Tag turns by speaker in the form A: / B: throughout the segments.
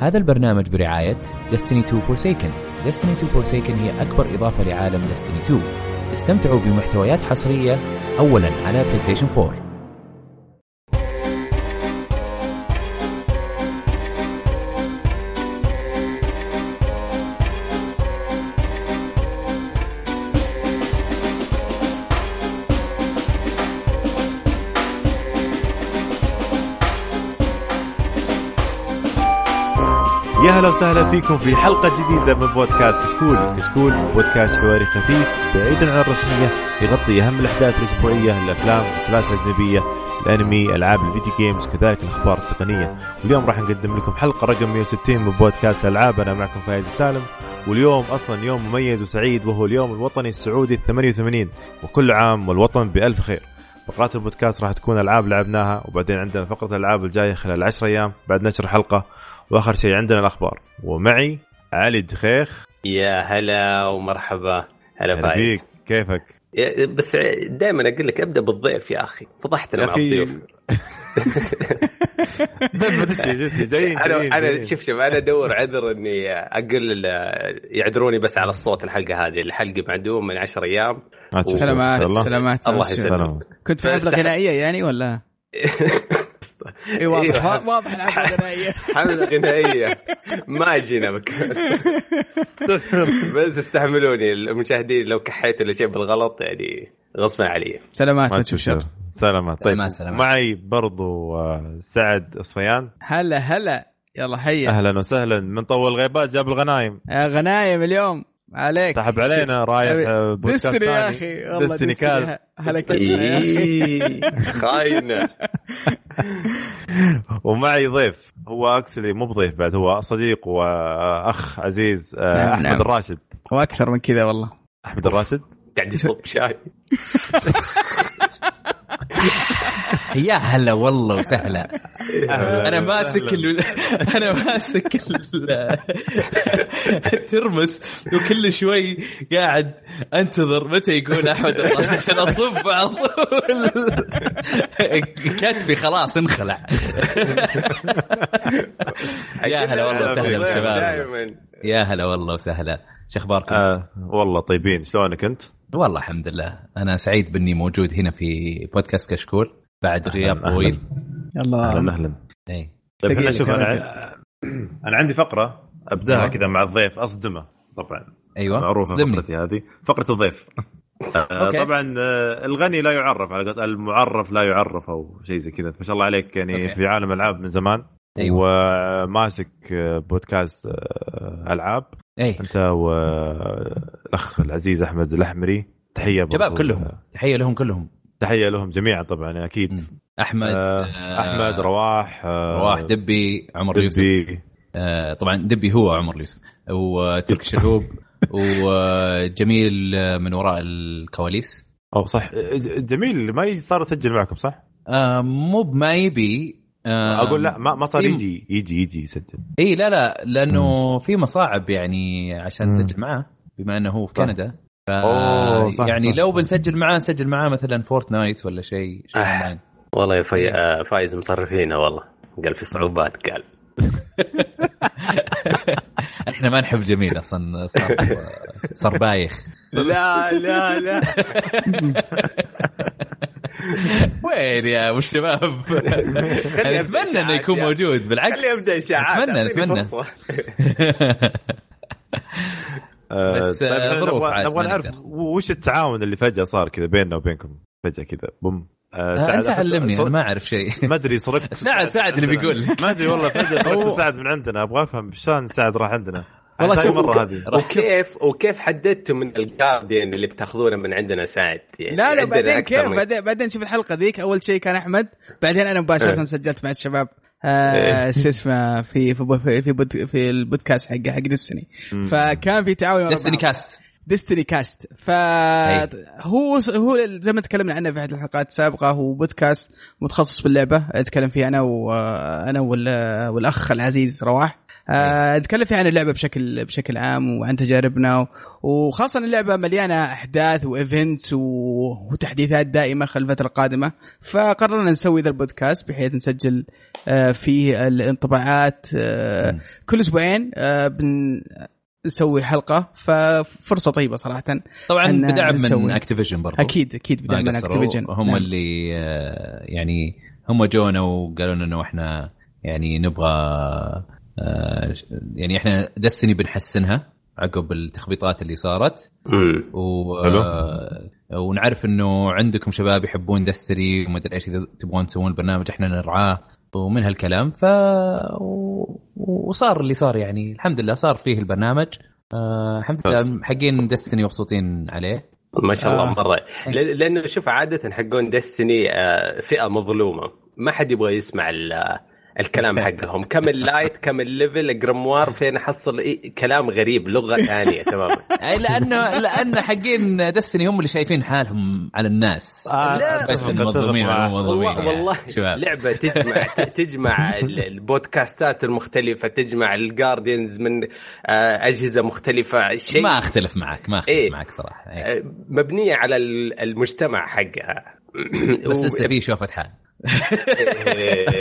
A: هذا البرنامج برعاية Destiny 2 Forsaken. Destiny 2 Forsaken هي أكبر إضافة لعالم Destiny 2 استمتعوا بمحتويات حصرية أولا على PlayStation 4
B: يا هلا وسهلا فيكم في حلقة جديدة من بودكاست كشكول، كشكول بودكاست حواري خفيف بعيدا عن الرسمية يغطي أهم الأحداث الأسبوعية، الأفلام، المسلسلات الأجنبية، الأنمي، ألعاب ال video games، كذلك الأخبار التقنية، واليوم راح نقدم لكم حلقة رقم 160 من بودكاست ألعاب، أنا معكم فايز السالم، واليوم أصلا يوم مميز وسعيد وهو اليوم الوطني السعودي ال 88 وكل عام والوطن بألف خير. فقرات البودكاست راح تكون ألعاب لعبناها وبعدين عندنا فقرة الألعاب الجاية خلال 10 أيام. بعد نشر الحلقة وآخر شيء عندنا الأخبار ومعي علي الدخيخ
C: يا هلا ومرحبا هلا
B: هلا
C: فايز
B: بيك كيفك؟
C: بس دائما أقول لك أبدأ بالضيف يا أخي فضحتنا مع الضيوف أنا
B: أنا.
C: شوف شوف أنا أدور عذر إني أقول ال- يعذروني بس على الصوت الحلقة هذه الحلقة معدوم من 10
B: أيام.
D: سلامات. سلامات
C: الله يسلمك.
D: كنت في حفلة غنائية يعني ولا؟ اي واضح.
C: إيوه.
D: واضح. الحفله غنائيه
C: حملة غنائية. ما جينا بك. بس استحملوني المشاهدين لو كحيت ولا شيء بالغلط يعني غصبا علي.
D: سلامات
B: ما تشوف. شر سلامات. طيب.
A: سلامات،.
B: معي برضو آه، سعد اصفيان
D: هلا هلا. يلا حيا
B: أهلا وسهلا. من طول الغيبات جاب الغنايم.
D: يا غنايم اليوم. عليك.
B: سحب علينا رايح آه، بودكاست
D: دستني يا. أخي والله
B: كاز.
D: هلكتنا يا
C: أخي. خاينة.
B: ومعي ضيف هو اكسلي مو بضيف بعد هو صديق وأخ عزيز آه،
D: نعم،
B: أحمد
D: نعم.
B: الراشد.
D: وأكثر من كذا والله.
B: أحمد الراشد؟
C: قاعد يصب شاي.
A: يا هلا والله وسهلا.
B: أهلاً
A: أنا ماسك. ال... أنا ماسك ال... الترمس وكل شوي قاعد أنتظر متى يقول أحمد الراشد عشان أصب على طول. كتفي خلاص انخلع. يا هلا والله وسهلا بالشباب
C: دائما.
A: يا هلا والله وسهلا. شو أخباركم؟
B: آه والله طيبين. شلونك أنت؟
A: والله الحمد لله. أنا سعيد بإني موجود هنا في بودكاست كشكول. بعد غياب طويل.
D: يلا.
B: أهلا أهلا.
A: اي
B: طيب
D: إحنا
B: شوف
D: أنا.
B: أنا عندي فقرة أبداها
A: أيوة.
B: كذا مع الضيف أصدمه طبعا. أيوه
A: معروفة.
B: فقرتي هذه. فقرة الضيف. آه،
A: أوكي.
B: طبعا آه، الغني لا يعرف على قولت المعرف لا يعرف أو شيء زي كذا. ما شاء الله عليك يعني
A: أوكي.
B: في عالم ألعاب من زمان.
A: أيوة.
B: وماسك آه، بودكاست ألعاب.
A: اي
B: أنت والأخ العزيز أحمد الأحمري تحية.
A: شباب كلهم. تحية لهم كلهم.
B: تحية لهم جميعا طبعا أكيد.
A: مم. أحمد
B: آه،
A: آه،
B: أحمد رواح آه،
A: رواح دبي عمر يوسف.
B: دبي
A: آه، طبعا دبي هو عمر يوسف. وتركي شهوب وجميل من وراء الكواليس.
B: أو صح. جميل ما صار يسجل معكم صح؟
A: آه، مو بما يبي. آه،
B: أقول لا ما, ما صار يجي يجي يجي يسجل.
A: إي لا لا لأنه في مصاعب يعني عشان
B: مم.
A: نسجل معاه بما أنه هو في. كندا. ف
B: أوه، صح،
A: يعني
B: صح،
A: لو
B: صح.
A: بنسجل معاه نسجل معاه مثلا فورتنايت ولا شيء شيء
C: آه. والله يا في... آه، فايز مصرفينا والله. قال في صعوبات قال.
A: إحنا ما نحب جميل أصلا صار صار بايخ.
C: لا لا لا.
A: وين يا أبو الشباب؟ أتمنى إنه يكون موجود بالعكس.
C: خلي أبدأ إشاعات
A: نتمنى
C: فرصة.
B: آه،
A: بس،
B: طيب
A: آه،
B: نبغى نعرف. وش التعاون اللي فجأة صار كذا بيننا وبينكم فجأة كذا بوم آه،
A: آه،
B: سعد أنت
A: علمني
B: صر-
A: أنا ما أعرف شيء
B: ما أدري سرقت
A: سعد- سعد اللي. بيقول.
B: ما أدري والله فجأة سرقت
D: هو-
B: سعد من عندنا أبغى أفهم شلون سعد راح عندنا
D: والله شوف-
B: مرة هذه
C: وكيف وكيف حددتوا من الجارديان اللي بتاخذونه من عندنا سعد يعني
D: لا لا بعدين كيف بعدين بعدين شوف الحلقة ذيك أول شيء كان أحمد بعدين أنا مباشرة
C: إيه.
D: سجلت مع الشباب آه
C: إيه.
D: شو اسمه في في في في, في البودكاست حق حق ديستني. فكان في تعاون بعض.
A: كاست
D: ديستني كاست فهو هو زي ما تكلمنا عنه في أحد الحلقات السابقة هو بودكاست متخصص باللعبة. أتكلم فيه أنا وأنا والأخ العزيز رواح. آه، نتكلم فيه عن اللعبة بشكل بشكل عام وعن تجاربنا وخاصة اللعبة مليانة أحداث و events وتحديثات دائمة خلال الفترة القادمة. فقررنا نسوي ذا البودكاست بحيث نسجل آه، فيه الانطباعات آه، كل أسبوعين نسوي حلقة ففرصة طيبة صراحة
A: طبعا بدعم من اكتيفيجن برضو.
D: أكيد أكيد بدعم من اكتيفيجن
A: هم نعم. اللي يعني هم جونا وقالوا لنا إنه إحنا يعني نبغى آه، يعني إحنا دستني بنحسنها عقب التخبيطات اللي صارت. و... آه، ونعرف إنه عندكم شباب يحبون دستني وما أدري إيش إذا تبغون تسوون برنامج إحنا نرعاه. ومن هالكلام ف وصار اللي صار يعني الحمد لله صار فيه البرنامج. آه الحمد لله حقين دستني مبسوطين عليه.
C: ما شاء الله آه. مرة. لأنه شوف عادة حقون دستني فئة مظلومة. ما حد يبغى يسمع الكلام حقهم. كم ال light كم ال level grimoire فين أحصل؟ إيه كلام غريب لغة ثانية تماما.
A: أي لأنه لأن حقين دستني هم اللي شايفين حالهم على الناس.
C: آه بس المنظمين والله, يعني. والله لعبة تجمع تجمع البودكاستات المختلفة تجمع الجاردينز من آه، أجهزة مختلفة
A: شيء ما أختلف معك ما أختلف إيه؟ معك صراحة إيه؟
C: مبنية على المجتمع حقها.
A: بس لسه في شوفة حال.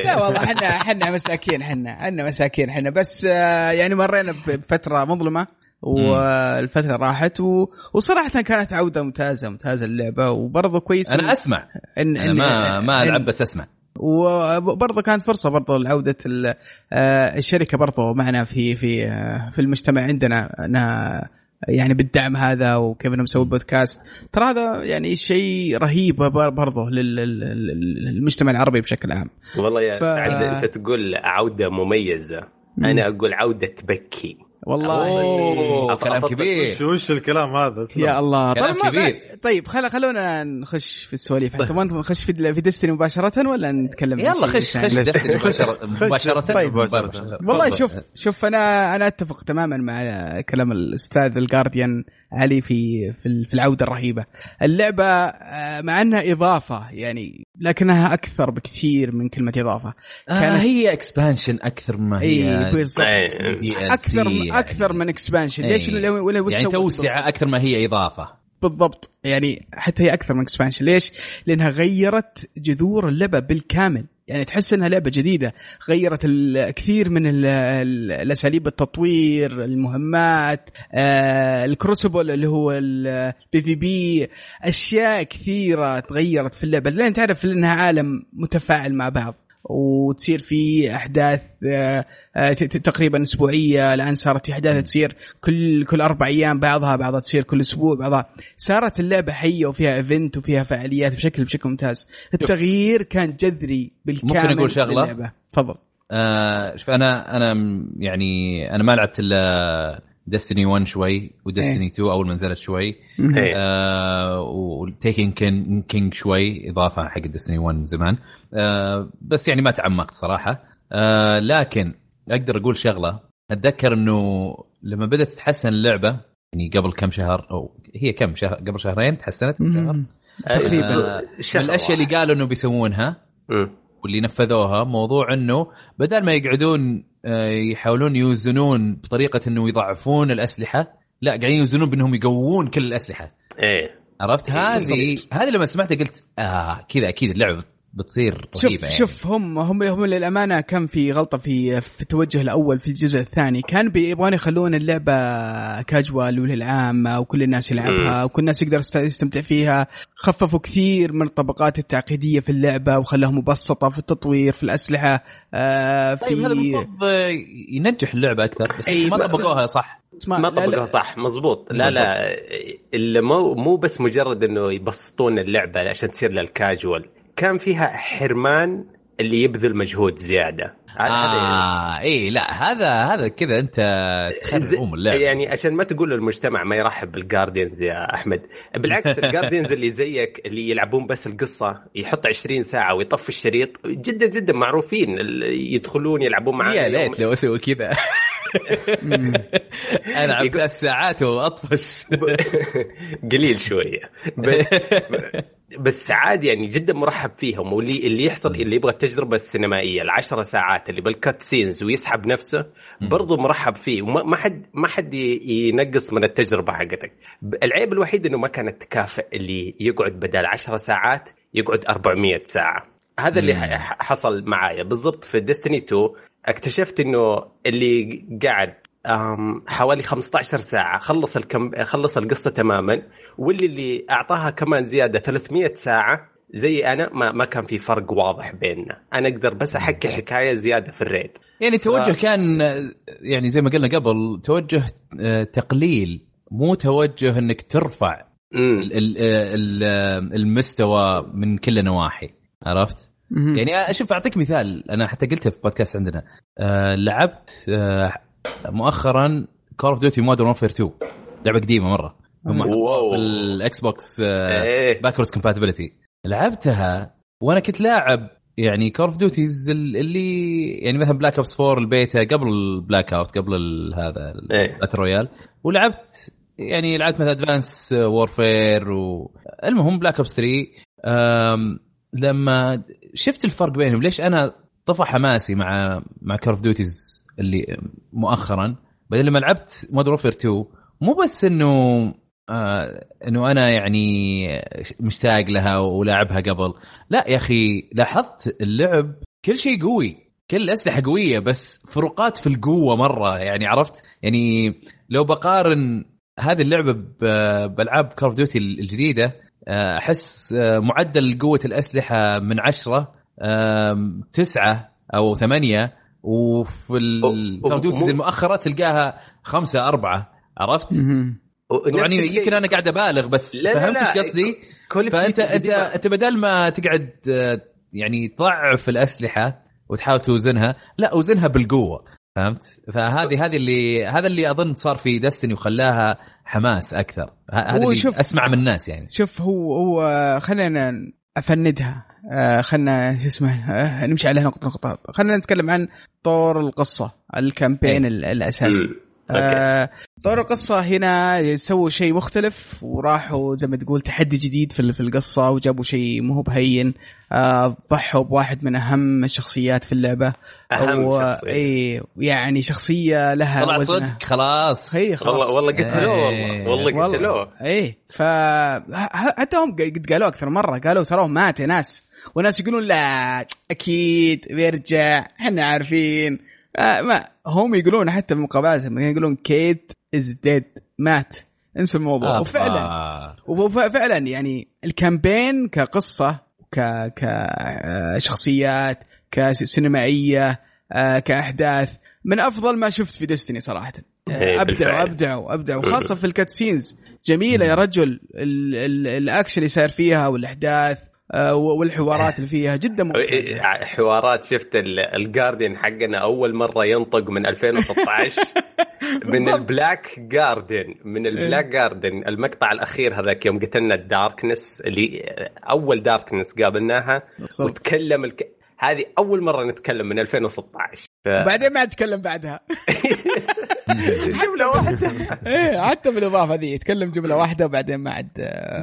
D: لا والله إحنا إحنا مساكين إحنا إحنا مساكين إحنا. بس آه، يعني مرينا بفترة مظلمة والفترة راحت و... وصراحة كانت عودة ممتازة ممتازة اللعبة وبرضه كويس
A: أنا أسمع. إن أنا ما ما العب بس أسمع.
D: وبرضه كانت فرصة برضه لعودة آه، الشركة برضه معنا في في آه، في المجتمع عندنا. انها يعني بالدعم هذا وكيف إنهم مسوي بودكاست ترى هذا يعني شيء رهيب برضه للمجتمع العربي بشكل عام.
C: والله يا ف... سعد أنت تقول عودة مميزة. أنا أقول عودة تبكي.
D: والله.
A: أوه. كلام كبير.
B: شو وش الكلام هذا.
D: يا الله. كلام طيب كبير. طيب خل خلونا نخش في السواليف. طيب. تبغى نخش في في ديستني مباشرة ولا نتكلم
A: يلا خش خش ديستني مباشره مباشرة.
D: طيب والله شوف شوف أنا أنا أتفق تماما مع كلام الأستاذ الجارديان علي في في العودة الرهيبة. اللعبة آه، مع أنها إضافة يعني لكنها أكثر بكثير من كلمة إضافة.
A: آه، كانت آه هي expansion أكثر ما هي
D: اي بالضبط. أكثر. أكثر من expansion ليش؟
A: ولا يعني توسعة أكثر ما هي إضافة.
D: بالضبط. يعني حتى هي أكثر من expansion ليش؟ لأنها غيرت جذور اللعبة بالكامل. يعني تحس إنها لعبة جديدة. غيرت الكثير من الأساليب التطوير المهمات آه ال crucible اللي هو ال PvP أشياء كثيرة تغيرت في اللعبة. لين تعرف إنها عالم متفاعل مع بعض. وتصير في أحداث آه، آه، تقريبا أسبوعية. الآن صارت في أحداث تصير كل كل أربع أيام بعضها بعضها تصير كل أسبوع بعضها. صارت اللعبة حية وفيها ايفنت وفيها فعاليات بشكل بشكل ممتاز. التغيير كان جذري بالكامل
A: ممكن أقول شغلة؟
D: تفضل.
A: آه شوف أنا أنا يعني أنا ما لعبت إلا ديستني 1 شوي وديستني إيه. 2 أول ما نزلت شوي. إيه. آه وتيكن كينج شوي إضافة حق ديستني 1 زمان. آه بس يعني ما تعمقت صراحة. آه لكن أقدر أقول شغلة. أتذكر إنه لما بدأت تتحسن اللعبة يعني قبل كم شهر أو هي كم شهر قبل شهرين تحسنت كم شهر؟ تقريبا آه من الأشياء اللي قالوا إنه بيسوونها واللي نفذوها موضوع إنه بدل ما يقعدون آه، يحاولون يوزنون بطريقة إنه يضعفون الأسلحة لا قاعدين يوزنون بإنهم يقوون كل الأسلحة.
C: إيه.
A: عرفت؟ هذه هذه لما سمعتها قلت آه كذا أكيد اللعبة بتصير
D: رهيبة شوف يعني. شوف هم هم هم للأمانة كان في غلطة في في التوجه الأول في الجزء الثاني. كان يبغون يخلون اللعبة كاجوال وللعامة وكل الناس يلعبها وكل الناس يقدر يستمتع فيها. خففوا كثير من الطبقات التعقيدية في اللعبة وخلاها مبسطة في التطوير في الأسلحة
A: آه في طيب هذا المفروض ينجح اللعبة أكثر بس ما طبقوها صح.
C: ما طبقوها صح مزبوط لا لا اللي مو مو بس مجرد إنه يبسطون اللعبة عشان تصير للكاجوال كان فيها حرمان اللي يبذل مجهود زيادة.
A: آه اي لا هذا هذا كذا أنت تخرب ام اللعبه
C: يعني عشان ما تقول للمجتمع ما يرحب بال guardians يا أحمد. بالعكس ال guardians اللي زيك اللي يلعبون بس القصة يحط 20 ساعة ويطفي الشريط جدا جدا معروفين يدخلون يلعبون معاه
A: يا ليت لو أسوي كذا. العب ثلاث ساعات واطفش
C: قليل شوية. بس بس عادي يعني جدا مرحب فيهم. واللي اللي يحصل اللي يبغى التجربة السينمائية العشر ساعات اللي بالكات سينز ويسحب نفسه برضه مرحب فيه. وما حد ما حد ينقص من التجربة حقتك. العيب الوحيد إنه ما كان التكافؤ اللي يقعد بدل 10 ساعات يقعد 400 ساعة. هذا اللي حصل معايا. بالضبط في ديستني 2 اكتشفت إنه اللي قاعد حوالي 15 ساعة خلص الكم خلص القصة تماما واللي اللي أعطاها كمان زيادة 300 ساعة زي أنا ما ما كان في فرق واضح بيننا. أنا أقدر بس أحكي حكاية زيادة في الريد
A: يعني توجه ف... كان يعني زي ما قلنا قبل توجه آه، تقليل مو توجه إنك ترفع المستوى من كل النواحي عرفت؟ يعني أشوف أعطيك مثال أنا حتى قلتها في بودكاست عندنا. آه لعبت آه مؤخرا Call of Duty Modern Warfare 2 لعبة قديمة مرة. هم في الإكس بوكس backwards compatibility لعبتها وأنا كنت لاعب يعني Call of Duties اللي يعني مثلا Black Ops 4 البيتا قبل ال Blackout قبل هذا ال battle royale ولعبت يعني لعبت مثلا Advanced Warfare والمهم Black Ops 3 لما شفت الفرق بينهم ليش أنا طفى حماسي مع مع Call of Duties اللي مؤخرا؟ بعدين لما لعبت Modern Warfare 2 مو بس إنه آه إنه أنا يعني مشتاق لها ولاعبها قبل. لا يا أخي لاحظت اللعب كل شيء قوي كل الاسلحه قوية بس فروقات في القوة مرة يعني عرفت؟ يعني لو بقارن هذه اللعبة بألعاب Call of Duty الجديدة أحس آه، معدل قوة الأسلحة من عشرة تسعة أو ثمانية وفي الكاردوتيز المؤخره تلقاها خمسة أربعة عرفت؟ طبعا يمكن أنا قاعد أبالغ بس لا فهمت إيش قصدي؟ فأنت أنت أنت بدل ما تقعد آه، يعني تضعف الأسلحة وتحاول توزنها لا أوزنها بالقوة فهمت؟ فهذه هذه اللي هذا اللي أظن صار في دستني وخلاها حماس أكثر. هذا اللي شوف أسمع من الناس يعني.
D: شوف هو هو خلينا أفندها. آه خلينا شو اسمه آه نمشي عليها نقطة نقطة. خلينا نتكلم عن طور القصة الكامبين إيه. الأساسي. آه طور القصة هنا سووا شيء مختلف وراحوا زي ما تقول تحدي جديد في في القصة وجابوا شيء مو بهين. آه ضحوا بواحد من أهم الشخصيات في اللعبة.
C: أهم شخصية.
D: اي يعني شخصية لها
A: طلع صدق خلاص.
C: هي خلاص. والله والله قتلوه والله والله. قتلوه
D: اي ف حتى هم قد قالوا أكثر مرة. قالوا تراه مات يا ناس. وناس يقولون لا أكيد بيرجع إحنا عارفين. آه ما هم يقولون حتى في المقابلات يقولون Cayde is dead مات. انسى الموضوع. آه. وفعلا. آه. وفعلا يعني ال campaign كقصة ك كشخصيات كسينمائية آه كأحداث. من أفضل ما شفت في Destiny صراحة. إيه، أبدعوا أبدعوا أبدعوا. خاصة في ال cutscenes جميلة يا رجل. الأكشن اللي صاير فيها والأحداث. آه، والحوارات اللي فيها جدا ممتازة.
C: حوارات شفت ال Guardian حقنا أول مرة ينطق من 2016 من ال Black Garden من ال Black Garden المقطع الأخير هذاك يوم قتلنا ال Darkness اللي أول داركنس قابلناها. وتكلم الك... هذه أول مرة نتكلم من 2016
D: ف... بعدين ما أتكلم بعدها.
C: جملة واحدة.
D: إيه حتى بالإضافة ذي يتكلم جملة واحدة وبعدين ما عاد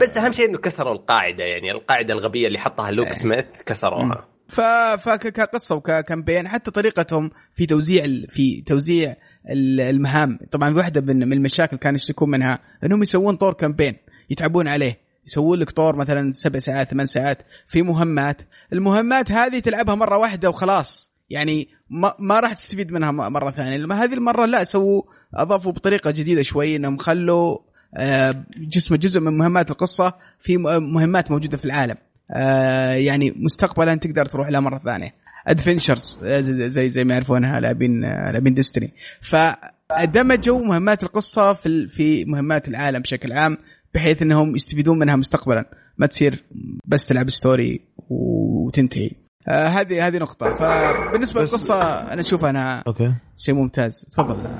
C: بس أهم شيء إنه كسروا القاعدة يعني القاعدة الغبية اللي حطها لوك إيه. سميث كسروها.
D: ف فكقصه وككامبين حتى طريقتهم في توزيع في توزيع المهام. طبعا واحدة من المشاكل كانوا يشتكون منها إنهم يسوون طور campaign يتعبون عليه. يسوون لك طور مثلا سبع ساعات ثمان ساعات في مهمات. المهمات هذه تلعبها مرة واحدة وخلاص. يعني ما, ما راح تستفيد منها مرة ثانية. لما هذه المرة لا سووا أضافوا بطريقة جديدة شوي انهم خلوا آه، جسم جزء من مهمات القصة في مهمات موجودة في العالم. آه، يعني مستقبلا تقدر تروح لها مرة ثانية. adventures آه، زي زي ما يعرفونها لاعبين لاعبين Destiny فدمجوا مهمات القصة في في مهمات العالم بشكل عام. بحيث إنهم يستفيدون منها مستقبلا. ما تصير بس تلعب story وتنتهي. آه هذه هذه نقطة. فبالنسبة للقصة أنا أشوفها أنا okay. شيء ممتاز. تفضل.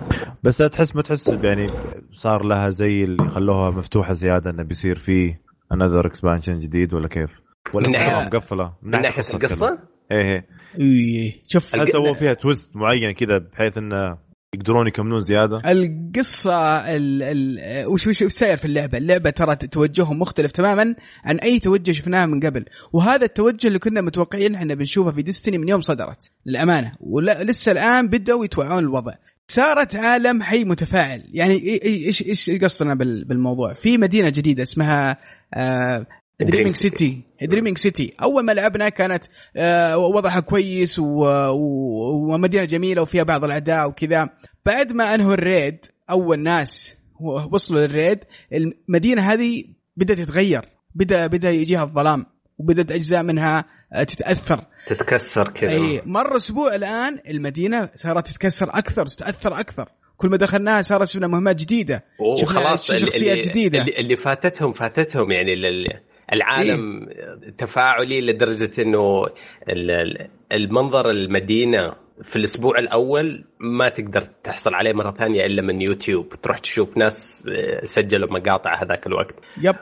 B: بس تحس ما تحس يعني صار لها زي اللي خلوها مفتوحة زيادة إنه بيصير فيه another expansion جديد ولا كيف؟ ولا
C: من ناحية مقفلة من ناحية القصة؟
B: إيه
D: إيه. شوف
B: هل سووا فيها تويست معين كذا بحيث إنه يقدرون يكملون زيادة؟
D: القصة ال ال وش وش ساير في اللعبة؟ اللعبة ترى توجههم مختلف تماما عن أي توجه شفناه من قبل. وهذا التوجه اللي كنا متوقعين إحنا بنشوفه في ديستني من يوم صدرت للأمانة. ولسه الآن بدأوا يتوعون الوضع. صارت عالم حي متفاعل. يعني إيش إيش قصدنا بالموضوع؟ في مدينة جديدة اسمها آه Dreaming City Dreaming City أول ما لعبنا كانت آه وضعها كويس ومدينة جميلة وفيها بعض الأعداء وكذا. بعد ما أنهوا ال raid أول ناس وصلوا لل raid المدينة هذه بدأت تتغير. بدأ بدأ يجيها الظلام وبدأت أجزاء منها آه، تتأثر.
C: تتكسر كذا.
D: أي مر أسبوع الآن المدينة صارت تتكسر أكثر تتأثر أكثر. كل ما دخلناها صارت شفنا مهمات جديدة.
C: شفنا شخصيات اللي جديدة. اللي, اللي فاتتهم فاتتهم يعني العالم إيه؟ تفاعلي لدرجة إنه المنظر المدينة في الأسبوع الأول ما تقدر تحصل عليه مرة ثانية إلا من يوتيوب. تروح تشوف ناس آه، سجلوا مقاطع هذاك الوقت.
D: يب.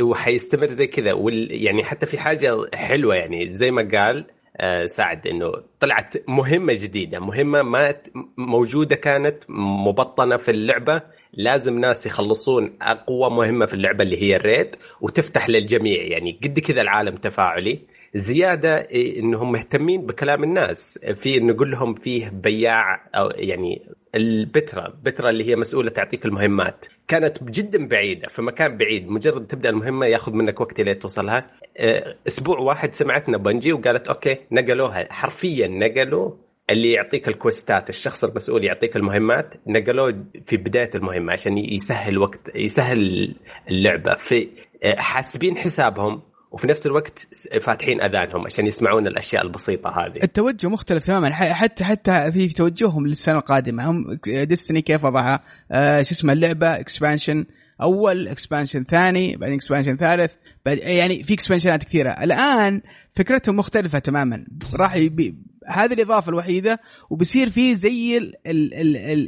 C: وحيستمر زي كذا. يعني حتى في حاجة حلوة يعني زي ما قال آه، سعد إنه طلعت مهمة جديدة. مهمة ما موجودة كانت مبطنة في اللعبة لازم ناس يخلصون أقوى مهمة في اللعبة اللي هي ال raid وتفتح للجميع. يعني قد كذا العالم تفاعلي. زيادة إيه، إنهم مهتمين بكلام الناس. في نقول لهم فيه بياع أو يعني البترا بترا اللي هي مسؤولة تعطيك المهمات. كانت جدا بعيدة في مكان بعيد. مجرد تبدأ المهمة ياخذ منك وقت لين توصلها. إيه، أسبوع واحد سمعتنا Bungie وقالت okay نقلوها. حرفيا نقلوا. اللي يعطيك ال questات الشخص المسؤول يعطيك المهمات نقلوه في بداية المهمة عشان يسهل وقت يسهل اللعبة. في آه، حاسبين حسابهم وفي نفس الوقت فاتحين أذانهم عشان يسمعون الأشياء البسيطة هذه.
D: التوجه مختلف تماما. حتى حتى في توجههم للسنة القادمة. هم Destiny كيف وضعها؟ آه شو اسمه اللعبة؟ expansion أول expansion ثاني بعدين expansion ثالث بعد يعني في expansionات كثيرة. الآن فكرتهم مختلفة تماما. راح هذه الإضافة الوحيدة وبصير في زي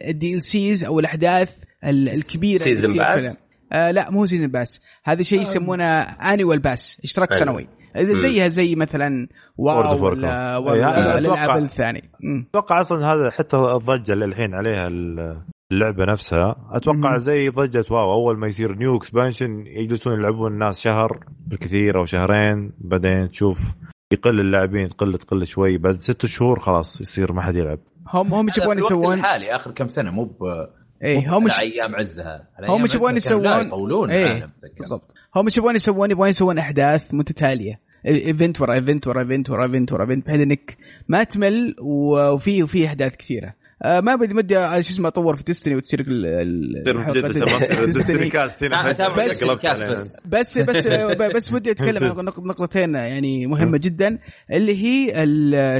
D: ال DLCs أو الأحداث الكبيرة
C: season pass
D: آه لا مو season pass هذا شيء آه. يسمونه annual pass اشتراك سنوي. زيها زي مثلا WoW ولا, ولا الالعاب الثانية
B: أتوقع أصلا هذا حتى الضجة اللي الحين عليها اللعبة نفسها. أتوقع زي ضجة WoW أول ما يصير new expansion يجلسون يلعبون الناس شهر بالكثير أو شهرين بعدين تشوف يقل اللاعبين تقل تقل شوي بعد ست شهور خلاص يصير ما حد يلعب
D: هم هم إيش يبغون يسوون؟
A: الحالي آخر كم سنة مو ب
D: اي هم مش
A: أيام عزها
D: هم إيش يبغون يسوون؟
A: يطولون إيه
D: بالضبط هم إيش يبغون يسوون؟ يبغون يسوون أحداث متتالية ايفنت ورا ايفنت ورا ايفنت ورا ايفنت ورا ايفنت بحيث إنك ما تمل وفي وفي أحداث كثيرة ما بدي مدي شو اسمه أطور في ديستني وتصير
B: ديستني كاست
D: بس بس بس. بس ودي أتكلم عن نقطتين يعني مهمة جدا اللي هي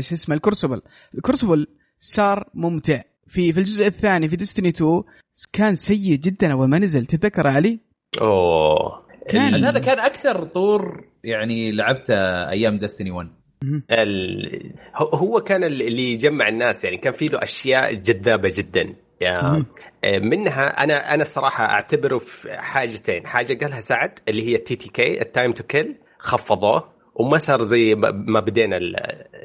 D: شو اسمه ال Crucible. ال Crucible صار ممتع. في في الجزء الثاني في Destiny 2 كان سيء جدا أول ما نزل. تتذكر علي؟
C: أوه.
A: كان هذا كان أكثر طور يعني لعبته أيام Destiny 1
C: ال... هو كان اللي يجمع الناس يعني كان في له أشياء جذابة جدا. آه، منها أنا أنا الصراحه أعتبره في حاجتين. حاجة قالها سعد اللي هي ال TTK ال time to kill خفضوه وما صار زي ما بدينا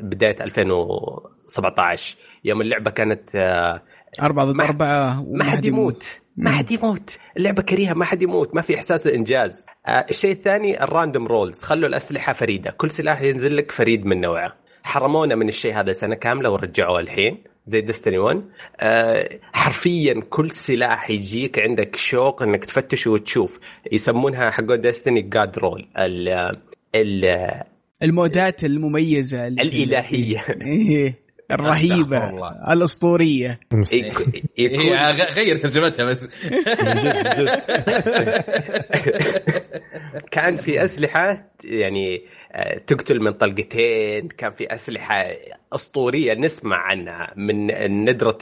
C: بداية 2017 يوم اللعبة كانت آه،
D: أربعة ضد أربعة
C: ما حد يموت. ما حد يموت. اللعبة كريهة ما حد يموت ما في إحساس الإنجاز. آه الشيء الثاني ال random rolls خلوا الأسلحة فريدة. كل سلاح ينزل لك فريد من نوعه. حرمونا من الشيء هذا سنة كاملة ورجعوه الحين زي ديستني 1 آه حرفيا كل سلاح يجيك عندك شوق إنك تفتشه وتشوف. يسمونها حق ديستني جاد رول ال ال
D: المودات
C: المميزة
D: الإلهية. الرهيبة الأسطورية.
A: هي غير ترجمتها بس.
C: كان في أسلحة يعني آه، تقتل من طلقتين. كان في أسلحة أسطورية نسمع عنها من ندرة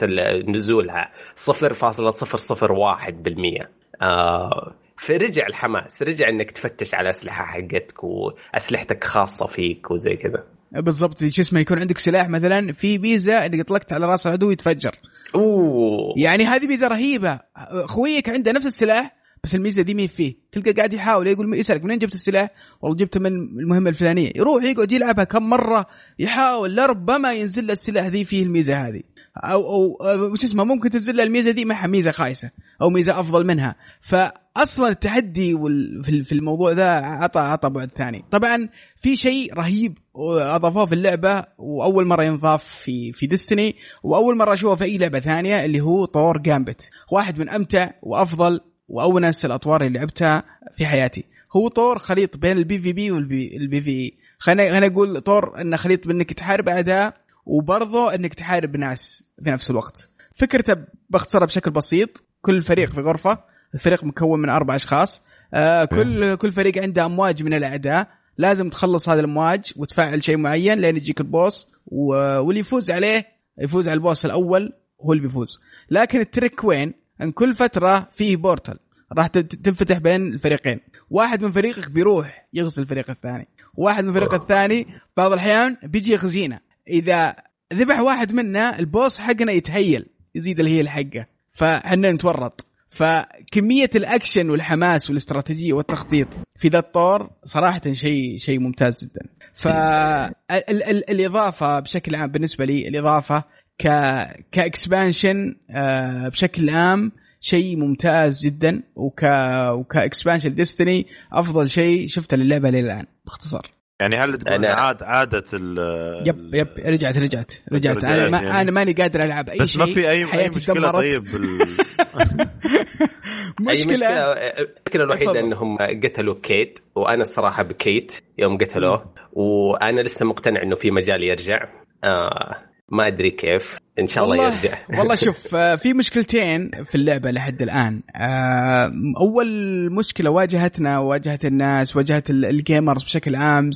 C: نزولها. 0.001% آه فرجع الحماس. رجع إنك تفتش على أسلحة حقتك وأسلحتك خاصة فيك وزي كذا.
D: بالضبط شو اسمه يكون عندك سلاح مثلا في ميزه انك اطلقت على راس العدو يتفجر.
C: أوه.
D: يعني هذه ميزه رهيبة. خويك عنده نفس السلاح بس الميزة دي مين فيه. تلقى قاعد يحاول يقول يسألك منين جبت السلاح؟ والله جبته من المهمة الفلانية. يروح يقعد يلعبها كم مرة يحاول لربما ينزل له السلاح ذي فيه الميزة هذه. أو أو وش اسمه ممكن تنزل له الميزة دي معها ميزة خايسة أو ميزة أفضل منها. فاصلا التحدي في الموضوع ذا عطى عطى بعد ثاني. طبعا في شيء رهيب أضافوه في اللعبة وأول مرة ينضاف في في ديستني وأول مرة أشوفه في أي لعبة ثانية اللي هو طور جامبت واحد من أمتع وأفضل وأونس الأطوار اللي لعبتها في حياتي. هو طور خليط بين ال PvP وال PvE خلينا خلينا نقول طور انه خليط بإنك تحارب اعداء وبرضه إنك تحارب ناس في نفس الوقت. فكرته باختصارها بشكل بسيط كل فريق في غرفة الفريق مكون من أربع أشخاص آه كل كل فريق عنده أمواج من الأعداء. لازم تخلص هذه الأمواج وتفعل شيء معين لين يجيك ال boss واللي يفوز عليه يفوز على ال boss الأول هو اللي بيفوز. لكن ال trick وين؟ إن كل فترة فيه portal راح تنفتح بين الفريقين. واحد من فريقك بيروح يغزي الفريق الثاني. واحد من الفريق الثاني بعض الأحيان بيجي يغزينا. إذا ذبح واحد منا ال boss حقنا يت heal يزيد ال heal حقه فحنا نتورط. فكمية الأكشن والحماس والاستراتيجية والتخطيط في ذا الطور صراحة شيء شيء ممتاز جدا. فالاضافه بشكل عام بالنسبة لي الإضافة ك ك expansion آه، بشكل عام شيء ممتاز جدا. وك وك expansion ديستني أفضل شيء شفته للعبة للآن باختصار.
B: يعني هل تقول أنا... عاد عادت ال
D: يب يب رجعت رجعت. رجعت أنا ما يعني... أنا ماني قادر ألعب أي
B: بس
D: شيء.
B: بس ما في اي أي مشكلة دمرت. طيب بال...
C: مشكلة. المشكلة الوحيدة إنهم قتلوا كيت وأنا الصراحة بكيت يوم قتلوه. وأنا لسه مقتنع إنه في مجال يرجع. آه ما أدري كيف. إن شاء الله يرجع.
D: والله شوف آه، في مشكلتين في اللعبة لحد الآن. آه، أول مشكلة واجهتنا واجهت الناس واجهت ال gamers بشكل عام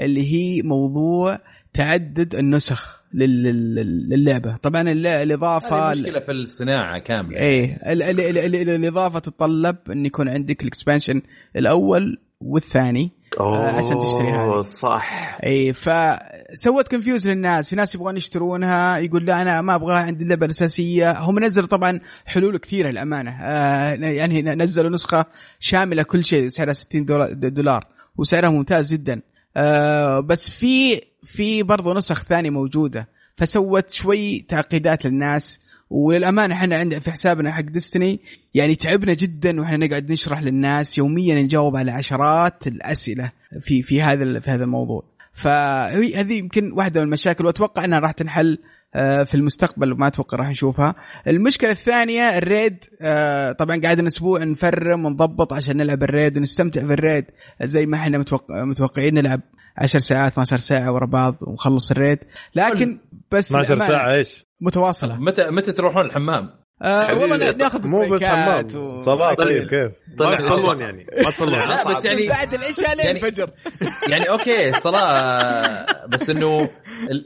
D: اللي هي موضوع تعدد النسخ للعبة. طبعا الإضافة
A: مشكلة في الصناعة كاملة.
D: إيه الإضافة تتطلب إن يكون عندك ال expansion الأول والثاني.
C: آه، عشان تشتري هذه.
D: صح. إي فسوت confuse للناس في ناس يبغون يشترونها يقول لا أنا ما أبغاها عندي اللعبة الأساسية. هم نزلوا طبعا حلول كثيرة للأمانة. آه يعني نزلوا نسخة شاملة كل شيء سعرها 60 دولار وسعرها ممتاز جدا. آه بس في في برضه نسخ ثانية موجودة. فسوت شوي تعقيدات للناس. وللامانه إحنا عند في حسابنا حق ديستني يعني تعبنا جدا وإحنا نقعد نشرح للناس يوميا نجاوب على عشرات الأسئلة في في هذا في هذا الموضوع. فهي هذه يمكن واحدة من المشاكل وأتوقع إنها راح تنحل آه، في المستقبل ما أتوقع راح نشوفها. المشكلة الثانية ال raid آه، طبعا قاعدين أسبوع نفرم ونضبط عشان نلعب ال raid ونستمتع في ال raid زي ما إحنا متوقعين نلعب 10 ساعات 12 ساعة ورا بعض ونخلص ال raid. لكن بس
B: 12 ساعة إيش؟
D: متواصلة.
A: متى متى تروحون الحمام؟
D: آه والله ناخذ
B: مو بس حمام. و... صلاه طيب. كيف؟ ما تصلون يعني. ما تصلون.
D: لا بس يعني بعد العشاء لين يعني الفجر.
A: يعني okay صلاة بس إنه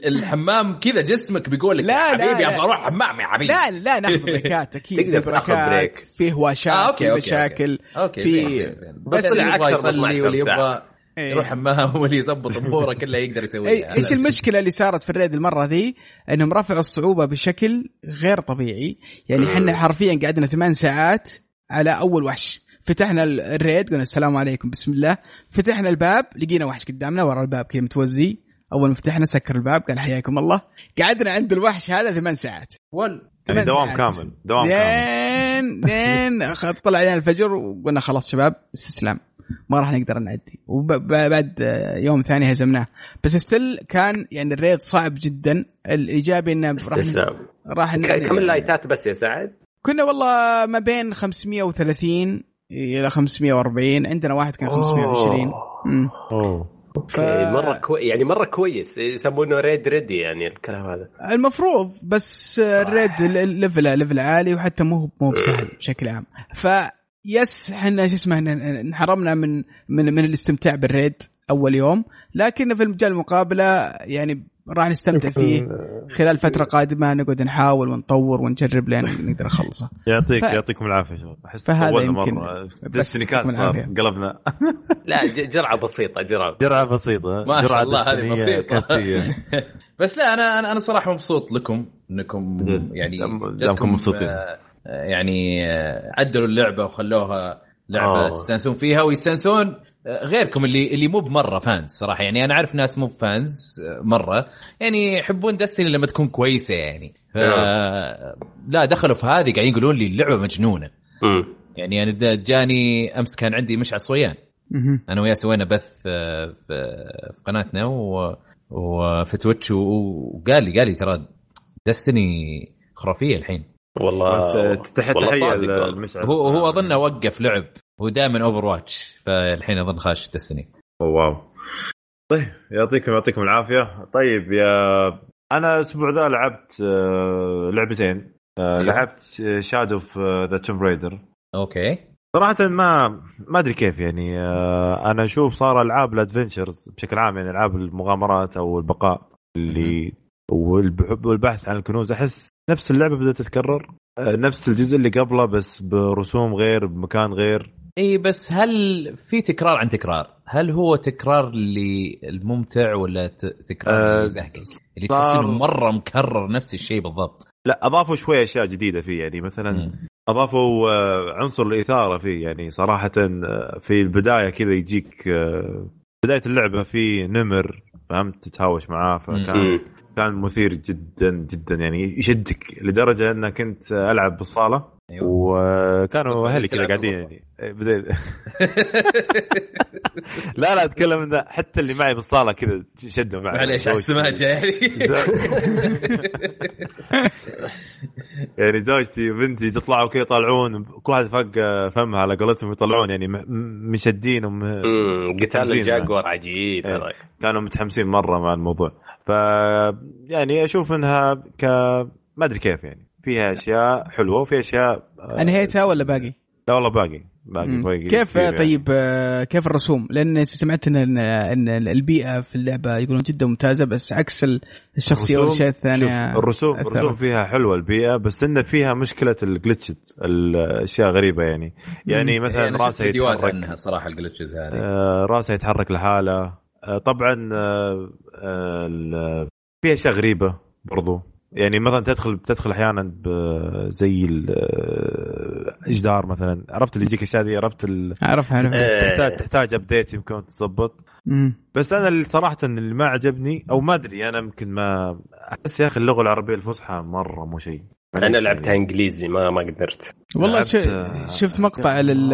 A: الحمام كذا جسمك بيقول لك لا حبيبي أبغى أروح حمام يا حبيبي.
D: لا لا ناخذ break ات أكيد. تقدر تاخذ break. فيه هواشات آه okay في مشاكل
A: okay في بس اللي يبغى يصلي واللي يبغى. يروح حمام واللي يظبط أموره كلها يقدر يسويها
D: إيه، إيش المشكلة اللي صارت في ال raid المرة ذي؟ إنهم رفعوا الصعوبة بشكل غير طبيعي. يعني إحنا حرفيا قعدنا ثمان ساعات على أول وحش. فتحنا ال raid قلنا السلام عليكم بسم الله. فتحنا الباب لقينا وحش قدامنا ورا الباب كذا متوزي. أول ما فتحنا سكر الباب قال حياكم الله. قعدنا عند الوحش هذا ثمان ساعات.
B: ول يعني دوام كامل دوام
D: كامل. لين لين طلع علينا الفجر وقلنا خلاص شباب استسلام. ما راح نقدر نعدي. وبعد يوم ثاني هزمناه. بس still كان يعني ال raid صعب جدا. الإيجابي إنه راح
C: راح كم ال light ات بس يا سعد؟
D: كنا والله ما بين 530 إلى 540 عندنا واحد كان 520
C: أوه. ف... مرة كوي... يعني مرة كويس يسمونه raid ready يعني الكلام هذا.
D: المفروض بس ال raid level level عالي وحتى مو مو بسهل بشكل عام. ف yes إحنا شو اسمه انحرمنا من من من الاستمتاع بال raid أول يوم لكن في المجال المقابلة يعني راح نستمتع فيه خلال فترة قادمة نقعد نحاول ونطور ونجرب لين نقدر نخلصه.
B: يعطيك ف... يعطيكم العافية شباب. أحس فهذا يمكن مره Destiny cast صار. قلبنا.
C: لا جرعة بسيطة جرعة.
B: جرعة بسيطة.
A: ما شاء الله هذه بسيطة. بس لا أنا أنا صراحة مبسوط لكم إنكم يعني
B: دامكم مبسوطين.
A: يعني عدلوا اللعبة وخلوها لعبة تستانسون فيها ويستانسون غيركم اللي اللي مو بمرة فانز صراحة. يعني أنا أعرف ناس مو بفانز مرة. يعني يحبون دستني لما تكون كويسة يعني. ف... لا دخلوا في هذه قاعدين يقولون لي اللعبة مجنونة. يعني أنا جاني أمس كان عندي مشعل صويان. أنا وياه سوينا بث في, في قناتنا و... وفي Twitch وقال لي قال لي ترى دستني خرافية الحين.
B: والله تحية تحيه لمشعل
A: هو هو أظن وقف لعب. هو دائما Overwatch فالحين أظن خاش دستني
B: واو. طيب يعطيكم يعطيكم العافية. طيب يا أنا الأسبوع ذا لعبت آه، لعبتين. آه، أيوه. لعبت Shadow of the Tomb Raider
A: okay.
B: صراحة ما ما أدري كيف يعني آه، أنا أشوف صار ألعاب ال adventures بشكل عام يعني ألعاب المغامرات أو البقاء اللي والبحث عن الكنوز أحس نفس اللعبة بدأت تتكرر نفس الجزء اللي قبله بس برسوم غير بمكان غير
A: إي بس هل في تكرار عن تكرار؟ هل هو تكرار للممتع ولا تكرار أه اللي اللي تحس إنه مرة مكرر نفس الشيء بالضبط
B: لا أضافوا شوية أشياء جديدة فيه يعني مثلا م. أضافوا آه، عنصر الإثارة فيه يعني صراحة آه، في البداية كذا يجيك آه، بداية اللعبة في نمر فهمت تتهاوش معاه فكان م. كان مثير جدا جدا يعني يشدك لدرجة انك كنت ألعب بالصالة. أيوة. وكانوا أهلي كذا قاعدين يعني. إيه، بديت لا لا أتكلم انه حتى اللي معي بالصالة كذا شدوا معي.
A: معليش على السماجة يعني.
B: يعني زوجتي وبنتي تطلعوا كذا يطلعون كل واحد فوق فمها على قولتهم يطلعون يعني مشدين وم...
C: قتال الجاكور عجيب
B: إيه. كانوا متحمسين مرة مع الموضوع. ف يعني أشوف إنها ك ما أدري كيف يعني فيها أشياء حلوة وفيها أشياء
D: انهيتها ولا باقي؟
B: لا والله باقي باقي,
D: باقي كيف يعني. طيب يعني. كيف الرسوم؟ لأن سمعت ان ان البيئة في اللعبة يقولون جدا ممتازة بس عكس الشخصيه والاشياء الثانية
B: الرسوم أثرت. الرسوم فيها حلوة البيئة بس انه فيها مشكلة ال glitches الأشياء غريبة يعني يعني مثلا يعني
A: راسها يتحرك عنها صراحة ال glitches هذه
B: آه راسها يتحرك لحاله آه طبعا آه آه فيها أشياء غريبة برضو. يعني مثلا تدخل تدخل أحيانا زي الجدار مثلا. عرفت اللي يجيك اشياء دي؟ عرفت
D: اعرف اعرف
B: تحتاج تحتاج update يمكن تظبط. بس أنا اللي صراحة اللي ما عجبني أو ما أدري أنا يمكن ما أحس يا أخي اللغة العربية الفصحى مرة مو شيء.
C: أنا لعبتها إنجليزي ما ما قدرت.
D: والله شفت مقطع لل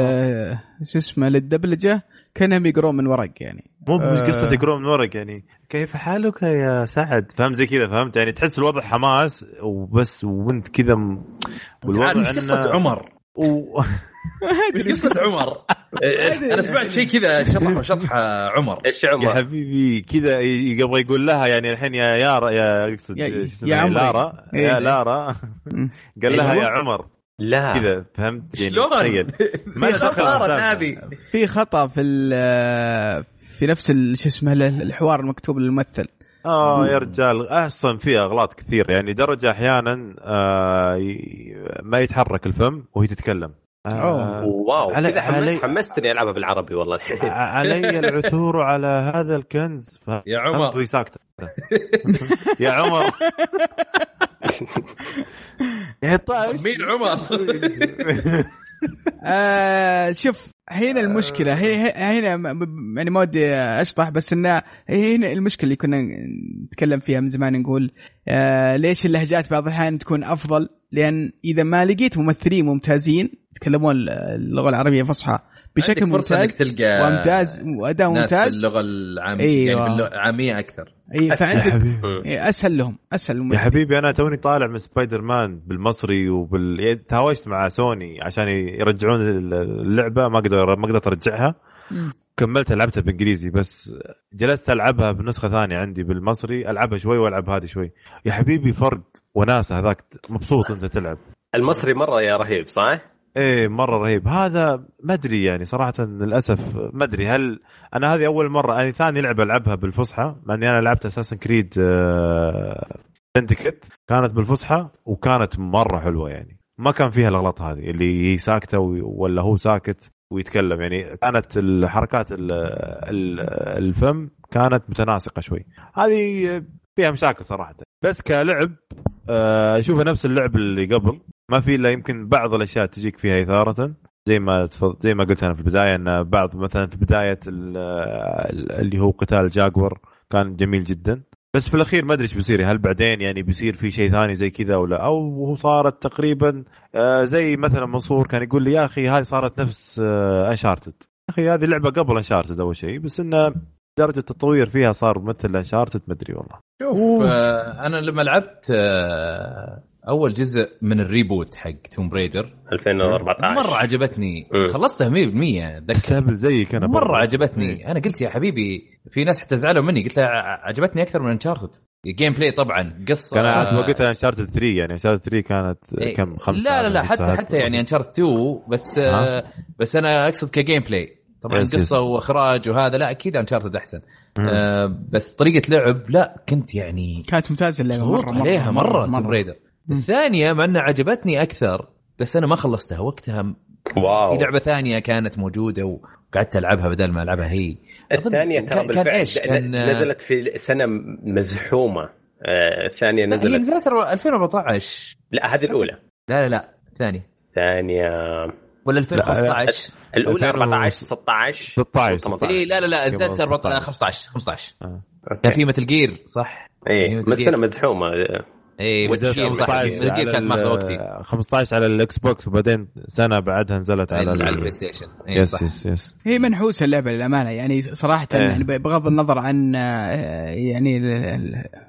D: شو اسمه للدبلجة. كانهم يقرون من ورق يعني.
B: مو مش آه. قصة يقرون من ورق يعني. كيف حالك يا سعد؟ فهمت زي كذا فهمت؟ يعني تحس الوضع حماس وبس وانت كذا م...
A: والوضع مش قصة عمر. و... مش قصة عمر. أنا سمعت شيء كذا شرح شرح عمر.
C: إيش عمر؟
B: يا حبيبي كذا يبغى يقول لها يعني الحين يا يارا يا يقصد
D: يا, يا لارا.
B: يا إيه. لارا. قال لها يا عمر.
C: لا.
B: كذا فهمت؟
A: يعني شلون؟
D: ما صارت هذه. في خطأ في في نفس شو اسمه الحوار المكتوب للممثل.
B: آه يا رجال أصلا في أغلاط كثير. يعني درجة أحيانا آه ما يتحرك الفم وهي تتكلم.
C: آه واو. علي كذا علي حمستني ألعبها بالعربي والله.
B: علي العثور على هذا الكنز.
A: ف... يا عمر.
B: ساكتة. يا عمر.
A: يا مين عمر؟
D: آه شوف هنا المشكلة هي هنا يعني ما ودي أشطح بس انه هنا المشكلة اللي كنا نتكلم فيها من زمان نقول آه ليش اللهجات بعض الأحيان تكون أفضل؟ لأن إذا ما لقيت ممثلين ممتازين يتكلمون اللغة العربية الفصحى بشكل ممتاز إنك تلقى وممتاز وأداء ممتاز.
A: باللغة العامية أيوة. يعني بالعامية أكثر.
D: أي فعندك أسهل لهم أسهل
B: لهم. يا حبيبي أنا توني طالع من سبايدر مان بالمصري وبال يعني تهاوشت مع سوني عشان يرجعون اللعبة ما أقدر ما قدرت أرجعها. كملتها لعبتها بالانجليزي بس جلست ألعبها بنسخة ثانية عندي بالمصري. ألعبها شوي وألعب هذه شوي. يا حبيبي فرق وناسة هذاك مبسوط انت تلعب.
C: المصري مرة يا رهيب صح؟
B: إيه مرة رهيب. هذا ما أدري يعني صراحة للأسف ما أدري. هل أنا هذه أول مرة أنا ثاني لعبة ألعبها بالفصحى مع إني أنا لعبت اساسن كريد سندكت كانت بالفصحى وكانت مرة حلوة يعني. ما كان فيها الأغلاط هذه اللي هي ساكتة ولا هو ساكت ويتكلم يعني. كانت الحركات الفم كانت متناسقة شوي. هذه فيها مشاكل صراحة. بس كلعب آه، اشوفها نفس اللعب اللي قبل. ما في إلا يمكن بعض الأشياء تجيك فيها إثارة. زي ما زي ما قلت أنا في البداية إن بعض مثلا في بداية اللي هو قتال جاكور كان جميل جدا. بس في الأخير ما أدري إيش بيصير. هل بعدين يعني بيصير في شيء ثاني زي كذا ولا؟ أو صارت تقريبا آه، زي مثلا منصور كان يقول لي يا أخي هذه صارت نفس انشارتد آه، يا أخي هذه لعبة قبل انشارتد أول شيء. بس انه درجة التطوير فيها صار مثل انشارتد ما أدري والله.
A: شوف آه أنا لما لعبت آه أول جزء من ال reboot حق توم رايدر
C: 2014
A: مرة عجبتني. م. خلصتها 100%
B: أتذكر. زيك
A: أنا مرة عجبتني. م. أنا قلت يا حبيبي في ناس حتى زعلوا مني. قلت له عجبتني أكثر من انشارتد ال gameplay طبعا قصة.
B: كان وقتها انشارتد 3 يعني انشارتد 3 كانت
A: إيه.
B: كم؟
A: خمسة لا لا لا حتى حتى يعني انشارتد 2 بس آه بس أنا أقصد ك gameplay طبعا yes قصة. وإخراج وهذا لا أكيد انشارتد أحسن. آه بس طريقة لعب لا كنت يعني
D: كانت ممتازة اللعبة
A: مرة مرة عليها مرة, مرة, مرة. الثانية مع إنها عجبتني أكثر بس أنا ما خلصتها وقتها
C: wow.
A: في لعبة ثانية كانت موجودة وقعدت ألعبها بدل ما ألعبها هي.
C: الثانية ترى كان إيش؟ كان نزلت في سنة مزحومة. آه، الثانية نزلت
A: هي نزلت. 2014
C: لا هذه الأولى.
A: لا لا لا الثانية
C: ثانية.
A: ولا 2015
C: الأولى 14 16
B: 16
A: اي لا لا لا نزلت 15 15 كان في متل جير صح؟
C: اي بس أنا مزحومة.
A: اي 15 كانت ماخذة وقتي.
B: 15 على الاكس بوكس وبعدين سنة بعدها نزلت على
A: على البلاي ستيشن.
B: yes yes yes
D: هي منحوسة اللعبة للأمانة. يعني صراحة إيه. يعني بغض النظر عن آه، يعني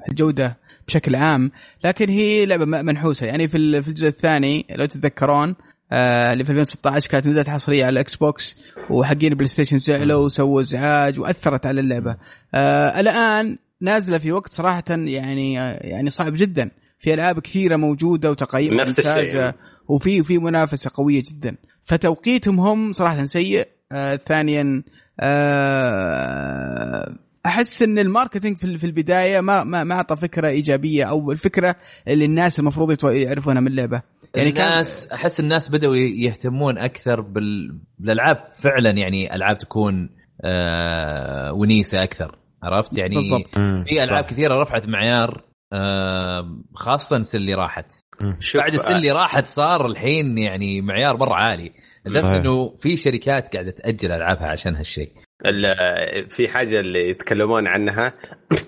D: الجودة بشكل عام لكن هي لعبة منحوسة. يعني في الجزء الثاني لو تتذكرون آه، اللي في 2016 كانت نزلت حصرية على الاكس بوكس وحقين البلاي ستيشن زعلوا وسووا إزعاج وأثرت على اللعبة. آه الآن نازلة في وقت صراحة يعني يعني صعب جدا. في ألعاب كثيرة موجودة وتقييم
C: نفس الشيء.
D: وفي في منافسة قوية جدا. فتوقيتهم هم صراحة سيء. آه ثانيا آه أحس إن الماركتينج في البداية ما ما ما أعطى فكرة إيجابية أو الفكرة اللي الناس المفروض يعرفونها من اللعبة.
A: يعني الناس كان... أحس الناس بدأوا يهتمون أكثر بالألعاب. فعلا يعني ألعاب تكون آه ونيسة أكثر. عرفت؟ يعني بالضبط. في ألعاب كثيرة رفعت معيار آه خاصة السنة اللي راحت بعد السنة اللي راحت صار الحين يعني معيار مرة عالي. لدرجه إنه في شركات قاعدة تأجل ألعابها عشان هالشيء.
C: في حاجة اللي يتكلمون عنها.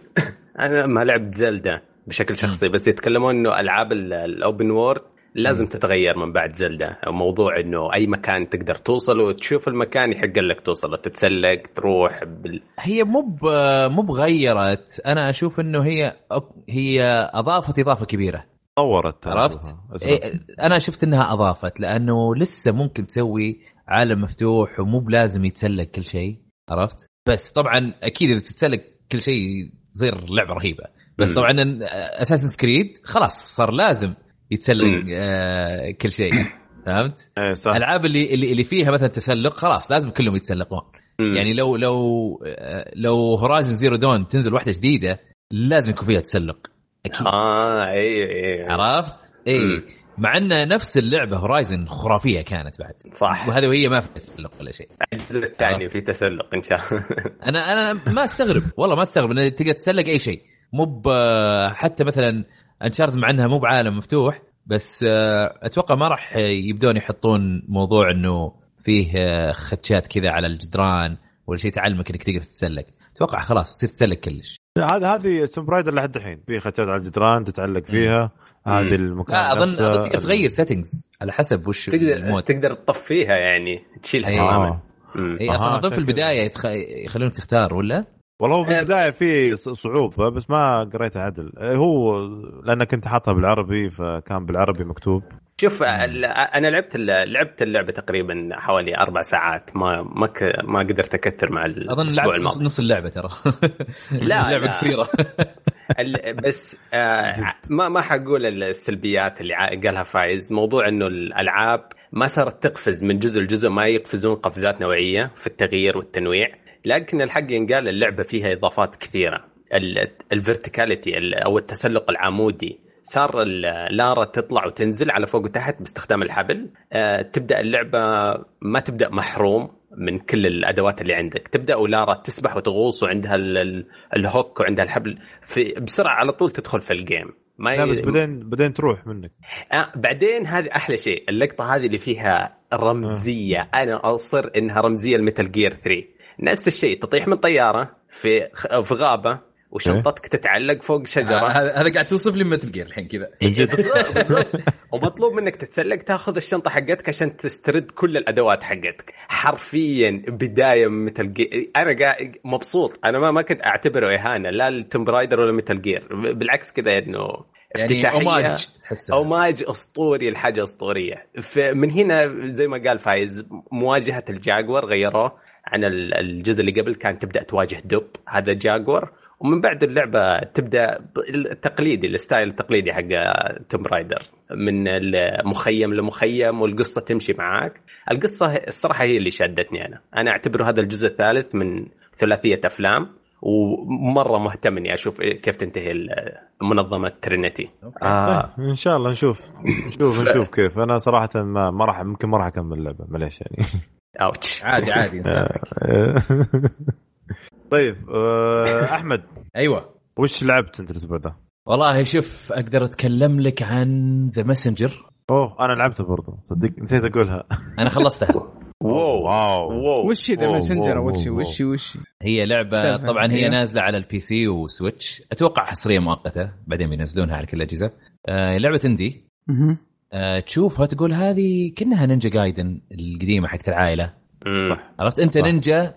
C: أنا ما لعبت زلدا بشكل شخصي بس يتكلمون إنه ألعاب ال open world لازم تتغير من بعد زلدا. موضوع إنه أي مكان تقدر توصل وتشوف المكان يحق لك توصل تتسلق تروح بال...
A: هي مو مو بغيرت. أنا أشوف إنه هي هي أضافت إضافة كبيرة.
B: طورت
A: عرفت؟ إيه أنا شفت إنها أضافت لأنه لسه ممكن تسوي عالم مفتوح ومو بلازم يتسلق كل شيء. عرفت؟ بس طبعا أكيد إذا بتتسلق كل شيء تصير لعبة رهيبة. بس طبعا اساسنز كريد خلاص صار لازم يتسلق آه كل شيء. فهمت؟
B: إيه صح.
A: الالعاب اللي اللي فيها مثلا تسلق خلاص لازم كلهم يتسلقون. يعني لو لو آه، لو هورايزن زيرو دون تنزل واحدة جديدة لازم يكون فيها تسلق
C: أكيد. آه اي اي
A: عرفت؟ اي مع أن نفس اللعبة هورايزن خرافية كانت بعد.
C: صح.
A: وهذا وهي ما فيها تسلق ولا شيء.
C: الجزء الثاني في تسلق إن شاء الله.
A: أنا أنا ما أستغرب. والله ما أستغرب انك تقدر تسلق أي شيء. مو حتى مثلا انشارتد مع أنها مو بعالم مفتوح بس آه، أتوقع ما راح يبدون يحطون موضوع إنه فيه آه، خدشات كذا على الجدران ولا شيء تعلمك إنك تقدر تتسلق. أتوقع خلاص تصير تسلق كلش.
B: هذا هذه سوم برايدر لحد الحين. في خدشات على الجدران تتعلق فيها. هذه المكان
A: لا أظن أظن تقدر تغير سيتنجز على حسب وش
C: تقدر المود. تقدر تطفيها يعني تشيلها تماما.
A: اي أصلا أظن في البداية يتخ... يخلونك تختار ولا؟
B: والله هو في البداية في صعوبة بس ما قريتها عدل. هو لأن كنت حاطها بالعربي فكان بالعربي مكتوب.
C: شوف أنا لعبت لعبت اللعبة تقريبا حوالي أربع ساعات. ما ما ما قدرت أكثر مع
A: أظن لعبت الماضي. نص اللعبة ترى.
C: لا
A: اللعبة قصيرة.
C: بس آه ما ما حقول السلبيات اللي قالها فايز. موضوع إنه الألعاب ما صارت تقفز من جزء لجزء ما يقفزون قفزات نوعية في التغيير والتنويع. لكن الحق ينقال اللعبة فيها إضافات كثيرة. ال verticality أو التسلق العمودي صار لارا تطلع وتنزل على فوق وتحت باستخدام الحبل. آه، تبدأ اللعبة ما تبدأ محروم من كل الأدوات اللي عندك. تبدأ ولارا تسبح وتغوص وعندها ال hook وعندها الحبل. في بسرعة على طول تدخل في ال game. ما
B: لا بس بعدين بعدين تروح منك.
C: آه بعدين هذه أحلى شيء. اللقطة هذه اللي فيها رمزية. آه. أنا أصر إنها رمزية لميتل جير 3 نفس الشيء تطيح من طيارة في في غابة. وشنطتك تتعلق فوق شجرة.
A: آه هذا قاعد توصف لي متل جير الحين كذا.
C: ومطلوب منك تتسلق تاخذ الشنطة حقتك عشان تسترد كل الأدوات حقتك. حرفيا بداية من متل جير. أنا قاعد مبسوط. أنا ما ما كنت أعتبره إهانة لا لتوم رايدر ولا متل جير. بالعكس كذا انه
A: يعني homage
C: homage أسطوري لحاجه أسطورية. من هنا زي ما قال فايز مواجهة الجاكوار غيروه عن الجزء اللي قبل كان تبدأ تواجه دب هذا جاكوار ومن بعد اللعبة تبدأ التقليدي ال style التقليدي حق توم رايدر من مخيم لمخيم والقصة تمشي معاك. القصة الصراحة هي اللي شدتني أنا. أنا اعتبره هذا الجزء الثالث من ثلاثية أفلام ومرة مهتم إني أشوف كيف تنتهي منظمه ترينيتي
B: آه. إن شاء الله نشوف. نشوف نشوف كيف. أنا صراحة ما ما راح يمكن ما راح أكمل اللعبة معليش يعني.
C: ouch
A: عادي عادي
B: طيب آه، أحمد.
A: أيوه.
B: وش لعبت أنت الأسبوع ده؟
A: والله شوف أقدر أتكلم لك عن ذا ماسنجر
B: أوه أنا لعبته برضه صدق نسيت أقولها.
A: أنا خلصتها.
B: واو. واو.
D: وش ذا ماسنجر وش وش وش؟
A: هي لعبة طبعا هي نازلة على ال PC وسويتش. أتوقع حصرية مؤقتة بعدين بينزلونها على كل الأجهزة. آه لعبة indie. آه تشوفها تقول هذه كأنها نينجا جايدن القديمة حقت العائلة. عرفت؟ أنت نينجا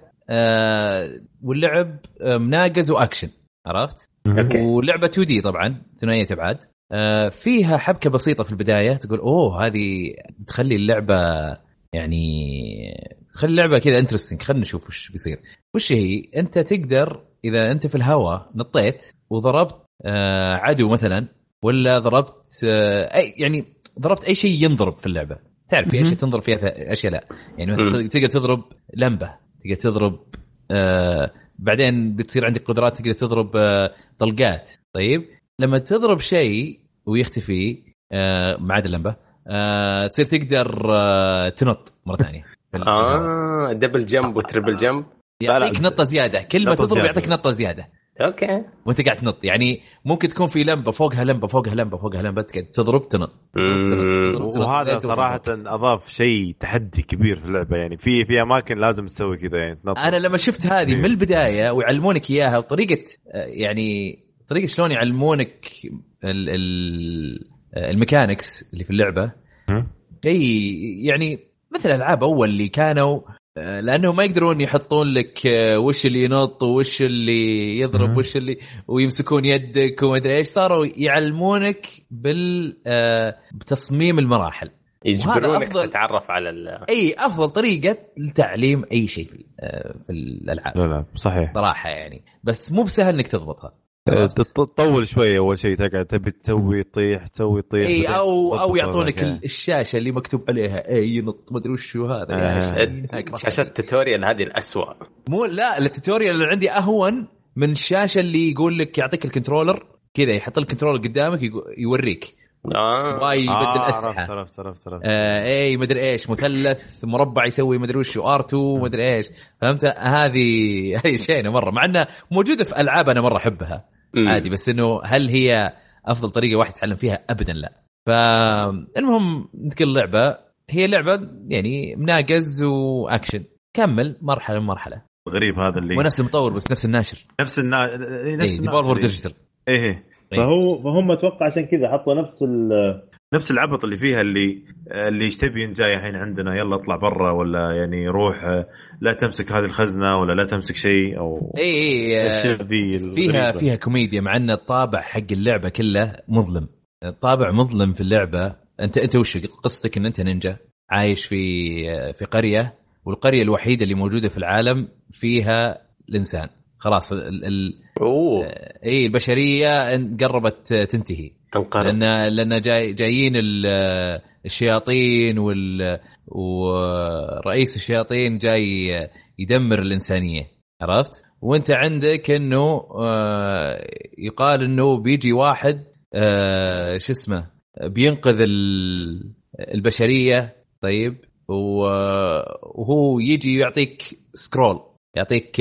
A: واللعب آه مناقز وأكشن عرفت؟
C: أوكي.
A: ولعبة 2 دي طبعا ثنائية أبعاد. آه فيها حبكة بسيطة في البداية تقول أوه هذه تخلي اللعبة يعني تخلي اللعبة كذا interesting خلينا نشوف وش بيصير. وش هي؟ أنت تقدر إذا أنت في الهواء نطيت وضربت آه عدو مثلا ولا ضربت آه أي يعني ضربت أي شيء ينضرب في اللعبة. تعرف في أشياء تنضرب فيها أشياء لا. يعني تقدر تضرب لمبة. تقدر تضرب آه بعدين بتصير عندك قدرات تقدر تضرب آه طلقات. طيب؟ لما تضرب شيء ويختفي آه ما عدا اللمبة آه تصير تقدر آه تنط مرة ثانية.
C: آه double jump و triple jump
A: يعطيك نطة زيادة. كل ما تضرب يعطيك نطة زيادة.
C: أوكي.
A: وأنت قاعد تنط. يعني ممكن تكون في لمبة فوقها لمبة فوقها لمبة فوقها لمبة تضرب تنط.
B: وهذا صراحة أضاف شيء تحدي كبير في اللعبة. يعني في في أماكن لازم تسوي كذا يعني
A: تنط. أنا لما شفت هذه من البداية ويعلمونك إياها وطريقة يعني طريقة شلون يعلمونك ال ال الميكانكس اللي في اللعبة. شيء يعني مثل ألعاب أول اللي كانوا لأنه ما يقدرون يحطون لك وش اللي ينط وش اللي يضرب وش اللي ويمسكون يدك وما أدري إيش صاروا يعلمونك بال بتصميم المراحل.
C: يجبرونك تتعرف على ال...
A: إي أفضل طريقة لتعليم أي شيء في, الألعاب.
B: لا صحيح.
A: صراحة يعني. بس مو بسهل إنك تضبطها.
B: تطول شوية أول شيء تقعد تبي تسوي تطيح تسوي تطيح
A: إي أو أو يعطونك الشاشة اللي مكتوب عليها. إي ينط ما أدري وش هذا.
C: آه. شاشه ال tutorial هذه الاسوء
A: مو لا ال tutorial اللي عندي أهون من الشاشة اللي يقول لك يعطيك ال controller كذا يحط لك ال controller قدامك يوريك.
C: آه.
A: Y يبدل
B: آه
A: أسلحة.
B: عرفت عرفت عرفت
A: آه إي مدري إيش مثلث مربع يسوي مدري وش R 2 مدري إيش. فهمت؟ هذه هذه شينه مرة مع إنها موجودة في ألعاب أنا مرة أحبها. عادي بس إنه هل هي أفضل طريقة واحد يتعلم فيها؟ ابدا لا. فالمهم نتكلم اللعبه هي لعبة يعني مناقز وأكشن. كمل مرحلة مرحلة.
B: غريب هذا اللي
A: ونفس المطور بس نفس الناشر.
B: نفس النا...
A: نفس ديفولفر ديجيتال
B: إيه. فهو فهم أتوقع عشان كذا حطوا نفس ال... نفس العبط اللي فيها اللي اللي إيش تبي جاي الحين عندنا يلا اطلع برا ولا يعني روح لا تمسك هذه الخزنة ولا لا تمسك شيء أو
A: إي إي فيها فيها كوميديا مع أن الطابع حق اللعبة كله مظلم. الطابع مظلم في اللعبة. أنت أنت وش قصتك إن أنت نينجا؟ عايش في في قرية والقرية الوحيدة اللي موجودة في العالم فيها الإنسان. خلاص ال ال
C: أوه.
A: إي البشرية قربت تنتهي. لأن لأن جاي جايين الشياطين وال ورئيس الشياطين جاي يدمر الإنسانية. عرفت؟ وأنت عندك إنه يقال إنه بيجي واحد شو اسمه بينقذ البشرية. طيب؟ وهو يجي يعطيك scroll يعطيك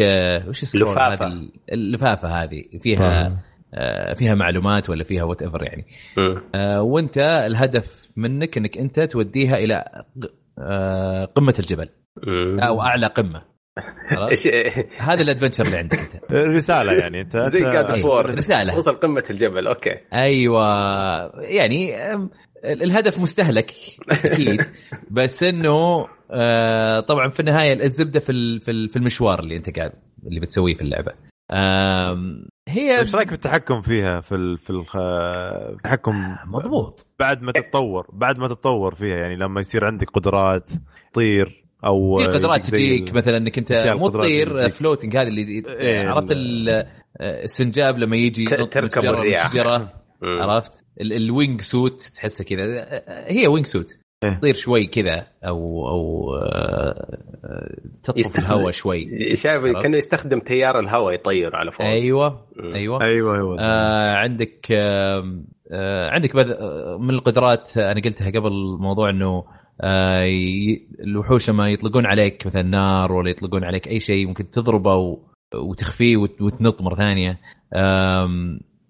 A: وش scroll
C: لفافة.
A: هذه اللفافة هذه. فيها آه، فيها معلومات ولا فيها whatever يعني آه، وانت الهدف منك انك انت توديها إلى آه، قمة الجبل. أو أعلى قمة. هذا ال adventure اللي عندك أنت.
B: رسالة يعني أنت
C: زي جاد فور
A: رسالة.
C: وصل قمة الجبل أوكي.
A: أيوه. يعني الهدف مستهلك أكيد. بس إنه طبعا في النهاية الزبدة في في المشوار اللي أنت قاعد اللي بتسويه في اللعبة.
B: هي إيش رأيك في التحكم فيها في ال... في التحكم
A: مضبوط.
B: بعد ما تتطور بعد ما تتطور فيها يعني لما يصير عندك قدرات طير أو
A: في قدرات تجيك مثلا إنك أنت مو تطير floating هذه اللي إيه عرفت السنجاب لما يجي
C: تركب الرياح.
A: عرفت؟ ال wing suit تحسه كذا. هي wing suit. إيه؟ تطير شوي كذا أو أو آه، تطفو الهواء شوي.
C: شايف كأنه يستخدم تيار الهواء يطير على فوق.
A: أيوه أيوه.
B: أيوه أيوه.
A: آه عندك آه عندك آه، من القدرات أنا قلتها قبل موضوع إنه آه الوحوش لما يطلقون عليك مثلا نار ولا يطلقون عليك أي شيء ممكن تضربه وتخفيه وتنط مرة ثانية.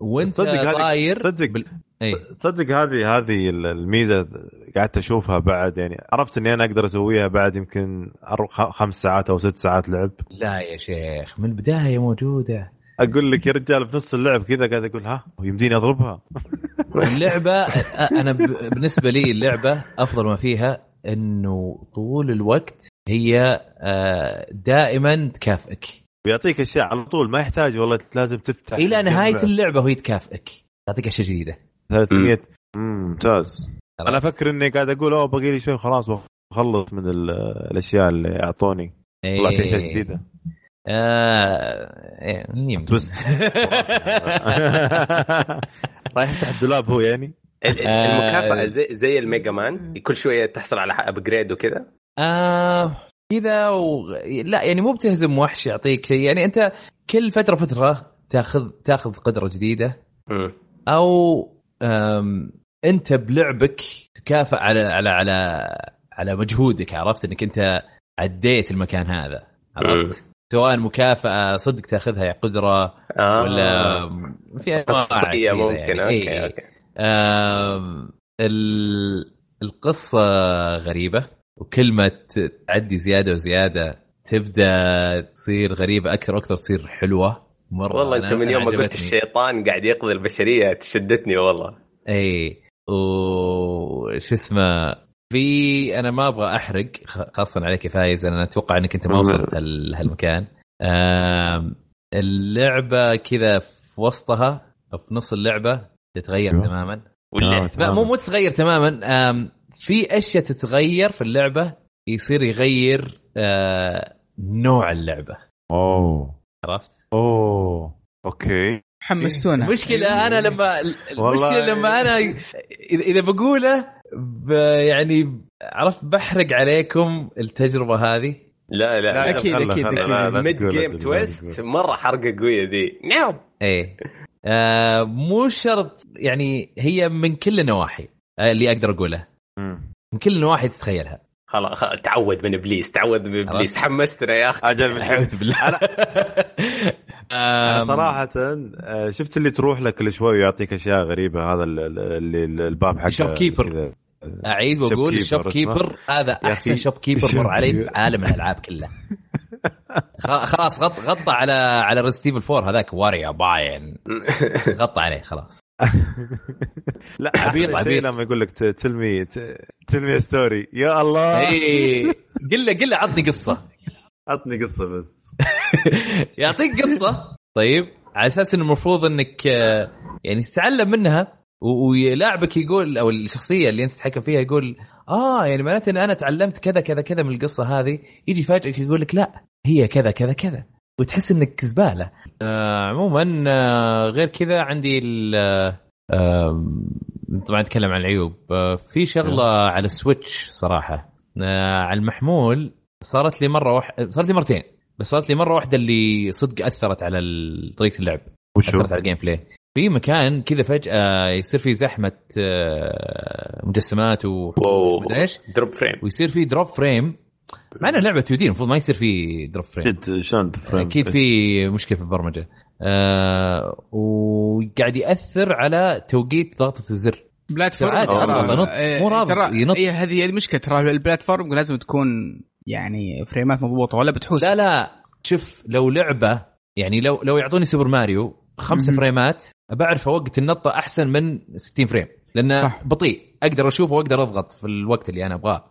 A: وأنت طاير
B: تصدق أي. تصدق هذه هذه الميزة قعدت أشوفها بعد يعني عرفت إني أنا أقدر أسويها بعد يمكن خمس ساعات أو ست ساعات لعب.
A: لا يا شيخ من البداية موجودة.
B: أقول لك يا رجال في نص اللعب كذا قاعد أقول ها يمديني أضربها؟
A: اللعبة أنا بالنسبة لي اللعبة أفضل ما فيها إنه طول الوقت هي دائما تكافئك.
B: ويعطيك أشياء على طول ما يحتاج والله لازم تفتح
A: إلى نهاية اللعبة وهي تكافئك. تعطيك أشياء جديدة.
B: 300 ممتاز. أنا أفكر إني قاعد أقول أوه باقي لي شوي خلاص بخلص من الأشياء اللي أعطوني. طلع في أشياء جديدة.
A: آه إيه
B: بس. رايح يفتح الدولاب هو يعني.
C: المكافأة زي زي الميجا مان كل شوية تحصل على upgrade وكذا؟
A: آه كذا و... لا يعني مو بتهزم وحش يعطيك يعني أنت كل فترة فترة تاخذ تاخذ قدرة جديدة.
C: م.
A: أو انت بلعبك تكافئ على على على على مجهودك عرفت انك انت عديت المكان هذا عرفت سواء مكافأة صدق تاخذها يا قدرة
C: آه.
A: ولا في
C: أنواع ممكن يعني. أوكي إيه. أوكي
A: القصة غريبة وكل ما تعدي زيادة وزيادة تبدأ تصير غريبة أكثر وأكثر تصير حلوة
C: مرة. والله انت من يوم ما قلت الشيطان قاعد يقضي البشرية شدتني والله.
A: إي. وش اسمه في أنا ما أبغى أحرق خاصة عليك يا فايز أنا أتوقع إنك أنت ما وصلت هالمكان. اللعبة كذا في وسطها أو في نص اللعبة تتغير أيوه. تماما. لا مو مو تتغير تماما. في أشياء تتغير في اللعبة يصير يغير نوع اللعبة.
B: أوه.
A: عرفت؟
B: أوه أوكي.
D: حمستونا.
A: المشكلة أنا لما المشكلة لما أنا إذا بقوله يعني عرفت بحرق عليكم التجربة هذه؟
C: لا لا,
D: لا. أكيد أكيد
C: mid game twist مرة حرقه قوية ذي. نعم.
A: إيه. آه مو شرط يعني هي من كل النواحي آه اللي أقدر أقوله. من كل النواحي تتخيلها.
C: خلاص تعود من إبليس تعود من إبليس. حمستنا يا أخي.
B: أجل من اعوذ بالله. أنا أنا صراحة آه، شفت اللي تروح لك كل شوي ويعطيك أشياء غريبة هذا اللي الباب حقه
A: shop keeper. أعيد وأقول ال shop keeper هذا أحسن shop keeper مر علي في عالم الألعاب كله. خلاص غط غطى على على Resident Evil four هذاك what are ya buyin. غطى عليه خلاص.
B: لا عبيط عبيط. لما يقول لك tell me tell me story. يا الله.
A: إي قل له قل له عطني قصة.
B: عطني قصة بس.
A: يعطيك قصة. طيب على أساس إنه المفروض إنك يعني تتعلم منها ويلاعبك يقول أو الشخصية اللي أنت تتحكم فيها يقول آه يعني معناته إن أنا تعلمت كذا كذا كذا من القصة هذه. يجي يفاجئك يقول لك لا هي كذا كذا كذا. وتحس إنك زبالة. آه عموما آه غير كذا عندي آه طبعا نتكلم عن العيوب. آه في شغلة على السويتش صراحة. آه على المحمول صارت لي مرة واحدة صارت لي مرتين بس صارت لي مرة واحدة اللي صدق أثرت على طريقة اللعب.
B: وشو؟
A: أثرت على ال gameplay في مكان كذا فجأة يصير في زحمة آه، مجسمات و
C: إيش. drop frame
A: ويصير في drop frame مع انها لعبة 2 D المفروض ما يصير في drop frame
B: شلون
A: أكيد في مشكلة في البرمجة. آه وقاعد يأثر على توقيت ضغطة الزر.
D: platform.
A: ينط
D: إيه،
A: مو راضي
D: ترى
A: ينط.
D: إيه، هذه هذه مشكلة. ترى ال platform لازم تكون يعني فريمات مضبوطة ولا بتحوس.
A: لا لا. شوف لو لعبة يعني لو لو يعطوني سوبر ماريو خمسة
D: مهم.
A: فريمات بعرف اوقت النطة أحسن من 60 frame لأنه
D: صح.
A: بطيء. أقدر أشوفه وأقدر أضغط في الوقت اللي أنا
D: أبغاه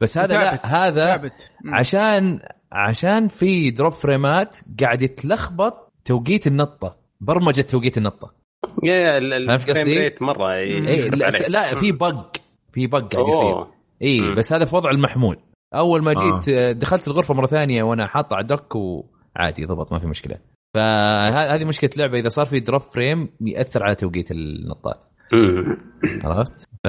A: بس هذا لا. هذا
D: ثابت.
A: عشان عشان في drop فريمات قاعد يتلخبط توقيت النطة برمجة توقيت النطة
C: يا
A: فهمت قصدي؟ مرة
C: يخرب
A: لا, في bug في bug قاعد يصير. اي. بس هذا في وضع المحمول أول ما جيت آه. دخلت الغرفة مرة ثانية وأنا حاطه على ال dock وعادي ضبط ما في مشكلة فهذه مشكلة اللعبه إذا صار في drop frame يأثر على توقيت النطات. عرفت؟ ف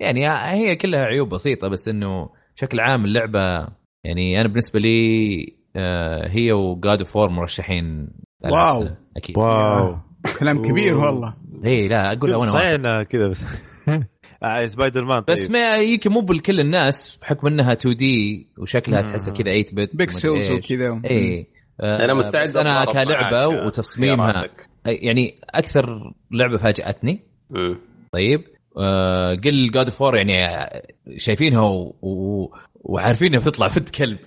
A: يعني هي كلها عيوب بسيطة بس إنه بشكل عام اللعبة يعني أنا بالنسبة لي آه، هي و God of War
D: مرشحين
A: wow. أكيد
B: wow
D: كلام كبير والله
A: اي لا اقولها وأنا واحد.
B: صحيح انها كذا بس آه، سبايدر مان طيب.
A: بس ما يمكن مو بالكل الناس بحكم إنها 2 D وشكلها. تحسها كذا 8 bit
D: pixels وكذا
A: اي
C: أنا مستعد
A: بس
C: أنا
A: كلعبة
C: معاك
A: وتصميمها. يعني أكثر لعبة فاجأتني.
C: مم.
A: طيب آه قل God of War يعني شايفينها و... و... وعارفين انها بتطلع بنت كلب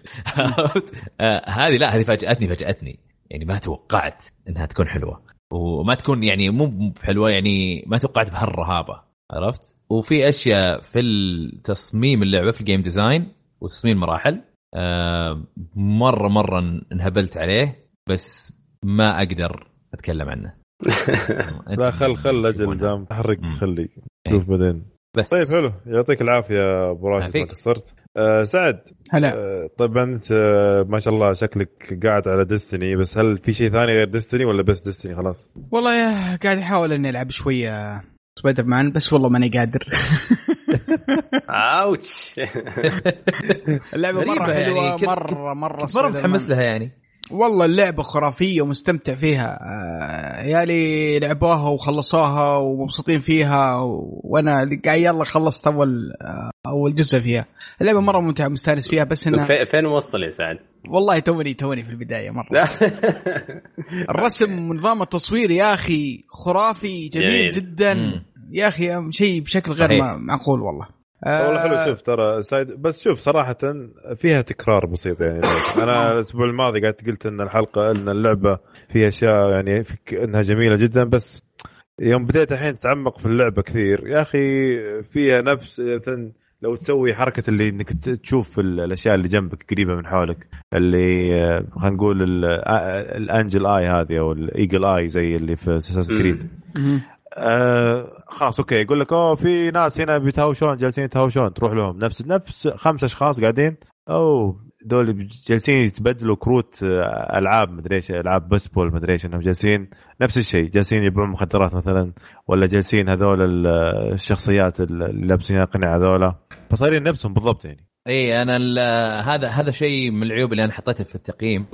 A: آه هذه لا هذه فاجأتني فاجأتني. يعني ما توقعت إنها تكون حلوة. وما تكون يعني مو حلوة يعني ما توقعت بهالرهابة. عرفت؟ وفي أشياء في التصميم اللعبة في ال game design وتصميم المراحل آه مرة مرة انهبلت عليه بس ما أقدر أتكلم عنه.
B: لا خل خل أجل دام تحرق
A: مم.
B: خلي. شوف بعدين.
A: بس.
B: طيب حلو. يعطيك العافية أبو راشد ما. قصرت. آه سعد.
D: هلا.
B: آه طبعا أنت آه ما شاء الله شكلك قاعد على Destiny بس هل في شيء ثاني غير Destiny ولا بس Destiny خلاص؟
D: والله يا قاعد أحاول إني ألعب شوية سبايدر مان بس والله ماني قادر. أوتش. اللعبة
A: مرة
D: حلوة
A: يعني،
D: مره
A: مرة
D: مرة
A: متحمس. لها يعني.
D: والله اللعبة خرافية ومستمتع فيها آه، عيالي لعبوها وخلصوها ومبسوطين فيها. وأنا قاعد يلا خلصت أول آه، أول جزء فيها اللعبة مرة ممتعة مستانس فيها بس انها
C: في- فين موصل يا سعد؟
D: والله توني توني في البداية مرة الرسم ونظام التصوير يا أخي خرافي جميل
C: جميل.
D: جدا
A: مم.
D: يا أخي شيء بشكل غير معقول والله
B: والله حلو
D: آه،
B: شوف ترى side بس شوف صراحة فيها تكرار بسيط يعني. أنا الأسبوع الماضي قاعد قلت إن الحلقة إن اللعبة فيها أشياء يعني إنها جميلة جدا بس يوم بديت الحين تتعمق في اللعبة كثير. يا أخي فيها نفس لو تسوي حركة اللي إنك تشوف ال- الأشياء اللي جنبك قريبة من حولك اللي آه، خلينا نقول ال- آه، ال angle eye هذه أو ال eagle eye زي اللي في Assassin's
D: Creed.
B: آه خلاص okay. يقول لك أوه في ناس هنا بيتهاوشون جالسين يتهاوشون. تروح لهم. نفس نفس خمس اشخاص قاعدين. أوه دول جالسين يتبدلوا كروت آه، ألعاب مدري إيش ألعاب بيسبول مدري إيش إنهم جالسين نفس الشيء. جالسين يبيعون مخدرات مثلا ولا جالسين هذول ال- الشخصيات اللي لابسين اقنعه هذولا. فصايرين نفسهم بالضبط يعني.
A: إي أنا هذا هذا شيء من العيوب اللي أنا حطيتها في التقييم.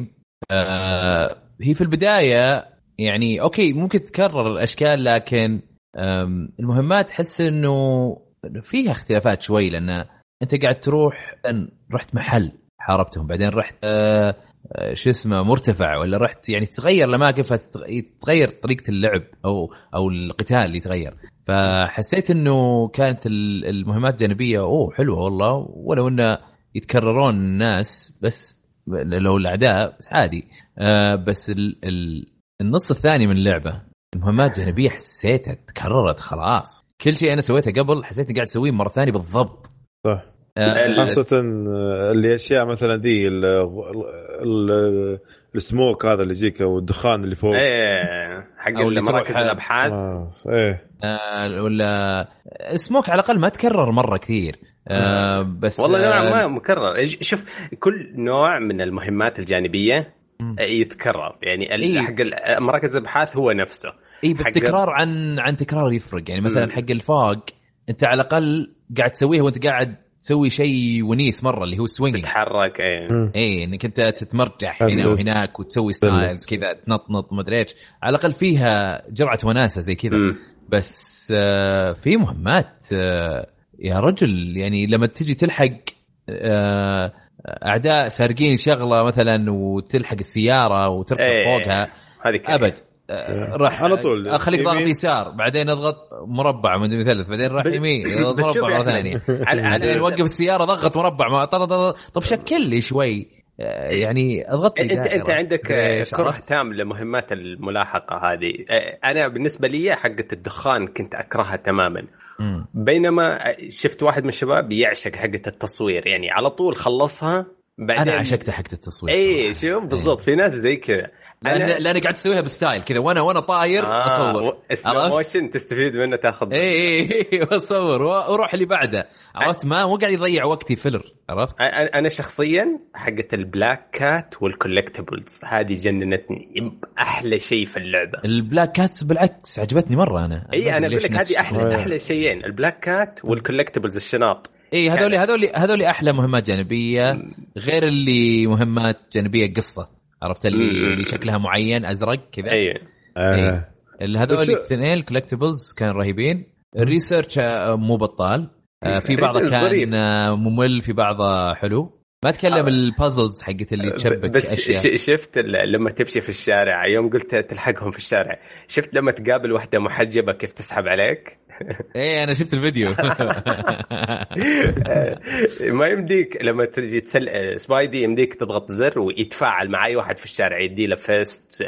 A: آه هي في البداية يعني أوكي ممكن تتكرر الأشكال لكن المهمات تحس إنه فيها اختلافات شوي لأن أنت قاعد تروح أن رحت محل حاربتهم بعدين رحت آه، آه، شو اسمه مرتفع ولا رحت يعني تتغير الأماكن فتتغير طريقة اللعب أو أو القتال اللي يتغير. فحسيت إنه كانت ال- المهمات الجانبيه أوه حلوة والله ولو انه يتكررون الناس بس لو الأعداء بس عادي. آه بس ال ال النص الثاني من اللعبة المهمات الجانبية حسيتها تكررت خلاص. كل شيء أنا سويته قبل حسيت قاعد أسويه مرة ثانية بالضبط.
B: صح.
A: آه
B: خاصة آه، اللي اشياء مثلا دي ال- ال- السموك هذا اللي يجيك والدخان اللي فوق.
C: إيه حق
A: أو اللي
C: مراكز الأبحاث.
B: آه إيه.
A: آه ولا سموك على الأقل ما تكرر مرة كثير. آه بس
C: والله نوعا
A: آه
C: ما مكرر. إيش- شوف كل نوع من المهمات
A: الجانبية.
C: يتكرر. يعني
A: إيه.
C: حق مراكز الأبحاث هو نفسه.
A: اي بس
C: حق-
A: تكرار عن عن تكرار يفرق. يعني مثلا. حق الفوق أنت على الأقل قاعد تسويه وأنت قاعد تسوي شيء ونيس مرة اللي هو swing
C: تتحرك إيه.
A: اي إنك أنت تتمرجح
B: حلو.
A: هنا وهناك وتسوي styles كذا تنطنط مدري إيش. على الأقل فيها جرعة وناسة زي كذا. بس آه، في مهمات آه، يا رجل. يعني لما تجي تلحق آه، أعداء سارقين شغلة مثلا وتلحق السيارة وتركب
C: إيه.
A: فوقها.
C: هذه
A: أبد. آه، راح
B: على طول.
A: أخليك
B: يمين.
A: يسار. بعدين اضغط مربع من مثلث بعدين راح يمين. اضغط مربع مره ثانية
C: على-
A: بعدين
C: على-
A: وقف السيارة ضغط مربع. ما طب, شكل لي شوي. آه، يعني اضغط لي
C: انت. أنت عندك
A: إيش،
C: كره؟ تام لمهمات الملاحقة هذه. أنا بالنسبة لي حقة الدخان كنت أكرهها تماما.
A: مم.
C: بينما شفت واحد من الشباب يعشق حقة التصوير. يعني على طول خلصها بعدين
A: أنا عشقت حقت التصوير
C: اي. شوف بالضبط. في ناس زي كذا.
A: لأن لأن قاعد أسويها ب style كذا. وأنا وأنا طاير
C: آه أصور.
A: slow؟
C: motion تستفيد منه تاخذ
A: اي اي اي وأصور. وأروح اللي بعده. عرفت؟ ما مو قاعد يضيع وقتي filler عرفت؟
C: أنا شخصيا حقه ال Black Cat وال collectibles هذه جننتني. أحلى شيء في اللعبة.
A: ال Black Cats بالعكس عجبتني مرة أنا.
C: اي أنا
A: أقول
C: لك هذه
B: أحلى.
C: أحلى شيئين. ال Black Cat وال collectibles الشناط.
A: اي هذول هذول هذول أحلى مهمات جانبية غير اللي مهمات جانبية قصة. عرفت اللي,
C: مم.
A: اللي شكلها معين أزرق كذا.
C: اي
B: آه.
A: اللي هذول الاثنين ال collectibles كانوا رهيبين. ال research آه، مو بطال. آه، في بعضه. كان آه، ممل في بعضه حلو. ما أتكلم
C: آه.
A: ال puzzles حقت اللي تشبك
C: بس أشياء. شفت لما تمشي في الشارع يوم قلت تلحقهم في الشارع شفت لما تقابل واحدة محجبة كيف تسحب عليك؟
A: إيه أنا شفت الفيديو.
C: ما يمديك لما تجي تسل سبايدي يمديك تضغط زر ويتفاعل مع أي واحد في الشارع يدي له fist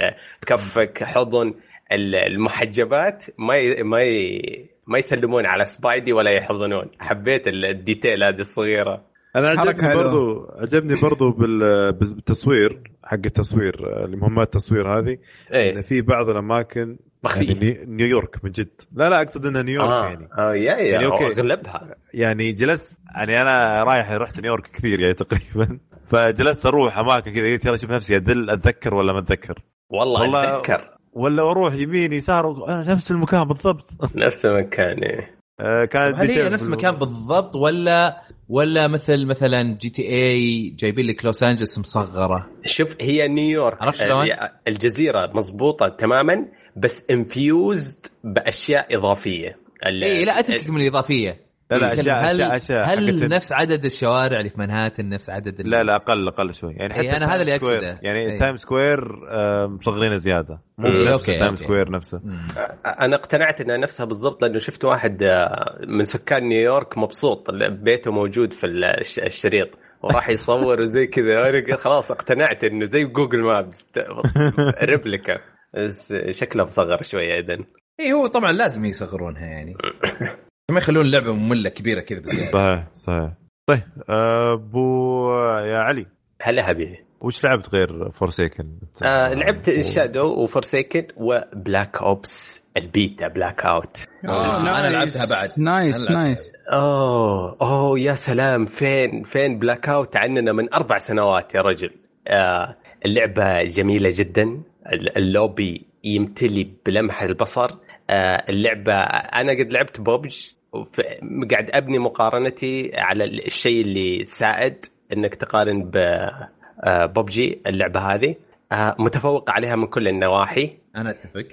C: كفك حضن ال- المحجبات ما ي... ما ي... ما يسلمون على سبايدي ولا يحضنون. حبيت ال- ال detail هذه الصغيرة.
B: أنا عجبني. برضو عجبني برضو بال- بالتصوير حق التصوير المهمات التصوير هذه إن
C: إيه
B: في بعض الأماكن يعني
C: مخفي
B: ني- نيويورك من جد. لا لا أقصد انها نيويورك
C: آه.
B: يعني.
C: آه يا يا.
B: يعني أوكي.
C: اغلبها
B: يعني جلست يعني أنا رايح رحت نيويورك كثير يعني تقريبا. فجلست أروح أماكن كذا قلت يلا أشوف نفسي أدل أتذكر ولا ما أتذكر؟
C: والله,
B: والله-
C: أتذكر.
B: ولا أروح يمين يسار أنا نفس المكان بالضبط.
C: نفس المكان إيه.
B: آه، كانت
A: هل هي نفس المكان بالضبط ولا ولا مثل مثلا GTA جايبين لك لوس أنجلس مصغرة؟
C: شوف هي نيويورك.
A: عرفت شلون؟
C: آه، الجزيرة مضبوطة تماما بس infused بأشياء إضافية
A: اي لا اترك من الإضافية
B: لا لا اشياء
A: هل
B: اشياء أشياء
A: هل نفس عدد الشوارع اللي في منهاتن نفس عدد ال-
B: لا لا أقل أقل شوي يعني
A: إيه،
B: حتى
A: أنا هذا اللي. أقصده.
B: يعني
A: إيه.
B: تايم سكوير مصغرينه زيادة مو
C: إيه،
B: نفس
A: أوكي،
B: Times
A: أوكي.
B: Square نفسه
A: مم.
C: أنا اقتنعت إنها نفسها بالضبط لأنه شفت واحد آه، من سكان نيويورك مبسوط بيته موجود في الش- الشريط وراح يصور وزي كذا خلاص اقتنعت إنه زي Google Maps replica بس شكلها مصغر شوية اذا
A: اي هو طبعا لازم يصغرونها يعني. ما يخلون اللعبة مملة كبيرة كذا بزياده
B: صحيح صحيح. طيب آه، أبو يا علي.
C: هلا حبيبي.
B: وش لعبت غير Forsaken؟
C: آه لعبت Shadow و Forsaken و Black Ops ال beta Blackout
A: آه، أنا لعبتها بعد. nice
D: nice
C: أوه أوه يا سلام. فين فين Blackout عننا من أربع سنوات يا رجل. آه اللعبة جميلة جدا. اللوبي يمتلي بلمح البصر. آه اللعبة أنا قد لعبت بوبج قاعد أبني مقارنتي على الشيء اللي سائد إنك تقارن ب آه، ببجي اللعبة هذه. آه، متفوق عليها من كل النواحي.
A: أنا
C: أتفق.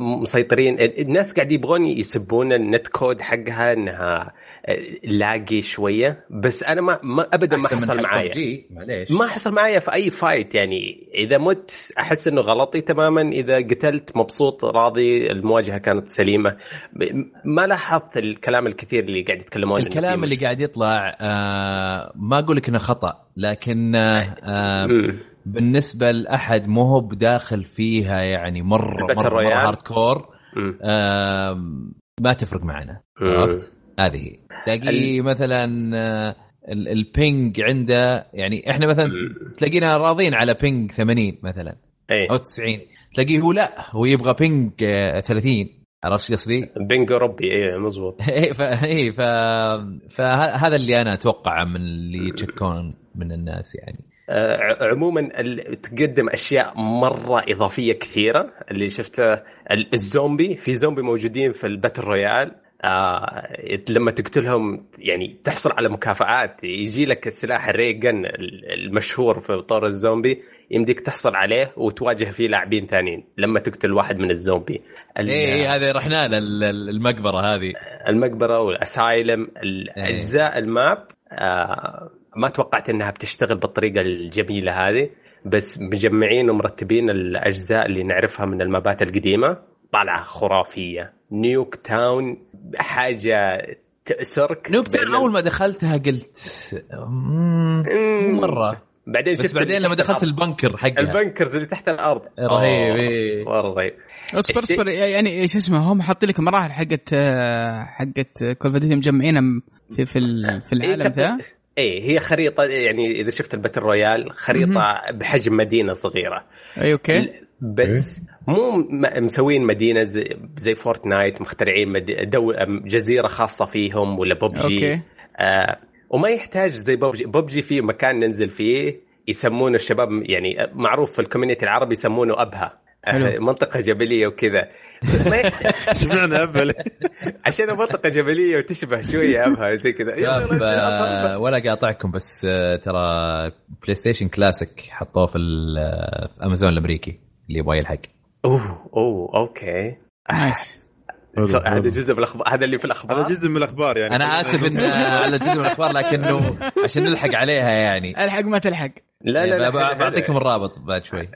C: مسيطرين. الناس قاعد يبغون يسبون ال netcode حقها إنها laggy شوية بس أنا ما, ما ابدا ما حصل معايا
A: معليش
C: ما حصل معايا في أي fight يعني إذا مت أحس إنه غلطي تماما إذا قتلت مبسوط راضي المواجهة كانت سليمة ما لاحظت الكلام الكثير اللي قاعد يتكلمون
A: الكلام اللي قاعد يطلع آه ما أقول لك إنه خطأ لكن آه آه. بالنسبة لأحد مو هو بداخل فيها يعني مرة مرة, مرة؟
C: hardcore.
A: آه ما تفرق معنا. عرفت هذه هي. تلاقي مثلا آه ال- ال ping عنده يعني إحنا مثلا. تلاقينا راضين على ping 80 مثلا
C: إي
A: أو 90 تلاقيه هو لا هو يبغى ping آه 30 عرفت قصدي؟
C: ping أوروبي إي مزبوط
A: إيه ف... إيه ف... فهذا اللي أنا أتوقعه من اللي يتشكون من الناس يعني
C: آه، عموما ال- تقدم أشياء مرة إضافية كثيرة اللي شفته ال- الزومبي في zombies موجودين في ال battle royale آه لما تقتلهم يعني تحصل على مكافآت. يجي لك السلاح ال ray gun ال- المشهور في طور الزومبي يمديك تحصل عليه وتواجه فيه لاعبين ثانيين لما تقتل واحد من الزومبي. ال-
A: إيه إيه هذه رحنا له ال- ال- المقبرة هذه.
C: المقبرة وال asylum. الأجزاء ال map آه ما توقعت إنها بتشتغل بالطريقة الجميلة هذه بس مجمعين ومرتبين الأجزاء اللي نعرفها من المابات القديمة طالعة خرافية. Nuketown حاجة تأسرك
A: Nuketown أول ما دخلتها قلت مرة.
C: بعدين
A: بس بعدين لما دخلت ال bunker حقها.
C: ال bunkers اللي تحت الأرض.
A: رهيب إيه.
C: مرة رهيب.
D: اصبر اصبر. يعني شو اسمه هم حاطين لك مراحل حقت حقت Call مجمعينها في في في العالم ذا
C: إيه هي خريطة يعني إذا شفت ال battle royale خريطة بحجم مدينة صغيرة.
D: أي okay.
C: بس مو مسوين مدينة زي, زي Fortnite مخترعين دو جزيرة خاصة فيهم ولا PUBG.
D: okay.
C: آه وما يحتاج زي PUBG. PUBG في مكان ننزل فيه يسمونه الشباب يعني معروف في ال community العربي يسمونه أبها. حلو. منطقة جبلية وكذا.
B: سمعنا أبها.
C: عشان منطقه جبلية وتشبه شوية أبها زي كذا.
A: ولا قاطعكم بس آه، ترى PlayStation Classic حطوه في امازون الأمريكي اللي يبغى يلحق.
C: أوه أوه okay.
D: nice
C: هذا جزء من الأخبار هذا اللي في الأخبار؟
B: هذا جزء من الأخبار يعني.
A: أنا آسف إن على جزء من الأخبار لكنه عشان نلحق عليها يعني.
D: الحق ما تلحق.
C: لا لا, لا
A: بعطيكم الرابط بعد شوي.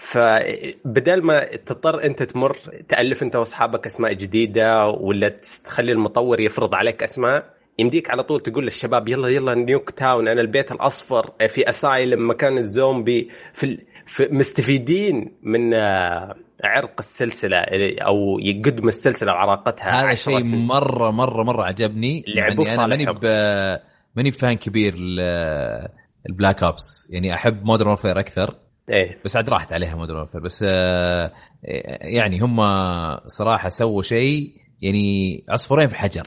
C: فبدل ما تضطر أنت تمر تألف أنت وأصحابك أسماء جديدة ولا تخلي المطور يفرض عليك أسماء يمديك على طول تقول للشباب يلا يلا نيوك تاون أنا البيت الأصفر في أسايلم مكان الزومبي في, في مستفيدين من آه، عرق السلسلة أو يقدم السلسلة وعراقتها
A: هذا شيء مرة مرة مرة عجبني.
C: لعبوا
A: يعني أنا ماني ماني fan كبير ال Black Ops. يعني أحب Modern Warfare أكثر.
C: إيه.
A: بس عاد راحت عليها Modern Warfare بس آه، يعني هم صراحة سووا شيء يعني عصفورين في حجر.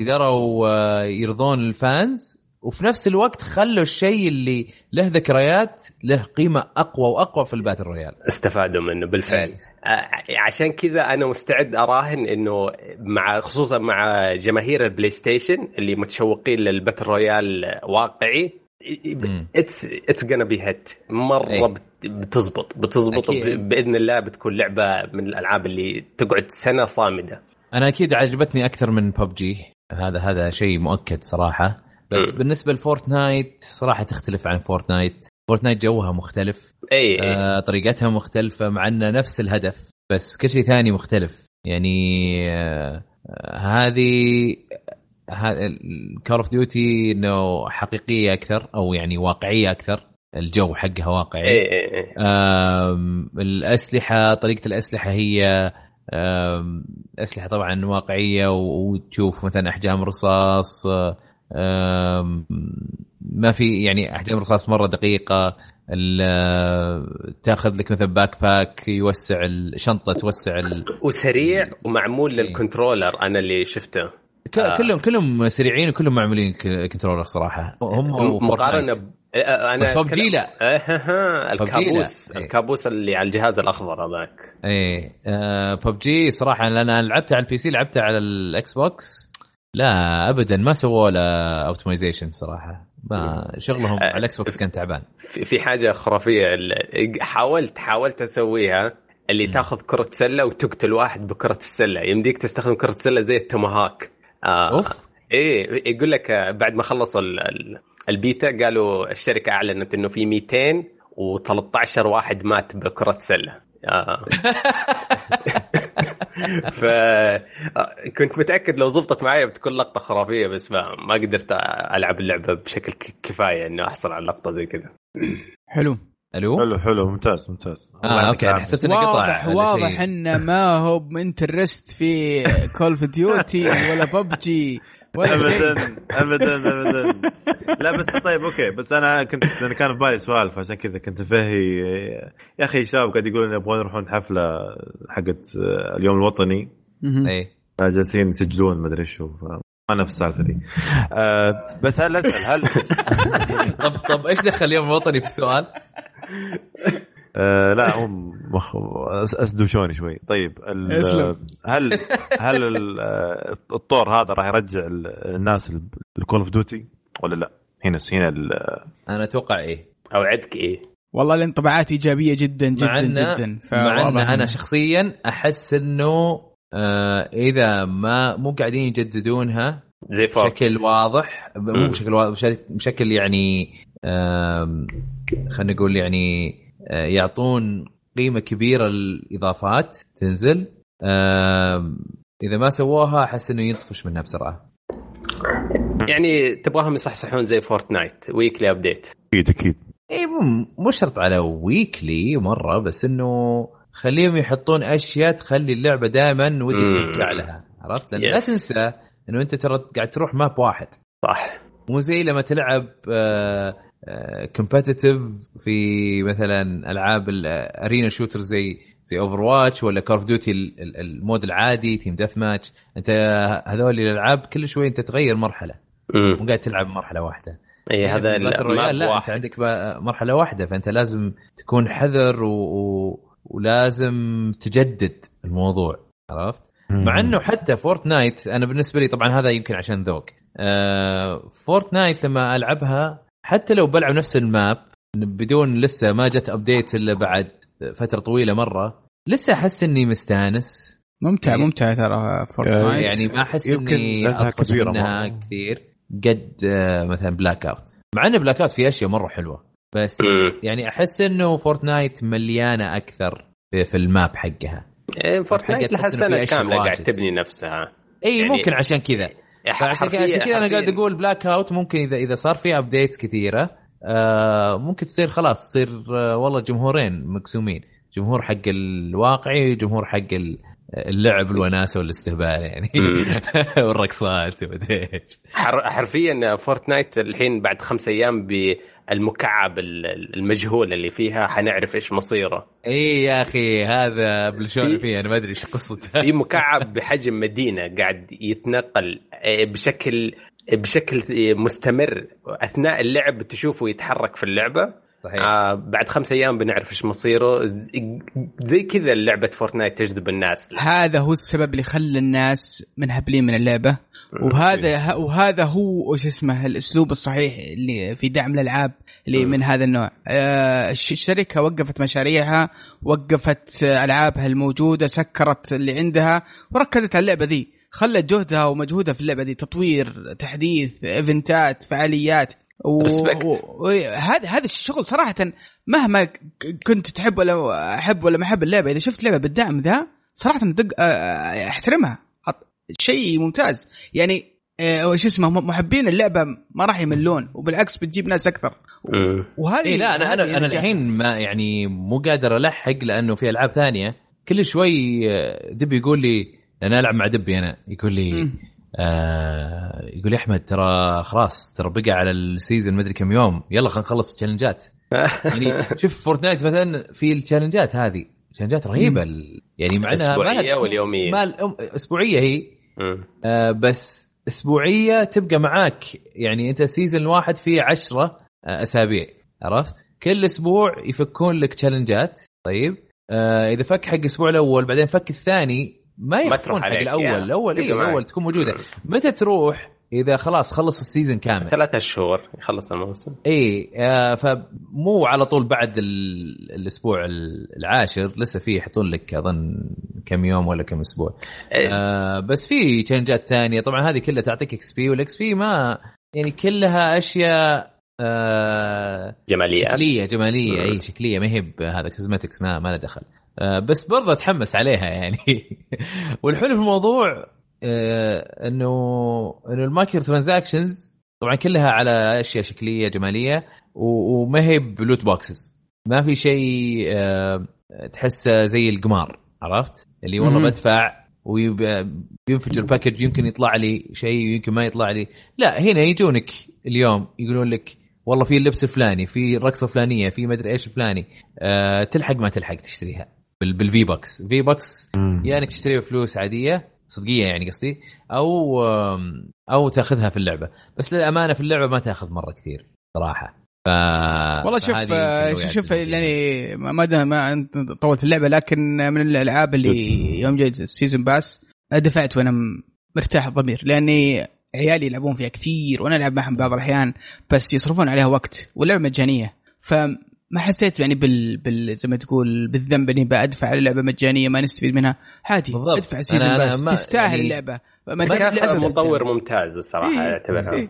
A: قدروا آه، يرضون ال fans وفي نفس الوقت خلوا الشيء اللي له ذكريات له قيمة أقوى وأقوى في ال battle royale.
C: استفادوا منه بالفعل. يعني. عشان كذا أنا مستعد أراهن إنه مع خصوصا مع جماهير البلاي ستيشن اللي متشوقين لل battle royale واقعي it's it's gonna be hit مرة أي. بتزبط. بتزبط بإذن الله بتكون لعبة من الألعاب اللي تقعد سنة صامدة.
A: أنا أكيد عجبتني أكثر من ببجي هذا هذا شيء مؤكد صراحة. بس م. بالنسبة لفورتنايت صراحة تختلف عن فورتنايت. فورتنايت جوها مختلف.
C: اي
A: آه طريقتها مختلفة مع إنه نفس الهدف بس كل شيء ثاني مختلف. يعني آه هذه كول اوف ديوتي إنه حقيقية أكثر أو يعني واقعية أكثر. الجو حقها واقعي.
C: اي اي اي.
A: الأسلحة طريقة الأسلحة هي أسلحة طبعا واقعية وتشوف مثلا أحجام رصاص ما في يعني احجام الرصاص مرة دقيقة تأخذ لك مثلا backpack يوسع الشنطه توسع ال...
C: وسريع ومعمول
A: إيه.
C: لل controller أنا اللي شفته.
A: آه. كلهم كلهم سريعين وكلهم معمولين controller صراحة. هم
C: مقارنة ب...
A: أنا ببجي لا.
C: الكابوس الكابوس اللي على الجهاز الأخضر هذاك.
A: إيه. ببجي صراحة أنا لعبتها على ال PC لعبتها على الإكس بوكس. لا ابدا ما سووا له optimization صراحة. ما شغلهم على الاكس بوكس كان تعبان.
C: في حاجة خرافية حاولت حاولت أسويها اللي تاخذ كرة سلة وتقتل واحد بكرة السلة. يمديك تستخدم كرة السله زي التوماهاك. آه
A: أوف.
C: إيه يقول لك بعد ما خلصوا البيتا قالوا الشركة أعلنت إنه في 200 و13 واحد مات بكرة سلة. آه. فكنت متأكد لو زبطت معي بتكون لقطة خرافية بس ما ما قدرت ألعب اللعبة بشكل كفاية إنه أحصل على لقطه زي كذا.
D: حلو.
A: ألو؟
B: حلو حلو ممتاز ممتاز.
A: آه okay أنا حسبت انه قطع
D: واضح واضح انه ما هو interested في كول اوف ديوتي ولا ببجي ولا
B: ابدا ابدا ابدا. لا بس طيب okay. بس أنا كنت أنا كان في بالي سؤال فعشان كذا كنت فهي يا أخي شباب قاعد يقولون يبغون يروحون حفلة حقت اليوم الوطني.
A: اي
B: جالسين يسجلون ما أدري إيش ما نفس السالفة دي. آه بس هل أسأل هل
A: طب طب إيش دخل اليوم الوطني في السؤال؟
B: آه لا هم مخ... أسدوشوني شوي. طيب هل هل الطور هذا راح يرجع الناس الكول اوف ديوتي ولا لا؟ هنا هنا
A: أنا أتوقع إيه.
C: اوعدك إيه.
D: والله الانطباعات إيجابية جدا جدا
A: مع
D: جدا.
A: مع أن أنا شخصيا أحس إنه آه إذا ما مو قاعدين يجددونها
C: زي فور
A: بشكل واضح مو بشكل واضح بشكل يعني خلينا نقول يعني آه، يعطون قيمة كبيرة للإضافات تنزل. إذا ما سووها أحس إنه ينطفش منها بسرعة.
C: يعني تبغاهم يصحصحون زي فورتنايت weekly update
B: أكيد أكيد.
A: اي مو شرط على weekly مرة بس إنه خليهم يحطون أشياء تخلي اللعبة دائما ودك ترجع لها عرفت؟ لأن لا تنسى إنه أنت ترى قاعد تروح map واحد.
C: صح.
A: مو زي لما تلعب competitive آه، في مثلا ألعاب ال arena shooter زي زي اوفر واتش ولا كول اوف ديوتي ال mode العادي team deathmatch أنت هذول الألعاب كل شوي أنت تغير مرحلة. مو قاعد تلعب مرحلة واحدة.
C: اي يعني هذا
A: ال royale لا واحد. انت عندك مرحلة واحدة فأنت لازم تكون حذر و... و... ولازم تجدد الموضوع. عرفت؟ مع إنه حتى فورتنايت أنا بالنسبة لي طبعا هذا يمكن عشان ذوق. آه فورتنايت لما ألعبها حتى لو بلعب نفس ال map بدون لسه ما جت update إلا بعد فترة طويلة مرة لسه أحس إني مستانس.
D: ممتع يعني ممتع ترى فورتنايت
A: يعني ما أحس إني أطفش منها كثير. قد آه، مثلا بلاك اوت مع إن بلاك اوت في أشياء مرة حلوة بس يعني أحس إنه فورتنايت مليانة أكثر في ال map حقها.
C: إيه فورتنايت لها سنة كاملة قاعد تبني نفسها.
A: إي يعني ممكن عشان كذا. عشان كذا أنا قاعد أقول بلاك اوت ممكن اذا إذا صار في updates كثيرة آه ممكن تصير خلاص تصير آه والله جمهورين مقسومين. جمهور حق الواقعي وجمهور حق اللعب الوناسة والاستهبال يعني. والرقصات ومدري إيش.
C: حرفيا فورتنايت الحين بعد خمس أيام بالمكعب المجهول اللي فيها حنعرف إيش مصيره.
A: إي يا أخي هذا بالشون فيه أنا ما أدري إيش قصته.
C: في مكعب بحجم مدينة قاعد يتنقل بشكل بشكل مستمر. أثناء اللعب تشوفه يتحرك في اللعبة. صحيح. آه بعد خمس أيام بنعرف إيش مصيره. زي كذا لعبه فورتنايت تجذب الناس.
D: هذا هو السبب اللي خلى الناس منهبلين من اللعبة. وهذا وهذا هو إيش اسمه الأسلوب الصحيح اللي في دعم الألعاب اللي من هذا النوع. آه الشركة وقفت مشاريعها وقفت ألعابها الموجودة سكرت اللي عندها وركزت على اللعبة ذي. خلت جهدها ومجهودها في اللعبة دي تطوير تحديث إيفنتات فعاليات. وهذا هذا الشغل صراحة مهما كنت تحب ولا أحب ولا ما أحب اللعبة إذا شفت لعبه بالدعم ذا صراحة دق أحترمها. شيء ممتاز. يعني شو اسمه محبين اللعبة ما راح يملون وبالعكس بتجيب ناس أكثر.
A: وهذه إيه لا أنا أنا أنا الحين ما يعني مو قادر ألحق لأنه في ألعاب ثانية. كل شوي دبي يقول لي أنا ألعب مع دبي أنا. يقول لي آه يقول أحمد ترى خلاص ترى بقى على ال season مدري كم يوم. يلا خلينا نخلص التشالنجات. يعني شوف فورتنايت مثلا في التشالنجات هذه. challengeات رهيبة يعني مع إنها
C: اسبوعيه واليومية.
A: ما أسبوعية هي. آه بس أسبوعية تبقى معاك. يعني أنت season واحد فيه عشرة آه أسابيع. عرفت؟ كل أسبوع يفكون لك challengeات طيب؟ آه إذا فك حق الأسبوع الأول بعدين فك الثاني ما يخفّون حق الأول. يعني. الأول اي الأول تكون موجودة. متى تروح؟ إذا خلاص خلص ال season كامل.
C: ثلاثة شهور يخلص الموسم.
A: إي آه فمو على طول بعد الأسبوع العاشر لسه في يحطون لك أظن كم يوم ولا كم أسبوع. آه بس في تشنجات ثانية. طبعا هذه كلها تعطيك XP وال XP ما يعني كلها أشياء آه
C: جمالية.
A: شكلية جمالية. إي شكلية. ما هي هذا cosmetics ما ما له دخل. آه، بس برضه أتحمس عليها يعني. والحلو في الموضوع انه إنه ال micro transactions طبعا كلها على أشياء شكلية جمالية وما هي ب loot boxes. ما في شيء آه، تحسه زي القمار عرفت؟ اللي والله بدفع وينفجر package يمكن يطلع لي شيء ويمكن ما يطلع لي. لا هنا يجونك اليوم يقولون لك والله في اللبس الفلاني في الرقصه الفلانيه في مدري إيش الفلاني أه تلحق ما تلحق تشتريها بال V-Bucks V-Bucks يا إنك تشتريها بفلوس عادية صدقية يعني قصدي أو أو تأخذها في اللعبة. بس للأمانة في اللعبة ما تأخذ مرة كثير صراحة. ف
D: والله شوف آه، شوف يعني ما ما طول في اللعبة لكن من الألعاب اللي يوم جاي ال season pass دفعت وأنا مرتاح الضمير. لأني عيالي يلعبون فيها كثير وأنا ألعب معهم بعض الأحيان بس يصرفون عليها وقت واللعبة مجانية. ف ما حسيت يعني بال, بال... زي ما تقول بالذنب إني بدفع على لعبه مجانية ما نستفيد منها. عادي بالضبط. أدفع season pass تستاهل يعني... اللعبة.
C: كان مطور ممتاز الصراحة إيه أعتبرها. إيه.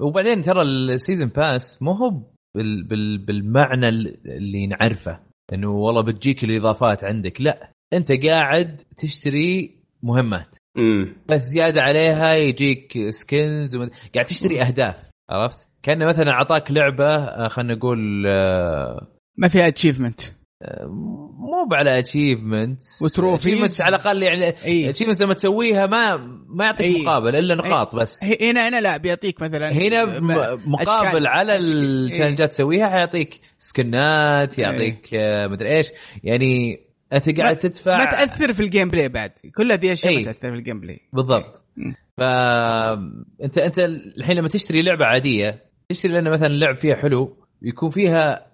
A: وبعدين ترى ال season pass مو هو بال بال بالمعنى اللي نعرفه. إنه والله بتجيك الإضافات عندك. لا أنت قاعد تشتري مهمات.
C: امم
A: بس زيادة عليها يجيك skins ومد... قاعد تشتري أهداف عرفت؟ كانه مثلا أعطاك لعبة آه، خلينا نقول آه،
D: ما فيها اتشيفمنت
A: مو على اتشيفمنت
D: وتروفي
A: على الأقل يعني achievement لما تسويها ما ما يعطيك أي. مقابل إلا نقاط بس.
D: هنا هنا لا بيعطيك مثلا
A: هنا مقابل أشكال. على ال challengeات تسويها حيعطيك skinات يعطيك آه، مدري إيش. يعني أنت قاعد تدفع
D: ما تأثر في ال gameplay بعد. كل هذه أشياء ما تأثر في ال gameplay
A: بالضبط فانت أنت الحين لما تشتري لعبة عادية تشتري لأن مثلا اللعب فيها حلو يكون فيها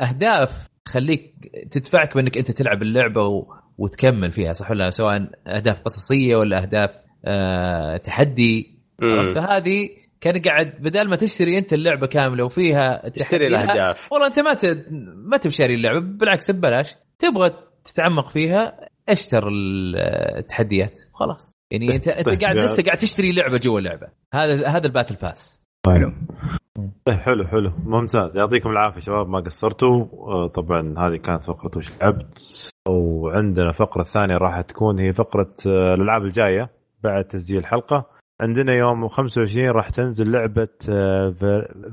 A: أهداف تخليك تدفعك بأنك أنت تلعب اللعبة و... وتكمل فيها صح ولا سواء أهداف قصصية ولا أهداف آه تحدي. فهذه كان قاعد بدل ما تشتري أنت اللعبة كاملة وفيها
C: تشتري الأهداف.
A: والله أنت ما ت... ما تبي شاري اللعبة بالعكس ببلاش. تبغى تتعمق فيها اشتر التحديات. خلاص. يعني انت أنت طيب، قاعد لسه قاعد تشتري لعبة جوا اللعبة. هذا هذا ال battle pass.
B: حلو طيب حلو حلو. ممتاز. يعطيكم العافية شباب ما قصرتوا. آه، طبعا هذه كانت فقرة وش لعبت وعندنا فقرة ثانية راح تكون هي فقرة آه، الألعاب الجاية بعد تسجيل الحلقة. عندنا يوم 25 راح تنزل لعبة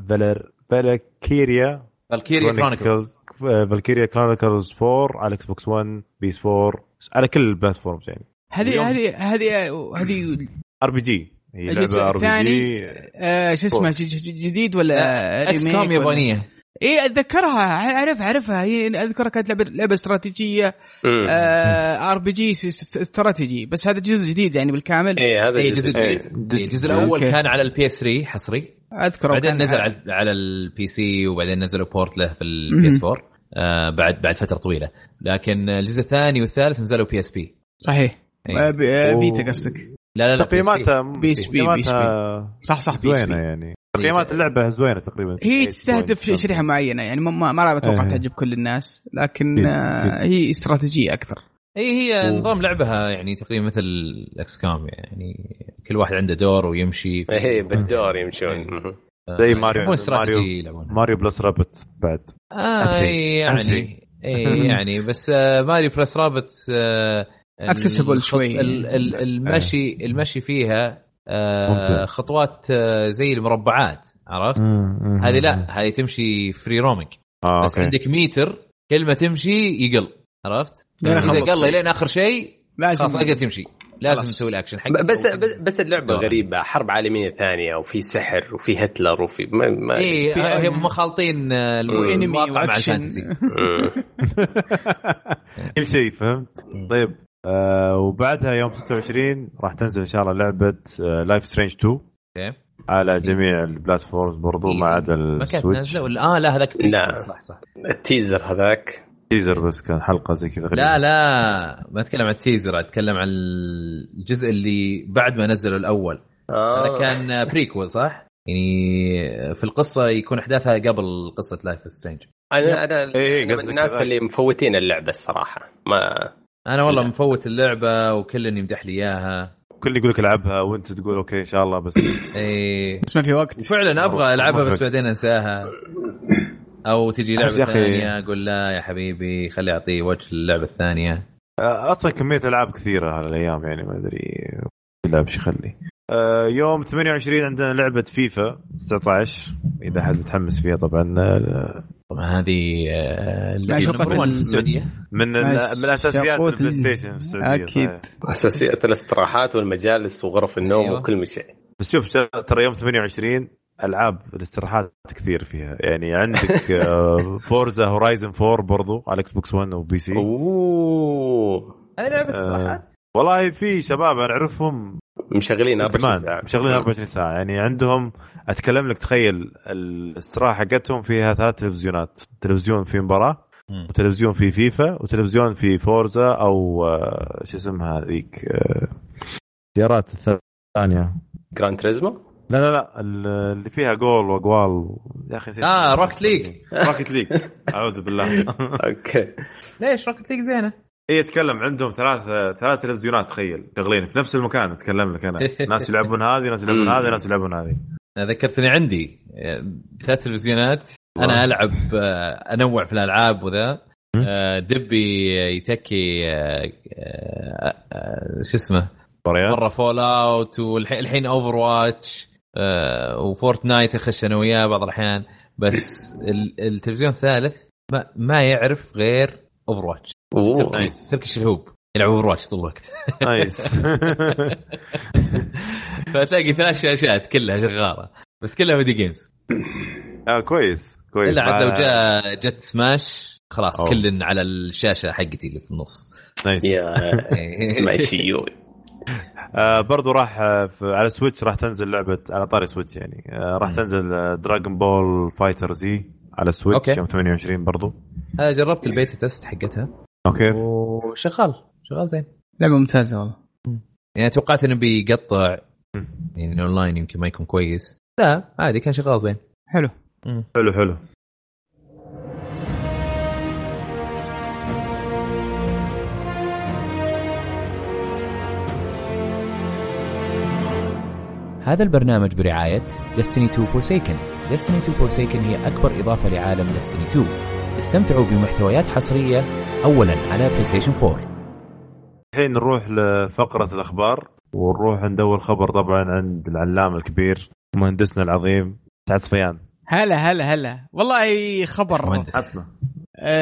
B: فالر Valkyria
A: Valkyria Chronicles
B: Valkyria Chronicles 4 على Xbox One PS4 على كل ال platforms يعني.
D: هذه هذه هذه هذه
B: ار بي جي.
D: هي لعبة ار بي جي آه شو اسمه جديد ولا
A: XCOM يابانية.
D: اي أتذكرها اعرف اعرفها هي أذكرها كانت لعبه لعبة استراتيجية RPG استراتيجي. بس هذا جزء جديد يعني بالكامل.
C: اي هذا
A: إيه جزء جديد. إيه الجزء الأول كان على ال PS3 حصري.
D: اذكر
A: بعدين نزل على ال PC وبعدين نزلوا port له في ال PS4 آه بعد بعد فترة طويلة. لكن الجزء الثاني والثالث نزلوا PSP.
D: صحيح. أيه. Vita قصدك.
A: لا لا لا
B: تقييماتها
D: PSP
B: صح صح بي زوينة يعني. تقييمات اللعبة زوينة تقريبا.
D: هي تستهدف شريحه معينة يعني ما ما أتوقع إيه. تعجب كل الناس لكن آه هي استراتيجية أكثر.
A: إي هي و... نظام لعبها يعني تقريبا مثل ال XCOM يعني كل واحد عنده دور ويمشي.
C: إي بالدور يمشون.
B: زي ماريو ماريو ماريو. بلس رابت بعد.
A: آه يعني إي يعني بس آه Mario + Rabbids آه
D: accessible شوي.
A: المشي المشي فيها آه خطوات آه زي المربعات عرفت؟ هذه لا هذه تمشي free roaming آه بس أوكي. عندك ميتر كل ما تمشي يقل عرفت؟ إذا قل لين آخر شيء لازم خلاص أقدر تمشي. لازم تسوي الأكشن حق
C: بس بس, بس اللعبة غريبة حرب عالمية ثانية وفي سحر وفي هتلر وفي ما
A: ما اي هم خالطين
D: الواقع مع ال fantasy
B: كل شيء فهمت؟ طيب. آه وبعدها يوم 26 راح تنزل إن شاء الله لعبة Life is Strange 2 على جميع ال platforms برضو إيه. ما عدا ال Switch
A: ولا آه لا هذاك
C: لا. صح صح. ال teaser هذاك.
B: teaser بس كان حلقة زي كذا
A: لا لا ما أتكلم عن ال teaser أتكلم عن الجزء اللي بعد ما نزلوا الأول. آه. هذا كان prequel صح؟ يعني في القصة يكون أحداثها قبل قصة Life is
C: Strange أنا أنا إيه من الناس اللي مفوتين اللعبة الصراحة. ما
A: أنا والله مفوت اللعبة وكل يمدح لي إياها.
B: كل يقول لك ألعبها وأنت تقول okay إن شاء الله بس.
A: إيه.
D: بس ما في وقت.
A: وفعلا أبغى ألعبها بس بعدين أنساها. أو تجي لعبة ثانية أقول لا يا حبيبي خلي أعطيه وجه اللعبه الثانية.
B: أصلا كمية ألعاب كثيرة هالايام يعني ما أدري. لا إيش يخلي. يوم 28 عندنا لعبة فيفا 19 إذا أحد متحمس فيها طبعا.
A: طبعا هذه
D: في
A: السعودية.
B: من من اساسيات ال PlayStation في السعودية
D: أكيد.
C: أساسيات الاستراحات والمجالس وغرف النوم أيوة. وكل شيء.
B: بس شوف ترى يوم 28 ألعاب الاستراحات كثير فيها. يعني عندك Forza Horizon 4 برضو على Xbox 1 و PC.
A: أوه. هذه لعبة استراحات؟
B: والله في شباب أنا أعرفهم
C: مشغلين 24 ساعة.
B: مشغلين 24 ساعة. يعني عندهم أتكلم لك تخيل الاستراحه حقتهم فيها ثلاث تلفزيونات. تلفزيون في مباراة وتلفزيون في فيفا وتلفزيون في Forza أو آه، شو اسمها ذيك السيارات آه، الثانية.
C: Gran Turismo
B: لا لا لا اللي فيها جول وأقوال.
A: يا أخي آه Rocket League
B: Rocket League أعوذ بالله.
C: okay.
A: ليش Rocket League زينة؟
B: هي يتكلم عندهم ثلاث ثلاث تلفزيونات تخيل. شغالين في نفس المكان أتكلم لك أنا. ناس يلعبون هذه ناس يلعبون هذه ناس يلعبون هذه.
A: ذكرتني عندي ثلاث تلفزيونات. أنا ألعب آه، أنوع في الألعاب وذا. آه، دبي يتكي آه، شو اسمه؟ مرة Fallout والحين Overwatch و Fortnite اخش أنا وياه بعض الأحيان. بس التلفزيون الثالث ما, ما يعرف غير Overwatch تركي الشلهوب يلعب Overwatch طول الوقت.
B: nice.
A: فتلاقي ثلاث شاشات كلها شغالة. بس كلها video games
B: آه كويس كويس.
A: إلا عاد لو جاء جت سماش خلاص كل على الشاشة حقتي اللي في النص.
B: nice.
C: اسمع شوي
B: آه برضو راح آه على Switch راح تنزل لعبة على طاري Switch يعني. آه راح تنزل Dragon Ball FighterZ على Switch يوم 28 برضو.
A: أنا جربت ال beta test حقتها.
B: okay.
A: وشغال. شغال زين.
D: لعبة ممتازة والله.
A: يعني توقعت إنه بيقطع. يعني الأونلاين يمكن ما يكون كويس. لا عادي كان شغال زين.
D: حلو.
B: مم. حلو حلو.
E: هذا البرنامج برعاية Destiny 2 Forsaken. Destiny 2 Forsaken هي أكبر إضافة لعالم Destiny 2 استمتعوا بمحتويات حصرية أولا على PlayStation 4
B: الحين نروح لفقرة الأخبار ونروح ندور خبر طبعا عند العلام الكبير مهندسنا العظيم سعد صفيان.
D: هلا هلا هلا. والله خبر.
A: مهندس.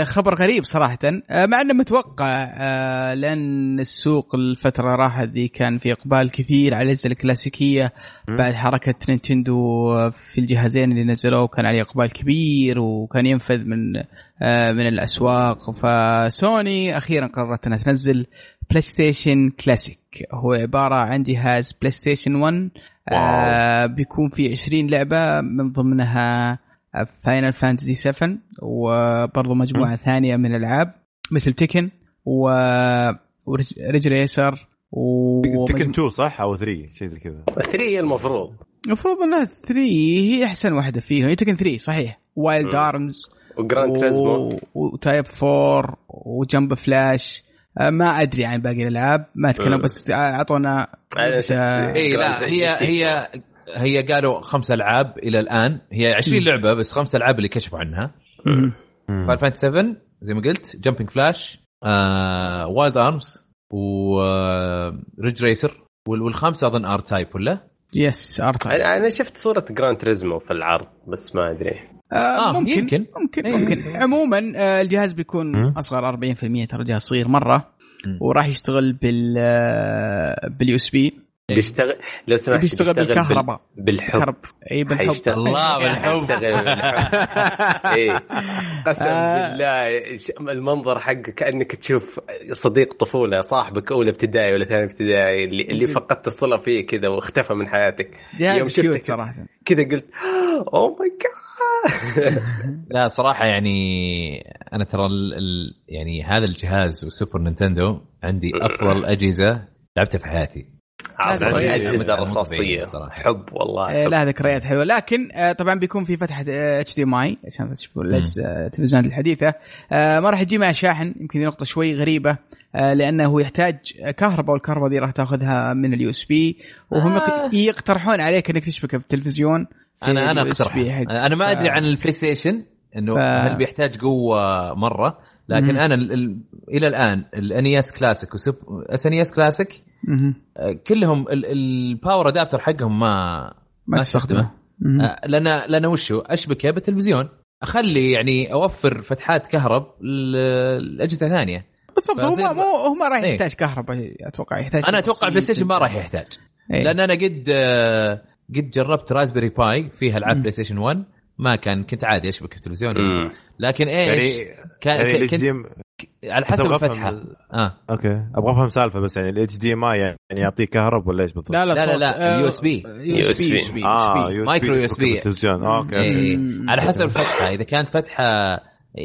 D: خبر غريب صراحة. آه، مع إنه متوقع آه، لأن السوق الفترة راحت ذي كان في إقبال كثير على الأجهزة الكلاسيكية بعد حركة Nintendo في الجهازين اللي نزلوه كان عليه إقبال كبير وكان ينفذ من من الأسواق. فسوني أخيرا قررت إنها تنزل PlayStation Classic هو عبارة عن جهاز PlayStation 1 آه بيكون في 20 لعبة من ضمنها Final Fantasy 7 وبرضه مجموعة م. ثانية من الألعاب مثل Tekken و و Ridge Racer
B: و Tekken 2 صح؟ أو 3 شيء زي كذا.
C: 3 المفروض.
D: المفروض إنها 3 هي أحسن واحدة فيهم. هي Tekken 3 صحيح. Wild Arms
C: و Gran
D: Turismo و Type 4 و Jump Flash ما أدري عن باقي الألعاب ما أتكلم بس أعطونا
A: اي لا هي هي هي قالوا خمس ألعاب إلى الآن. هي 20 لعبة بس خمس ألعاب اللي كشفوا عنها. Final Fantasy 7 زي ما قلت Jumping Flash آه، Wild Arms و Ridge Racer والخامسة أظن R-Type ولا؟
D: yes R-Type
C: أنا شفت صورة Gran Turismo في العرض بس ما أدري.
D: آه, آه ممكن. يمكن. ممكن إيه. ممكن. عموما آه الجهاز بيكون أصغر 40% ترى جهاز صغير مرة. وراح يشتغل بال بال
C: USB. بيشتغل لو سمحت
D: بيشتغل, بالكهرباء.
C: بالحب.
D: اي بالحب.
A: الله بالحب.
C: اي قسم آه. بالله المنظر حقه كأنك تشوف صديق طفولة صاحبك أولى ابتدائي ولا ثاني ابتدائي اللي, اللي فقدت الصلة فيه كذا واختفى من حياتك.
D: يوم شفتك صراحة.
C: كذا قلت oh my God
A: لا صراحة يعني أنا ترى يعني هذا الجهاز وال Super Nintendo عندي أفضل أجهزة لعبتها في حياتي.
C: الاجهزه الرصاصيه حب والله
D: إيه، حب. لها ذكريات حلوة. لكن آه، طبعا بيكون في فتحة HDMI عشان تشوفوا التلفزيونات الحديثة. آه، ما راح يجي مع شاحن يمكن نقطة شوي غريبة آه، لأنه يحتاج كهرباء والكهرباء دي راح تاخذها من ال USB وهم آه. يقترحون عليك إنك تشبكه بالتلفزيون
A: أنا أنا اقترح أنا ما أدري عن ال PlayStation إنه ف... هل بيحتاج قوة مرة؟ لكن أنا ال ال إلى الآن ال NES Classic SNES Classic كلهم ال power adapter حقهم ما
D: ما أستخدمه.
A: آه، لأن لأن وشو؟ أشبكه بالتلفزيون. أخلي يعني أوفر فتحات كهرب لأجهزة ثانية.
D: بالضبط هو ما هو ما راح إيه. يحتاج كهرباء أتوقع يحتاج
A: أنا أتوقع ال PlayStation ما راح يحتاج. إيه. لأن أنا قد آه، قد جربت Raspberry Pi فيها العاب PlayStation 1 ما كان كنت عادي أشبك في التلفزيون لكن إيش يعني كان يعني كنت على حسب الفتحة.
B: آه. okay. أبغى أفهم سالفة بس يعني ال HD ما يعني يعطيك كهرب ولا إيش بالضبط؟
A: لا لا لا, لا يو إس بي
D: يو إس بي.
A: آه micro USB.
B: التلفزيون. آه، okay. إيه.
A: على حسب الفتحة. إذا كانت فتحة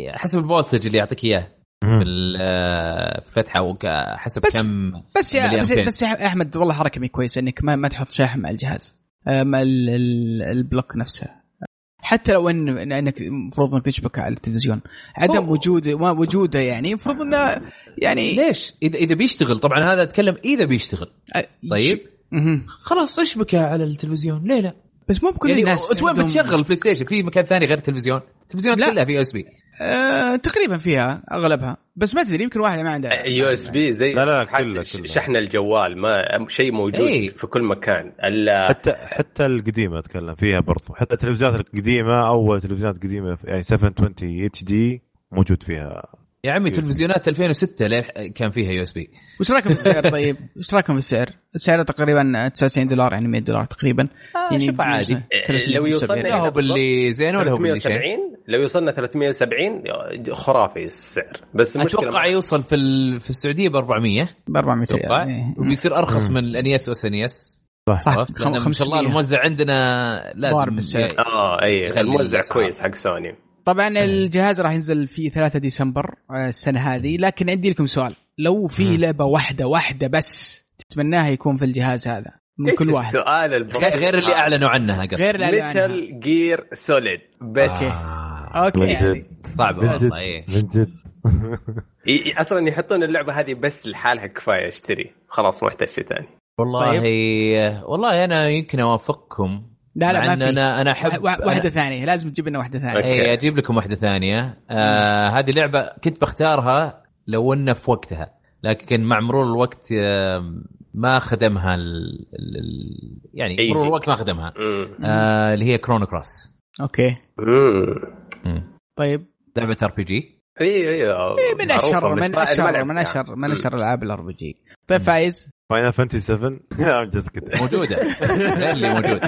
A: حسب ال voltage اللي يعطيك إياه. في الفتحه حسب
D: بس
A: كم
D: بس يا بس, بس يا أحمد والله حركة مي كويسة إنك ما, ما تحط شاحن مع الجهاز. آه، مع ال block نفسه. حتى لو ان إنك المفروض إنك تشبك على التلفزيون عدم. وجوده ما وجوده يعني المفروض إنه يعني
A: ليش؟ اذا إذا بيشتغل طبعا هذا أتكلم إذا بيشتغل طيب. خلاص أشبكه على التلفزيون ليه لا؟
D: بس مو بكل
A: يعني
D: الناس
A: انت وين بتشغل ال PlayStation في مكان ثاني غير التلفزيون؟ التلفزيون. كلها USB
D: آه تقريبا فيها أغلبها. بس ما تدري يمكن واحدة ما عندها
C: USB زي
B: لا، لا،
C: ش-
B: كلها.
C: شحن الجوال ما شيء موجود
A: إيه.
C: في كل مكان. ال-
B: حتى حتى القديمة أتكلم فيها برضو. حتى التلفزيونات القديمة أول تلفزيونات قديمة يعني 720 HD موجود فيها.
A: يا عمي
B: USB.
A: تلفزيونات 2006 ليه كان فيها يو إس بي
D: وش رأيكم بالسعر طيب؟ وش رأيكم بالسعر؟ السعر تقريبا 99 دولار يعني 100 دولار تقريبا يعني
A: شوف عادي.
C: لو يوصلنا
A: لا هو باللي زين ولا هو باللي شيء
C: 370 لو يوصلنا 370 خرافي السعر بس
A: أتوقع يوصل في ال- في السعودية ب 400
D: ب 400
A: أتوقع
D: ريال
A: وبيصير أرخص
B: مم.
A: من ال NES و SNES
D: صح
A: عرفت؟ لأن ما شاء الله
D: 500.
A: الموزع عندنا لازم.
C: آه
A: أي
C: الموزع. كويس حق سوني
D: طبعا الجهاز راح ينزل في 3 ديسمبر آه، السنة هذه لكن عندي لكم سؤال. لو في. لعبة واحدة واحدة بس تتمناها يكون في الجهاز هذا من كل واحد؟
C: السؤال البسيط
A: غير غير اللي أعلنوا عنها قصدي.
D: غير اللي عنها.
C: Metal Gear Solid بس.
B: آه.
D: okay،
B: من
D: يعني.
B: جد.
A: صعبه والله إيه.
B: من جد.
C: أصلا يحطون اللعبة هذه بس لحالها كفاية اشتري خلاص ما احتاج شيء ثاني.
A: والله والله أنا يمكن أوافقكم
D: لا لا ما في.
A: أنا أنا احب
D: وا- واحدة ثانية لازم تجيب لنا واحدة ثانية.
C: أوكي.
A: اي أجيب لكم واحدة ثانية. آه هذه لعبة كنت بختارها لو أنه في وقتها لكن مع مرور الوقت آه ما خدمها ال ال يعني
C: أي
A: مرور. الوقت ما خدمها. آه اللي هي Chrono Cross
D: okay.
C: مم.
D: طيب.
A: لعبة RPG
C: إي إي
D: إيه، من أشهر من أشهر من أشهر من أشهر العاب ال RPG طيب فايز؟
B: Final Fantasy 7 I'm just kidding.
A: موجودة. غير اللي موجود.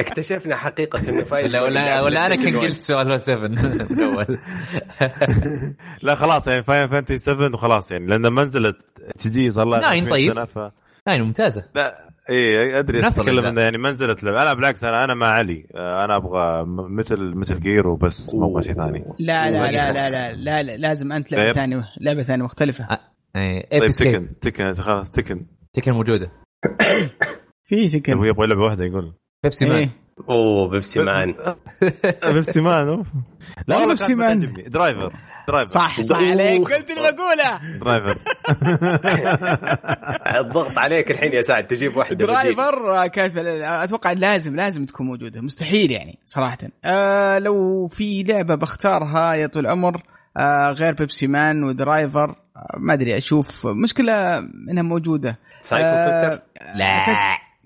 C: اكتشفنا حقيقة إنه فايز
A: ولا ولا, ولا أنا كان قلت سؤال 7 الأول
B: لا خلاص يعني Final Fantasy 7 وخلاص يعني لأن ما نزلت HD صار لها
A: nine
B: 20
A: طيب.
B: سنة ف
A: يعني ممتازة.
B: لا اي أدري
A: نفس أتكلم.
B: انه يعني ما نزلت. أنا بالعكس أنا أنا مع علي آه، أنا أبغى Metal Metal Gear وبس ما أبغى شيء ثاني
D: لا لا لا. لا لا لا, لا لازم أنت لعبة
B: طيب.
D: ثانية لعبة ثانية مختلفة
A: اي
B: طيب Tekken Tekken خلاص Tekken
A: Tekken موجودة
D: في
B: هو
D: Tekken
B: يبغى لعبه واحدة يقول
A: Pepsiman
D: إيه.
B: أوه Pepsiman Pepsiman. لا Pepsiman. Driver Driver.
D: صح صح عليك. قلت اللي بقوله.
B: Driver.
C: الضغط عليك الحين يا سعد تجيب واحدة.
D: Driver كانت أتوقع لازم لازم تكون موجودة. مستحيل يعني صراحة. آه لو في لعبة بختارها يا طول العمر آه غير Pepsiman و Driver آه ما أدري أشوف مشكلة إنها موجودة.
C: Syphon Filter؟
A: لا.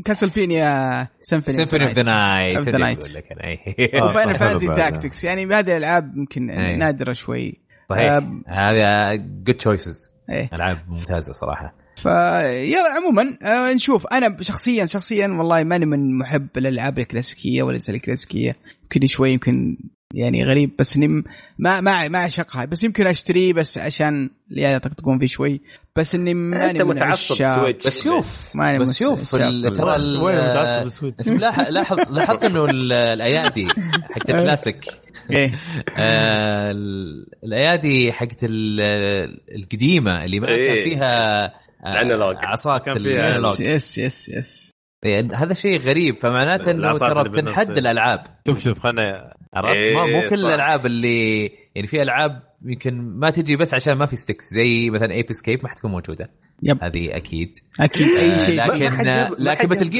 A: Castlevania Symphony Symphony
D: of the Night.
A: أنا. إيه.
B: آه. و
D: Final
B: Fantasy.
D: Tactics يعني هذه الألعاب يمكن. نادرة شوي.
A: صحيح.
D: آه،
A: هذا good
D: choices
A: العاب ممتازة صراحة.
D: فيلا عموما آه نشوف. أنا شخصيا شخصيا والله ماني من محب الألعاب الكلاسيكية والاجزاء الكلاسيكية. يمكن شوي يمكن يعني غريب بس إني ما ما ما أعشقها. بس يمكن اشتريه بس عشان يعني يطقطقون فيه شوي. بس إني ماني
C: أنت
D: من
C: متعصب Switch.
A: بس شوف
D: ماني
A: بس شوف ترى
B: وين متعصب
A: اسم لاحظ لاحظ لاحظت إنه ال- الأيادي حقت الكلاسيك.
D: إيه
A: آه، ال- الأيادي حقت ال- القديمة اللي ما كان
C: إيه.
A: فيها آه،. عصاك
B: كان فيها
D: yes
A: ال
D: analog. yes yes yes
A: يعني هذا شيء غريب. فمعناته
B: إنه
A: ترى. بتنحد الألعاب.
B: شوف شوف خلنا
A: عرفت؟
C: إيه،
A: ما مو كل. الألعاب اللي يعني في ألعاب يمكن ما تجي بس عشان ما في sticks زي مثلا Ape Escape ما حتكون موجودة.
D: yep.
A: هذه أكيد.
D: أكيد أي
A: آه،
D: شيء.
A: لكن
C: ما
A: لكن
C: حد
A: مثل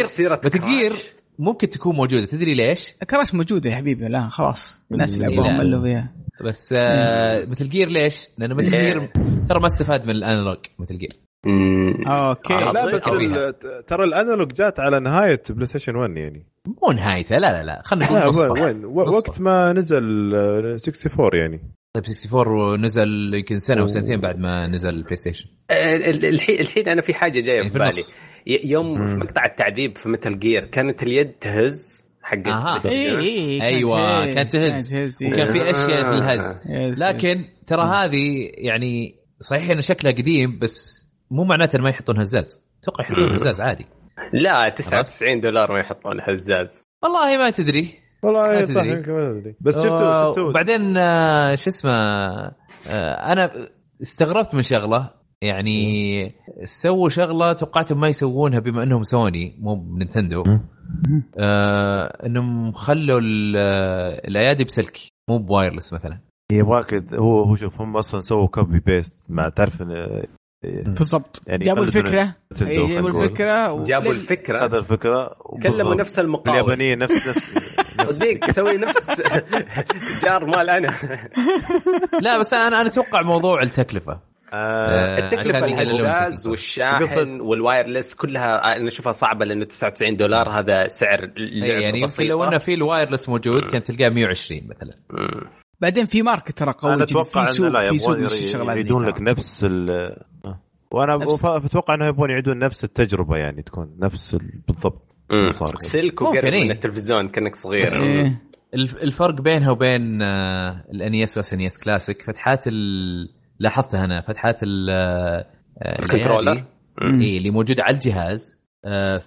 A: ممكن تكون موجودة تدري ليش؟
D: Crash موجودة يا حبيبي لا خلاص الناس
B: لا.
D: لعبوها ملوا فيها
A: بس آه Metal Gear ليش؟ لأنه Metal
C: إيه.
A: Gear ترى ما استفاد من ال analog Metal Gear
C: مم.
D: okay
A: آه،
B: لا بس
A: ترى
B: ال analog جات على نهاية PlayStation 1 يعني
A: مو نهايته لا لا لا خلينا نقول نصفه
B: وين. وقت ما نزل آه، 64 يعني
A: طيب 64 نزل يمكن سنة
B: أو.
A: سنتين بعد ما نزل ال PlayStation
C: ال- ال- الحين الحين أنا في حاجة جاية
A: يعني
C: في
A: في
C: بالي يوم في
B: مم.
C: مقطع التعذيب في Metal Gear كانت اليد تهز حق
A: أها.
C: ال Play
D: اي
C: ستيشن.
D: اي
A: أيوة، كانت تهز. وكان في أشياء في الهز. لكن ترى هذه يعني صحيح إنه شكلها قديم بس مو معناته ما يحطون هزاز أتوقع يحطون. هزاز عادي
C: لا 99 دولار ما يحطون هزاز
A: والله ما تدري
B: والله
A: ما
B: إيه، صح
A: تدري.
B: يمكن ما ادري بس شفتوا
A: آه،
B: شفتوا
A: وبعدين آه، شو اسمه آه، أنا استغربت من شغلة يعني سووا شغلة توقعتهم ما يسوونها بما إنهم سوني مو ب Nintendo آه إنهم خلوا الأيادي بسلك مو ب wireless مثلا.
B: يبغاك هو هو شوف هم أصلا سووا copy paste مع تعرف
D: بالضبط. يعني جابوا الفكرة. جابوا الفكرة
C: جابوا الفكرة.
B: هذا الفكرة.
C: كلموا نفس المقاول.
B: اليابانيه نفس نفس
C: صديق تسوي نفس جار مال أنا.
A: لا بس أنا أنا أتوقع موضوع التكلفة.
C: آه التكلفة الهزاز والشاحن وال wireless كلها أنا أشوفها صعبة لأنه 99 دولار هذا سعر
A: اللعبه يعني يمكن لو إنه في ال wireless موجود كان تلقاه 120 مثلا.
D: بعدين في market ترى قوي
B: أنا أتوقع
D: في سوق
B: لا
D: في سوق
B: يريدون لك نفس ال وأنا أتوقع إنه يبغون يعيدون نفس التجربة يعني تكون نفس بالضبط
C: سلك وقرب من التلفزيون كأنك صغير.
A: إيه. الفرق بينها وبين ال NES و SNES Classic فتحات لاحظتها أنا فتحات
C: ال controller.
A: اي اللي موجوده على الجهاز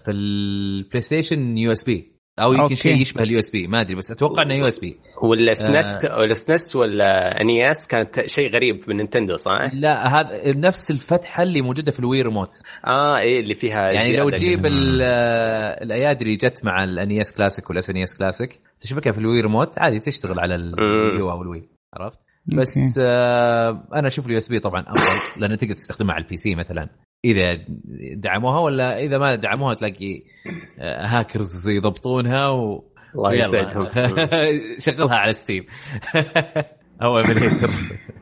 A: في البلاي ستيشن USB أو يمكن شيء يشبه ال USB ما أدري بس أتوقع إنه USB
C: ولا SNES آه ولا SNES ولا NES كانت شيء غريب من نينتندو صح؟
A: لا هذا نفس الفتحة اللي موجودة في ال Wii
C: Remote. آه اي اللي فيها
A: يعني لو تجيب الأيادي اللي جت مع ال NES Classic وال SNES Classic تشبكها في ال Wii Remote عادي تشتغل على ال Wii U أو ال Wii عرفت؟ بس آه أنا أشوف ال USB طبعا أفضل لأنه تقدر تستخدمها على ال PC مثلا. إذا دعموها ولا إذا ما دعموها تلاقي هاكرز يضبطونها و
C: الله يسعدهم
A: شغلها على Steam أو emulator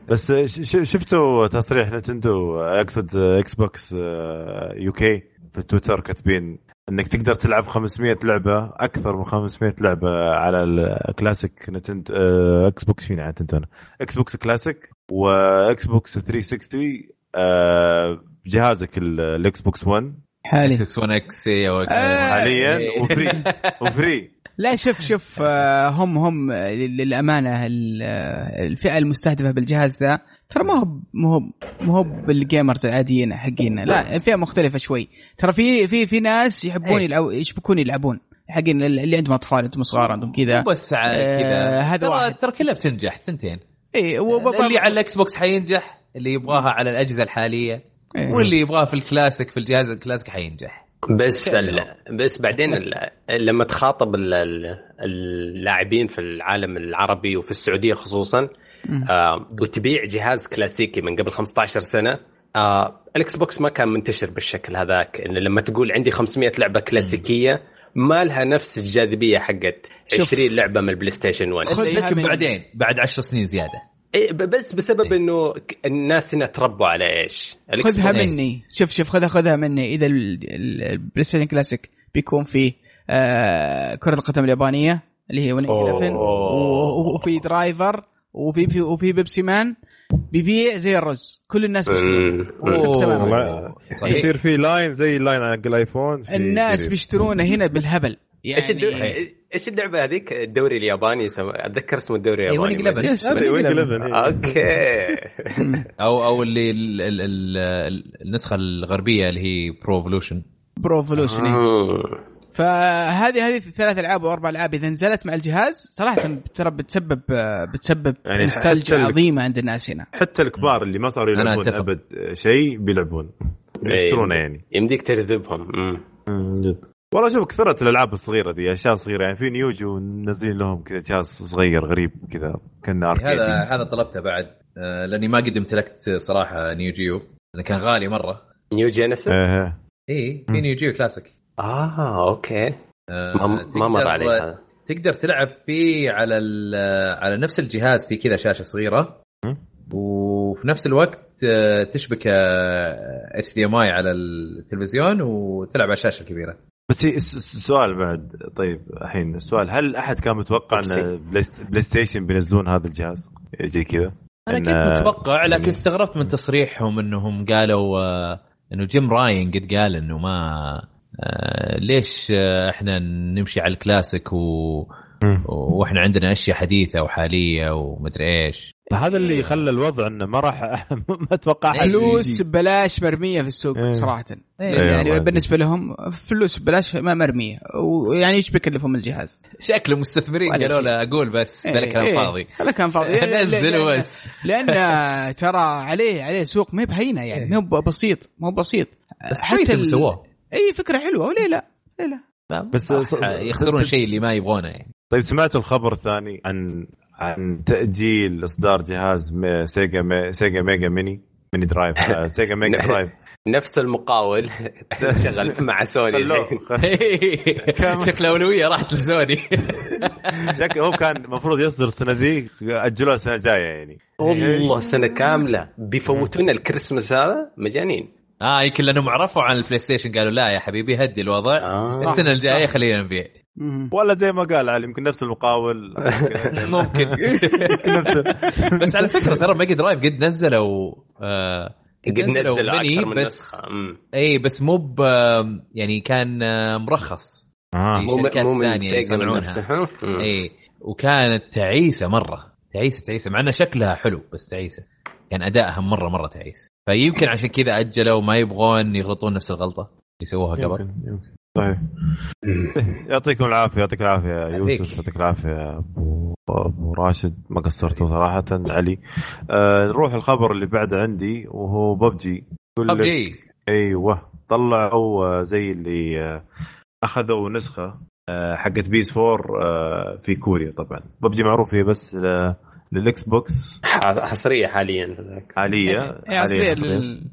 B: بس شفتوا تصريح نتندو اقصد إكس بوكس UK في تويتر كاتبين إنك تقدر تلعب 500 لعبة أكثر من 500 لعبة على الكلاسيك نتندو إكس بوكس فين على نتندو إكس بوكس كلاسيك واكس بوكس 360 بجهازك الاكس بوكس 1
D: حالي.
A: إكس بوكس 1 إكس
B: حاليا و free و free.
D: لا شوف شوف هم هم للأمانة الفئة المستهدفة بالجهاز ذا ترى ما هو ما هو ما هو بال gamers العاديين حقين لا فئة مختلفة شوي. ترى في في في ناس يحبون يلعبون يشبكون يلعبون. حقين اللي عندهم أطفال عندهم صغار عندهم كذا.
A: بس كذا. هذا ترى ترى كلها بتنجح ثنتين.
D: اي
A: اللي على الإكس بوكس حينجح اللي يبغاها على الأجهزة الحالية إيه. واللي يبغاه في الكلاسيك في الجهاز الكلاسيك حينجح.
C: بس بس بعدين لما تخاطب اللاعبين في العالم العربي وفي السعودية خصوصا آه وتبيع جهاز كلاسيكي من قبل 15 سنة آه الإكس بوكس ما كان منتشر بالشكل هذاك. انه لما تقول عندي 500 لعبة كلاسيكية ما لها نفس الجاذبية حقت 20 لعبة من البلاي ستيشن 1
A: لكن بعدين بعد 10 سنين زيادة.
C: إيه بس بسبب إيه؟ إنه الناس هنا تربوا على إيش؟
D: خذها مني. شوف شوف خذها خذها مني. إذا البلاي ستيشن كلاسيك بيكون فيه آه كرة القدم اليابانية اللي هي 111 وفي Driver وفي وفي Pepsiman بيبيع زي الرز. كل الناس بيشترون
B: تمام. يصير في line زي ال line على الأيفون
D: الناس بيشترونه هنا بالهبل.
C: يعني إيش اللعبة هذيك؟ الدوري الياباني سم... أتذكر اسمه الدوري الياباني.
A: Winning 11
B: هذه Winning 11
C: okay.
A: أو أو اللي ال ال ال النسخة الغربية اللي هي Pro Evolution
D: Pro Evolution فهذه هذه الثلاث ألعاب أو أربع ألعاب إذا نزلت مع الجهاز صراحة ترى بتسبب بتسبب يعني نوستالجيا عظيمة عند الناس هنا.
B: حتى الكبار اللي ما صاروا يلعبون أبد شيء بيلعبون يشترونه يعني.
C: يمديك تجذبهم.
B: جد. والله شوف كثرت الألعاب الصغيرة دي أشياء صغيرة. يعني في Neo Geo منزلين لهم كذا جهاز صغير غريب كذا كانه
A: arcade هذا هذا طلبته بعد. آه لأني ما قد امتلكت صراحة Neo Geo لأنه كان غالي مرة.
C: Neo Genesis؟
B: إيه
A: اي في Neo Geo classic.
C: آه okay. آه ما مر علي هذا.
A: تقدر تلعب فيه على على نفس الجهاز في كذا شاشة صغيرة. وفي نفس الوقت تشبك HDMI على التلفزيون وتلعب على الشاشة الكبيرة.
B: بس السؤال بعد. طيب الحين السؤال هل أحد كان متوقع إن بلاي ستيشن بينزلون هذا الجهاز؟ زي كذا؟
A: أنا كنت متوقع لكن استغربت من تصريحهم إنهم قالوا إنه Jim Ryan قد قال إنه ما ليش إحنا نمشي على الكلاسيك و وإحنا عندنا اشياء حديثة وحالية ومدري إيش.
B: هذا اللي خلى الوضع انه ما راح ما أتوقع
D: فلوس ببلاش مرمية في السوق إيه. صراحة. إيه. يعني إيه بالنسبة لهم فلوس ببلاش ما مرمية. ويعني إيش بيكلفهم الجهاز؟
A: شكله مستثمرين قالوا له أقول بس بلا كلام فاضي.
D: بلا كلام فاضي.
A: نزلوا بس
D: لأن ترى عليه عليه سوق ما بهينة يعني ما هو بسيط ما هو بسيط.
A: بس حتى اللي سووه.
D: اي فكرة حلوة. وليه لا؟ ليه لا؟
A: بس يخسرون شيء اللي ما يبغونه يعني.
B: طيب سمعتوا الخبر الثاني عن عن تأجيل إصدار جهاز سيجا مي... سيجا Mega Mini Mini Drive سيجا Mega Drive.
C: نفس المقاول. شغل مع سوني.
A: شكله أولوية راحت لسوني.
B: شكله هو كان المفروض يصدر السنة ذي أجلوها السنة الجاية يعني.
C: والله سنة كاملة. بيفوتونا الكريسماس هذا مجانين.
A: آه يمكن لأنهم عرفوا عن البلاي ستيشن قالوا لا يا حبيبي هدي الوضع. آه. السنة الجاية خلينا نبيع.
B: ولا زي ما قال علي يمكن نفس المقاول.
A: ممكن. نفس بس على فكرة ترى Mega Drive قد نزلوا آه
C: قد نزلوا
A: ميني بس إي بس مو يعني كان مرخص
C: آه. مو مو ثانية يصنعونها
A: إي وكانت تعيسة مرة. تعيسة تعيسة مع انها شكلها حلو بس تعيسة. كان أدائها مرة مرة تعيس. فيمكن عشان كذا أجلوا ما يبغون يغلطون نفس الغلطة. اللي سووها قبل. يمكن. يمكن.
B: طيب. يعطيكم العافية يعطيك العافية يوسف يعطيك. العافية ابو أبو راشد. ما قصرتوا صراحة علي. آه نروح الخبر اللي بعده عندي وهو PUBG.
A: PUBG.
B: أيوه. طلعوا زي اللي آه، أخذوا نسخة آه، حقت PS 4 آه، في كوريا طبعا. ببجي معروف هي بس لل Xbox؟
C: حصرية حاليا
D: حاليا إيه، حصرية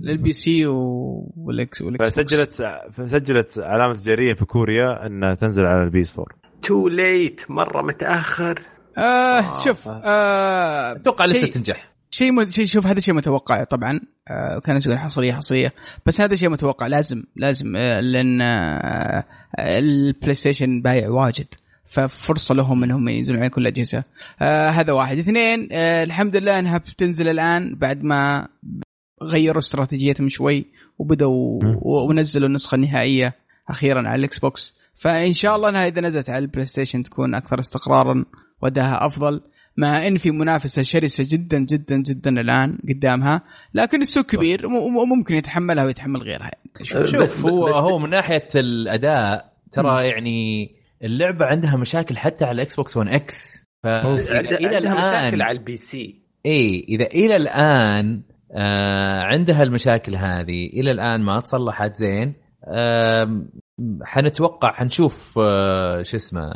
D: لل P C وال X
B: فسجلت فسجلت علامة تجارية في كوريا انها تنزل على ال PS 4
C: too late مرة متأخر.
D: آه, آه شوف آه.
A: أتوقع لسه تنجح.
D: شيء م... شيء شوف هذا شيء متوقع طبعا. آه كان يقول حصرية حصرية. بس هذا شيء متوقع. لازم لازم آه لأن آه ال PlayStation بايع واجد. ففرصة لهم إنهم ينزلون على كل الاجهزه آه هذا واحد. اثنين آه الحمد لله إنها بتنزل الآن بعد ما غيروا استراتيجيتهم شوي وبدأوا ونزلوا النسخة النهائية أخيرا على ال Xbox. فإن شاء الله إنها إذا نزلت على ال PlayStation تكون أكثر استقرارا وأدائها أفضل. مع إن في منافسة شرسة جدا جدا جدا الآن قدامها لكن السوق كبير وممكن يتحملها ويتحمل غيرها.
A: يعني. شوف, شوف هو هو من ناحية الأداء ترى يعني اللعبة عندها مشاكل حتى على ال Xbox 1 X
C: إلى الان مشاكل على ال PC.
A: اي إذا إلى الآن آه عندها المشاكل هذه إلى الآن ما تصلحت زين. آه حنتوقع حنشوف آه شو اسمه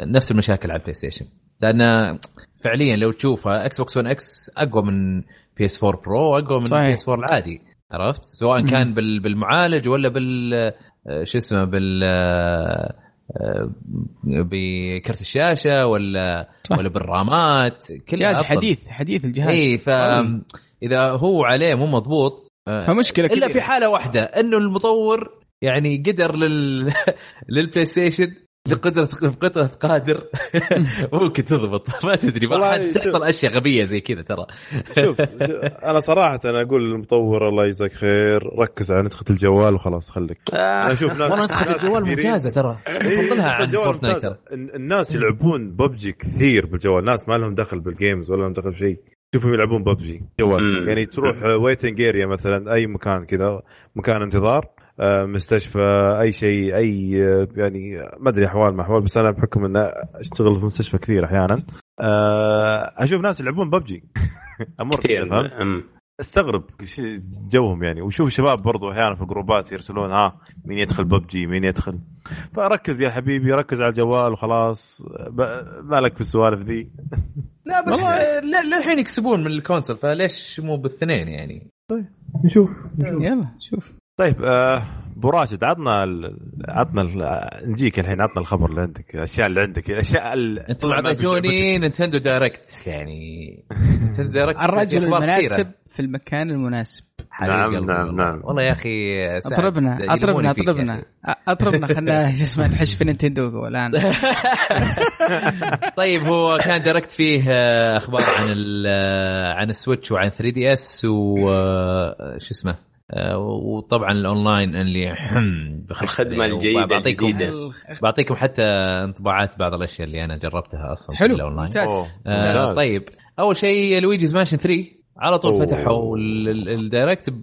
A: نفس المشاكل على ال PlayStation لأن فعليا لو تشوفها Xbox 1 X أقوى من PS 4 Pro أقوى من PS 4 العادي. عرفت؟ سواء كان بالمعالج ولا بال آه، شو اسمه بال آه، بكرت الشاشة ولا صح. ولا بالرامات
D: كل جهاز حديث حديث الجهاز
A: اي فاذا هو عليه مو مضبوط
D: آه، فمشكلة
A: إلا كبيرة. في حالة واحدة إنه المطور يعني قدر لل لل PlayStation بقدرة بقدرة قادر. ممكن تضبط. ما تدري ما تحصل أشياء غبية زي كذا ترى.
B: شوف أنا صراحة أنا أقول للمطور الله يجزاك خير ركز على نسخة الجوال وخلاص خليك.
A: أنا أشوف ناس والله نسخة الجوال ممتازة ترى. أفضلها عن Fortnite
B: الناس يلعبون ببجي كثير بالجوال ناس ما لهم دخل بال games ولا لهم دخل بشيء. شوفهم يلعبون ببجي. جوال يعني تروح waiting area مثلا أي مكان كذا مكان انتظار آه، مستشفى أي شيء أي آه، يعني ما أدري أحوال ما احوال بس أنا بحكم ان أشتغل في مستشفى كثير أحيانا. آه، أشوف ناس يلعبون ببجي. أمر أستغرب جوهم يعني. وشوف شباب برضو أحيانا في الجروبات يرسلون ها مين يدخل ببجي مين يدخل. فركز يا حبيبي ركز على الجوال وخلاص. مالك في السوالف ذي.
A: لا بس للحين يكسبون من الكونسل فليش مو بالاثنين يعني؟
B: طيب. نشوف نشوف.
D: يلا شوف.
B: طيب آه ابو راشد عطنا عطنا نجيك الحين عطنا الخبر اللي عندك الأشياء اللي عندك الأشياء
A: أنتم اعطيتوني Nintendo Direct يعني
D: Nintendo Direct الرجل المناسب في المكان المناسب.
B: نعم نعم نعم.
A: والله يا أخي
D: أطربنا أطربنا أطربنا. أطربنا خلنا شو اسمه نحش في Nintendo الآن.
A: طيب هو كان Direct فيه آه، أخبار عن آه، عن ال Switch وعن 3 DS وشو اسمه؟ آه، وطبعا الأونلاين اللي
C: الخدمة الجيدة
A: بعطيكم بعطيكم حتى انطباعات بعض الأشياء اللي أنا جربتها أصلا
D: حلو الأونلاين. ممتاز.
A: آه طيب أول شيء Luigi's Mansion 3 على طول أوه. فتحوا ال Direct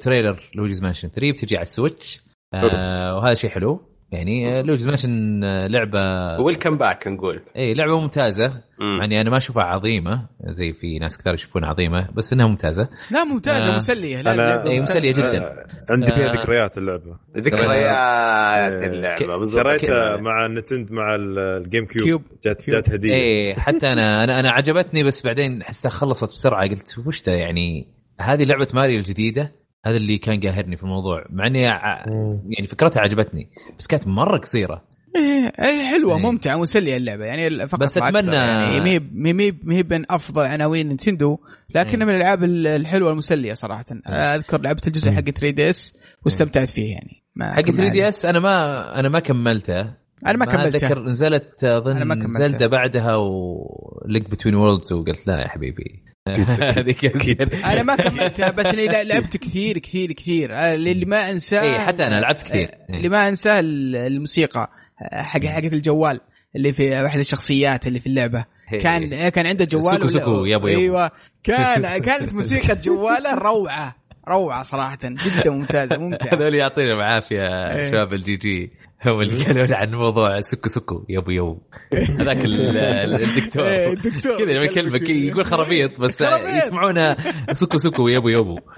A: trailer Luigi's Mansion 3 بتجي على ال Switch. آه وهذا شيء حلو. يعني Luigi's Mansion لعبة
C: welcome back نقول.
A: اي لعبة ممتازة. يعني أنا ما أشوفها عظيمة زي في ناس كثير يشوفونها عظيمة بس إنها ممتازة.
D: لا ممتازة آه مسلية. لا
A: أنا اي مسلية جدا.
B: آه عندي فيها آه ذكريات اللعبة.
C: ذكريات اللعبة
B: شريتها مع ال Nintend مع ال GameCube, Cube. جات جات هدية.
A: اي حتى أنا أنا أنا عجبتني بس بعدين حسها خلصت بسرعة. قلت وش يعني؟ هذه لعبة ماريو الجديدة. هذا اللي كان قاهرني في الموضوع. مع إني يعني فكرتها عجبتني بس كانت مرة قصيرة.
D: إيه إيه حلوة إيه. ممتعة مسلية اللعبة. يعني
A: فقط بس أتمنى
D: يعني مي مي من أفضل عناوين Nintendo لكن من الألعاب الحلوة المسلية صراحة. أذكر لعبت الجزء حق 3 DS واستمتعت فيه يعني.
A: حق 3 D S أنا ما أنا ما كملته.
D: أنا ما كملته.
A: اتذكر نزلت أظن Zelda بعدها و Link Between Worlds وقلت لا يا حبيبي.
D: أنا ما كملتها بس إني لعبت كثير كثير كثير. اللي ما انساه
A: اي حتى أنا لعبت كثير.
D: اللي ما أنساه الموسيقى حق حقت الجوال اللي في واحد الشخصيات اللي في اللعبة. كان كان عنده جوال
A: سكو سكو يا ابو
D: أيوه. كان كانت موسيقى جواله روعة. روعة صراحة. جدا ممتازة ممتعه
A: هذول يعطينا العافية إيه. شباب ال GG. هم اللي قالوا عن موضوع سكو سكو يبو يبو. هذاك الدكتور. إيه، كذا لما يكلمك يقول خرابيط بس يسمعونه سكو سكو يبو يبو.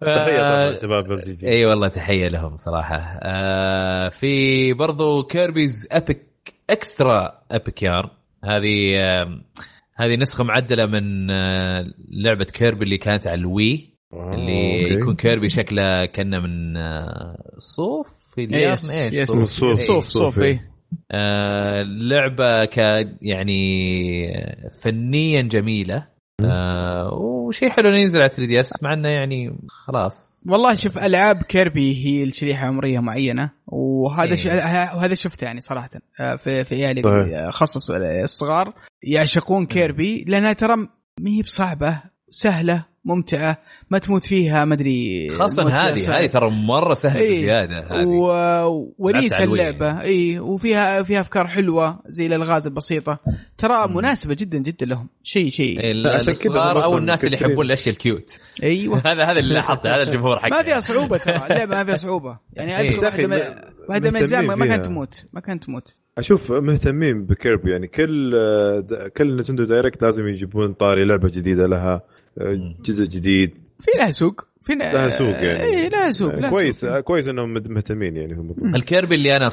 B: تحية شباب
A: إي والله تحية لهم صراحة. آه، في برضو Kirby's Epic Extra Epic Yarn هذه هذه نسخة معدلة من آه، لعبة Kirby اللي كانت على ال Wii. اللي okay. يكون Kirby شكله كأنه من آه، صوف في
D: yes yes. صوف. صوف صوف اي
A: آه لعبة ك يعني فنيا جميلة. آه وشيء حلو إنه ينزل على 3 DS مع إنه يعني خلاص.
D: والله شوف ألعاب Kirby هي الشريحه عمرية معينة وهذا إيه. ش... وهذا شفته يعني صراحة آه، في في عيالي طيب. خصص الصغار. يعشقون Kirby لأنها ترى ما هي بصعبة سهلة ممتعة ما تموت فيها ما أدري
A: خاصة هذه هذه ترى مرة سهلة إيه بزيادة هذه.
D: و... ونيسه اللعبة. اي وفيها فيها أفكار حلوة زي الألغاز البسيطة. ترى مناسبة جدا جدا لهم. شيء شيء.
A: إيه الصغار أو الناس اللي يحبون الأشياء الكيوت.
D: أيوه.
A: هذا هذا اللي لاحظته هذا الجمهور حقه
D: ما فيها صعوبة ترى اللعبة ما فيها صعوبة. يعني إيه. واحدة من واحدة من الاجزاء ما كانت تموت ما كانت تموت.
B: أشوف مهتمين ب Kirby يعني كل كل Nintendo Direct لازم يجيبون طاري لعبة جديدة لها. جزء جديد.
D: في لها سوق. في
B: لها سوق يعني.
D: اي لها سوق لها
B: كويس
D: سوق.
B: كويس إنهم مهتمين يعني هم.
A: ال Kirby اللي أنا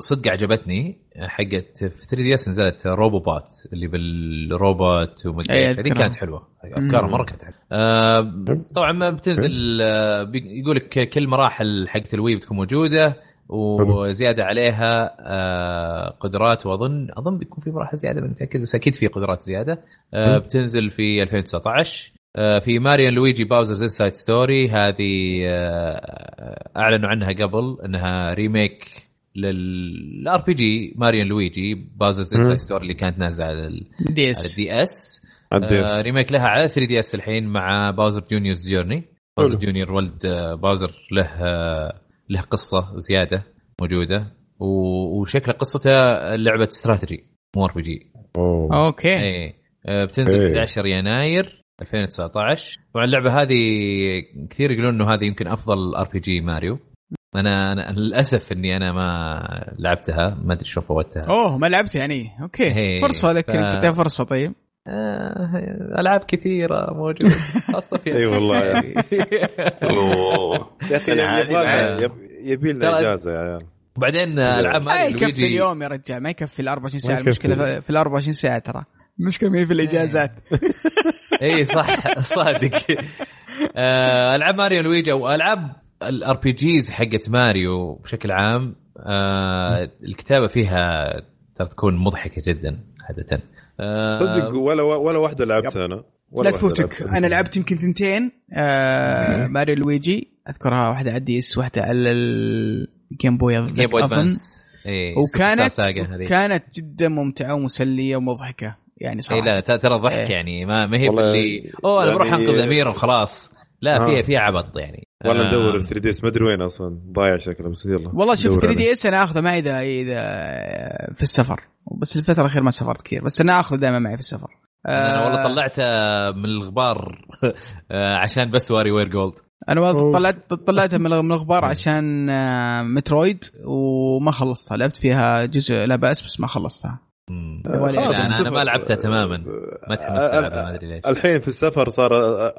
A: صدق عجبتني حقت في 3 DS نزلت Robobot اللي بالروبوت ومدري هذه كانت حلوة. أفكارها مرة كانت حلوة. آه طبعا ما بتنزل آه يقول لك كل مراحل حقت ال Wii بتكون موجودة. وزيادة عليها آه، قدرات وأظن أظن بيكون في مراحل زيادة من متأكد بس أكيد في قدرات زيادة. آه، بتنزل في 2019 آه، في ماريو لويجي باوزرز إنسايد ستوري. هذه أعلنوا عنها قبل إنها remake لل RPG Mario Luigi Bowser's Inside Story اللي كانت نازلة على ال DS. ال DS. remake لها على 3 DS الحين مع Bowser Jr's Journey. Bowser Junior ولد Bowser له له قصة زيادة موجودة وشكل قصتها لعبة استراتيجي مو RPG.
D: أوكي.
A: إي. آه، بتنزل في 11 يناير 2019 طبعا اللعبة هذه كثير يقولون إنه هذه يمكن أفضل RPG Mario. أنا أنا للأسف إني أنا ما لعبتها ما أدري شو فوتها.
D: أوه ما لعبت يعني. أوكي. فرصة لك ف... تعطيها فرصة طيب.
A: ألعاب كثيرة موجودة خاصة في
B: أي والله. يعني يبي لنا إجازة يا عيال.
A: وبعدين ألعاب
D: ما يكفي اليوم يا رجال ما يكفي ال 24 ساعة المشكلة في ال 24 ساعة ترى. المشكلة ما هي في الإجازات.
A: اي صح. صادق. آه، ألعاب Mario Luigi أو ألعاب ال RPGs حقت ماريو بشكل عام آه الكتابة فيها ترى تكون مضحكة جدا عادة.
B: آه، صدق ولا ولا واحدة لعبتها أنا.
D: لا تفوتك. أنا لعبت يمكن ثنتين. آه Mario Luigi أذكرها واحدة على ال DS واحدة على ال Game
A: Boy Game Boy Advance
D: إيه وكانت كانت جدا ممتعة ومسلية ومضحكة يعني صراحة.
A: اي لا ترى ضحك
D: إيه.
A: يعني ما ما هي اللي أوه أنا بروح
B: يعني-
A: أنقذ أميرة وخلاص. لا
B: آه.
A: فيها فيها عبط يعني.
B: ولا
A: آه،
B: ندور في 3 DS ما أدري وين أصلا ضايع شكله بس يلا.
D: والله شوف
B: ندور
D: 3
B: عليه.
D: DS أنا آخذه معي اذا إذا في السفر. بس الفترة الأخيرة ما سافرت كثير بس أنا اخذه دائما معي في السفر
A: أنا والله
D: آه،
A: طلعته من الغبار آه، عشان بس WarioWare Gold
D: أنا والله. طلعت طلعتها من من الغبار عشان آه، Metroid وما خلصتها لعبت فيها جزء لا بأس بس ما خلصتها
A: أنا
B: السفر-
A: ما لعبتها تماماً. ما تحمست
B: آه،
A: ألعبها، ما أدري ليش.
B: الحين في السفر صار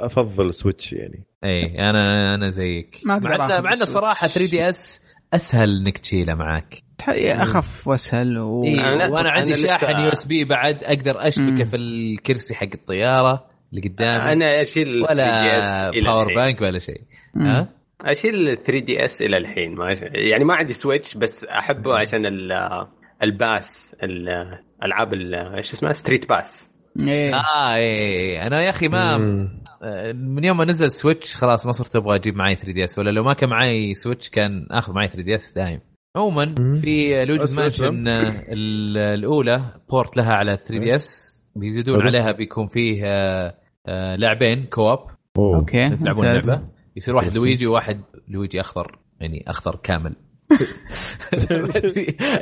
B: أفضل Switch يعني
A: اي أنا أنا زيك
D: ما
A: مع
D: أقدر
A: ان
D: آخذ
A: مع إن
D: ال
A: Switch. صراحة 3 DS أسهل إنك تشيله معاك
D: أخف وأسهل و...
A: إيه وأنا عندي شاحن USB بعد أقدر
D: أشبكه.
A: في الكرسي حق الطيارة اللي قدامي.
C: أنا أشيل 3 DS
A: ولا
C: power
A: bank ولا شيء. ها؟
C: أشيل 3 DS إلى الحين ما يعني ما عندي Switch بس أحبه عشان ال- ال pass ال- ألعاب ال- إيش اسمها؟ StreetPass
D: إيه.
A: آه اي أنا يا أخي ما
B: مم.
A: آه، من يوم ما نزل Switch خلاص ما صرت أبغى أجيب معي 3 DS. ولا لو ما كان معي Switch كان آخذ معي 3 DS دايم. عموما. في Luigi's Mansion ال- الأولى port لها على 3 DS بيزيدون. عليها بيكون فيه آه، آه، لاعبين
B: co-op.
D: أوكي
A: تلعبون. اللعبه يصير واحد لويجي وواحد لويجي أخضر يعني أخضر كامل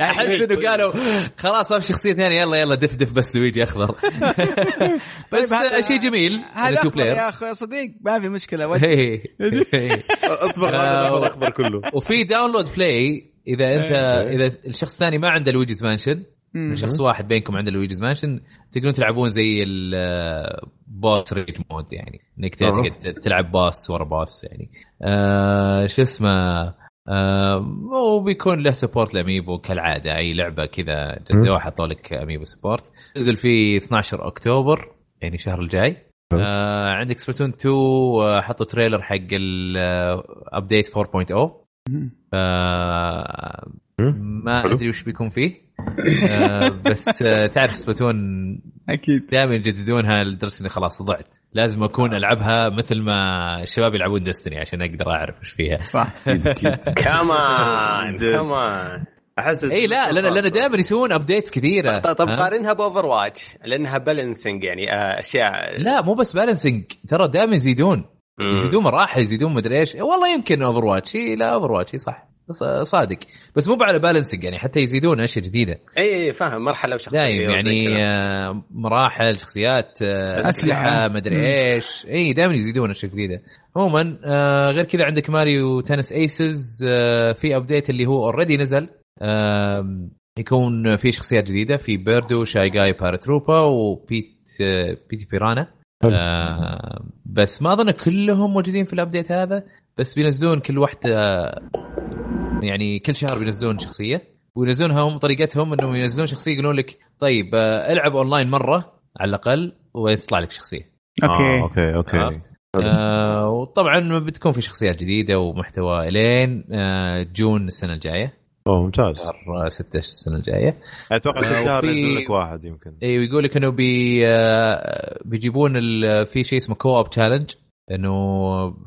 A: أحس إنه قالوا خلاص في شخصية ثانية يلا يلا دف دف بس لويجي أخضر بس
D: طيب هذا-
A: شيء جميل
D: هذا يا أخي صديق ما في مشكلة
A: إيه. إيه.
B: أصبر هذا الأخضر كله
A: وفي Download Play إذا انت
B: إيه.
A: إذا الشخص الثاني ما عنده Luigi's
D: Mansion.
A: شخص واحد بينكم عنده Luigi's Mansion تقدرون تلعبون زي ال boss rush mode
B: يعني
A: إنك تلعب boss ورا boss يعني آه شو اسمه آه وبيكون له support ل amiibo كالعادة أي لعبة كذا جدوها حطوا لك amiibo support نزل في 12 أكتوبر يعني الشهر الجاي. آه عندك Splatoon 2 آه، حطوا trailer حق ال update 4.0 آه
B: مم.
A: ما. أدري وش بيكون فيه. آه بس آه تعرف Splatoon
D: أكيد.
A: دائما يجددونها لدرجة إني خلاص ضعت. لازم أكون ألعبها مثل ما الشباب يلعبون Destiny عشان أقدر أعرف وش فيها.
D: صح.
C: كمان. كمان
B: احس
A: إي لا لأن لأن دائما يسوون updates كثيرة.
C: طيب طب
A: ها؟
C: قارنها ب Overwatch لأنها balancing يعني آه، أشياء
A: لا مو بس balancing ترى دائما يزيدون. يزيدون مراحل يزيدون مدري إيش. والله يمكن Overwatch لا Overwatch صح. ص- صادق. بس مو على balancing يعني حتى يزيدون أشياء جديدة.
C: اي اي فاهم. مرحلة وشخصيه
A: دايم يعني. آه، مراحل شخصيات آه،
D: أسلحة.
A: أسلحة مدري إيش. اي دائما يزيدون أشياء جديدة. عموما آه، غير كذا عندك Mario Tennis Aces في update اللي هو already نزل. يكون في شخصيات جديدة. في Birdo Shy Guy Paratroopa و Petey Petey
B: Piranha.
A: آه، بس ما أظن كلهم موجودين في ال update هذا بس بينزلون كل واحدة يعني كل شهر بينزلون شخصية. وينزلونها هم طريقتهم إنهم ينزلون شخصية يقولون لك طيب آه، العب اونلاين مرة على الأقل ويطلع لك شخصية.
B: آه،
D: okay
B: okay. okay
A: عرفت؟ آه وطبعا بتكون في شخصيات جديدة ومحتوى إلين آه June السنة الجاية.
B: أوه ممتاز.
A: شهر 6 السنة الجاية.
B: أتوقع كل
A: آه،
B: شهر
A: وفي-
B: ينزل لك واحد يمكن.
A: اي ويقول لك إنه بي آه بيجيبون ال- في شيء اسمه co-op challenge إنه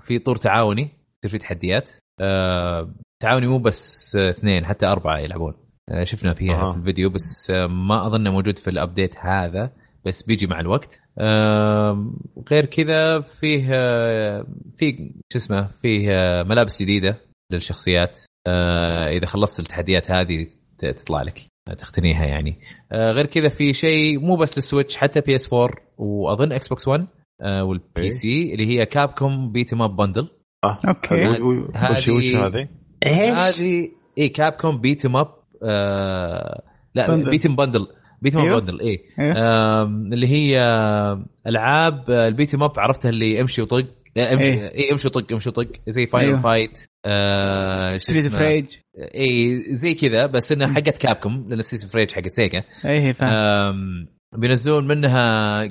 A: في طور تعاوني يصير في تحديات. آه تعاوني مو بس آه، اثنين حتى أربعة يلعبون. آه شفنا فيها
B: أها.
A: في الفيديو بس آه ما أظنه موجود في ال update هذا بس بيجي مع الوقت. آه غير كذا فيه آه في شو اسمه فيه آه ملابس جديدة. للشخصيات آه إذا خلصت التحديات هذه ت- تطلع لك تقتنيها يعني آه غير كذا في شيء مو بس لل Switch حتى PS 4 وأظن Xbox 1 آه
B: وال
A: PC اللي هي Capcom Beat 'em
D: Up
B: Bundle okay وش
A: هذه-
B: هذه؟
A: هذه اي Capcom Beat 'em Up آه لا
D: Bundle.
A: Beat Bundle Beat 'em Up
D: أيوه.
A: Bundle اي
D: أيوه.
A: آم، اللي هي ألعاب ال beat 'em up عرفتها اللي امشي وطق امشي
D: إيه.
A: اي امشي وطق امشي وطق زي Final
D: أيوه.
A: Fight آه
D: Streets؟
A: of
D: Rage
A: اي زي كذا بس انها حقت Capcom لأن Streets of Rage حقت Sega
D: اي فاهم
A: بينزلون منها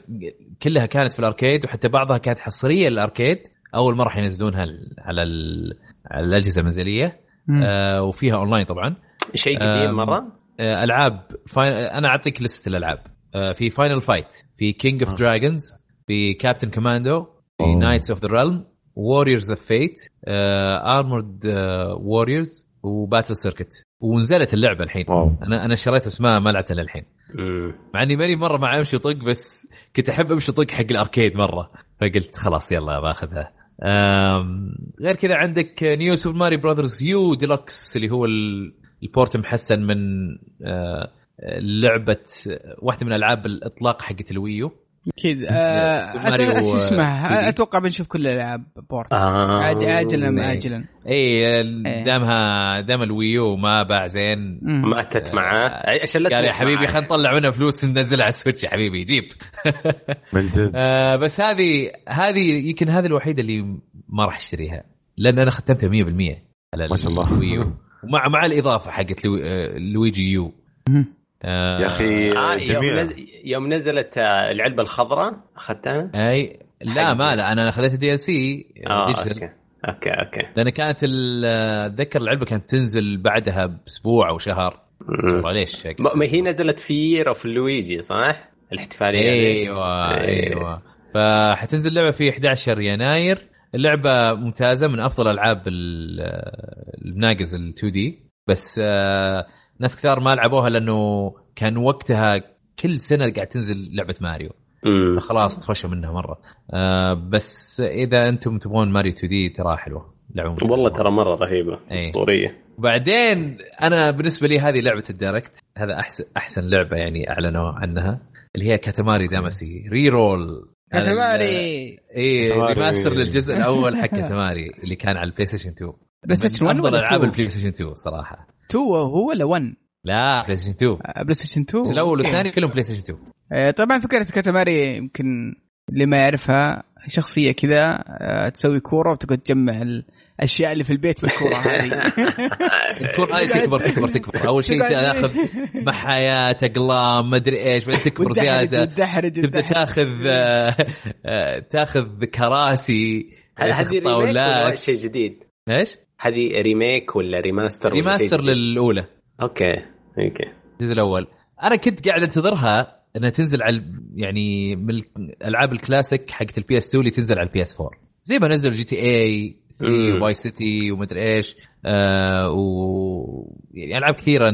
A: كلها كانت في ال arcade وحتى بعضها كانت حصرية لل arcade أول مرة حينزلونها ال- على ال- على الأجهزة
D: المنزلية.
A: آه وفيها اونلاين طبعا
C: شيء قديم مرة
A: آه ألعاب Fin... أنا أعطيك لسته الألعاب آه في Final Fight في King
B: of.
A: Dragons في Captain Commando. Knights
B: of
A: the Round و Warriors of Fate Armored Warriors و Battle Circuit ونزلت اللعبة الحين.
B: wow.
A: أنا أنا شريت اسمها ما لعبتها للحين. مع إني ماني مرة مع أمشي طق بس كنت أحب أمشي طق حق ال arcade مرة. فقلت خلاص يلا باخذها. أم، غير كذا عندك نيو سوبر ماري براذرز يو ديلوكس اللي هو ال- ال port محسن من آه، لعبة واحدة من ألعاب الإطلاق حقت
D: ال Wii
A: U.
D: أكيد
A: آه
D: شو
A: آه،
D: اسمه
A: 2D.
D: أتوقع بنشوف كل الألعاب port
C: آه
D: عاجلا أم
C: إيه.
D: اجلا
A: اي
D: إيه.
A: دامها دام ال Wii U ما باع زين.
C: ماتت معاه عشان لا
A: قال يا حبيبي. خلينا نطلع منها فلوس ننزلها على ال Switch يا حبيبي جيب
B: من جد
A: آه بس هذه هذه يمكن هذه الوحيدة اللي ما راح أشتريها لأن أنا ختمتها 100% على
B: ما شاء الله.
A: ال Wii U ومع مع الإضافة حقت آه، Luigi
D: U.
A: آه
B: يا أخي
C: آه يوم. يوم نزلت آه، العلبة الخضراء أخذتها؟
A: أي لا ما لا أنا خذيت ال
C: DLC
A: آه
C: okay okay okay
A: لأن كانت أتذكر العلبة كانت تنزل بعدها بأسبوع أو شهر ليش
C: ما هي نزلت في Year of Luigi صح؟
A: الاحتفالية.
C: أيوه.
A: أيوه فحتنزل اللعبة في 11 يناير اللعبة ممتازة من أفضل ألعاب ال- الناقز ال 2D بس آه، ناس كثار ما لعبوها لأنه كان وقتها كل سنة قاعد تنزل لعبة ماريو.
C: مم.
A: فخلاص تفشوا منها مرة. آه، بس إذا أنتم تبغون ماريو 2D ترى حلوة. لعبة.
C: والله ترى مرة رهيبة.
A: إيه.
C: أسطورية.
A: وبعدين أنا بالنسبة لي هذه لعبة ال Direct. هذا احسن أحسن لعبة يعني أعلنوا عنها. اللي هي كاتاماري دامسي ري رول
D: كاتاماري.
A: اي. remaster للجزء الأول حق Katamari اللي كان على ال PlayStation 2
D: PlayStation
A: من
D: 1
A: أفضل
D: ولا
A: ألعاب
D: 2
A: ال PlayStation 2 صراحة.
D: 2 هو ولا 1
A: لا PlayStation 2
D: آه، PlayStation 2
A: الجزء
D: الأول.
A: والثاني كلهم بلاي ستيشن 2
D: آه، طبعا فكرة Katamari يمكن اللي ما يعرفها شخصية كذا آه، تسوي كورة وتقعد تجمع الأشياء اللي في البيت بالكورة هذه.
A: الكور هذه تكبر تكبر تكبر. أول شيء تأخذ محايات اقلام ما أدري إيش بعدين تكبر زيادة. تبدأ. تأخذ تأخذ كراسي.
C: هل هذه شيء جديد؟
A: إيش؟
C: هذه remake ولا remaster ولا
A: remaster
C: جديد؟
A: للأولى.
C: okay okay.
A: الجزء الأول. أنا كنت قاعد أنتظرها إنها تنزل على يعني من الالعاب الكلاسيك حقت ال PS 2 اللي تنزل على ال PS 4 زي ما نزل GTA 3
C: مم.
A: Vice City ومدري إيش آه و يعني ألعاب كثيرة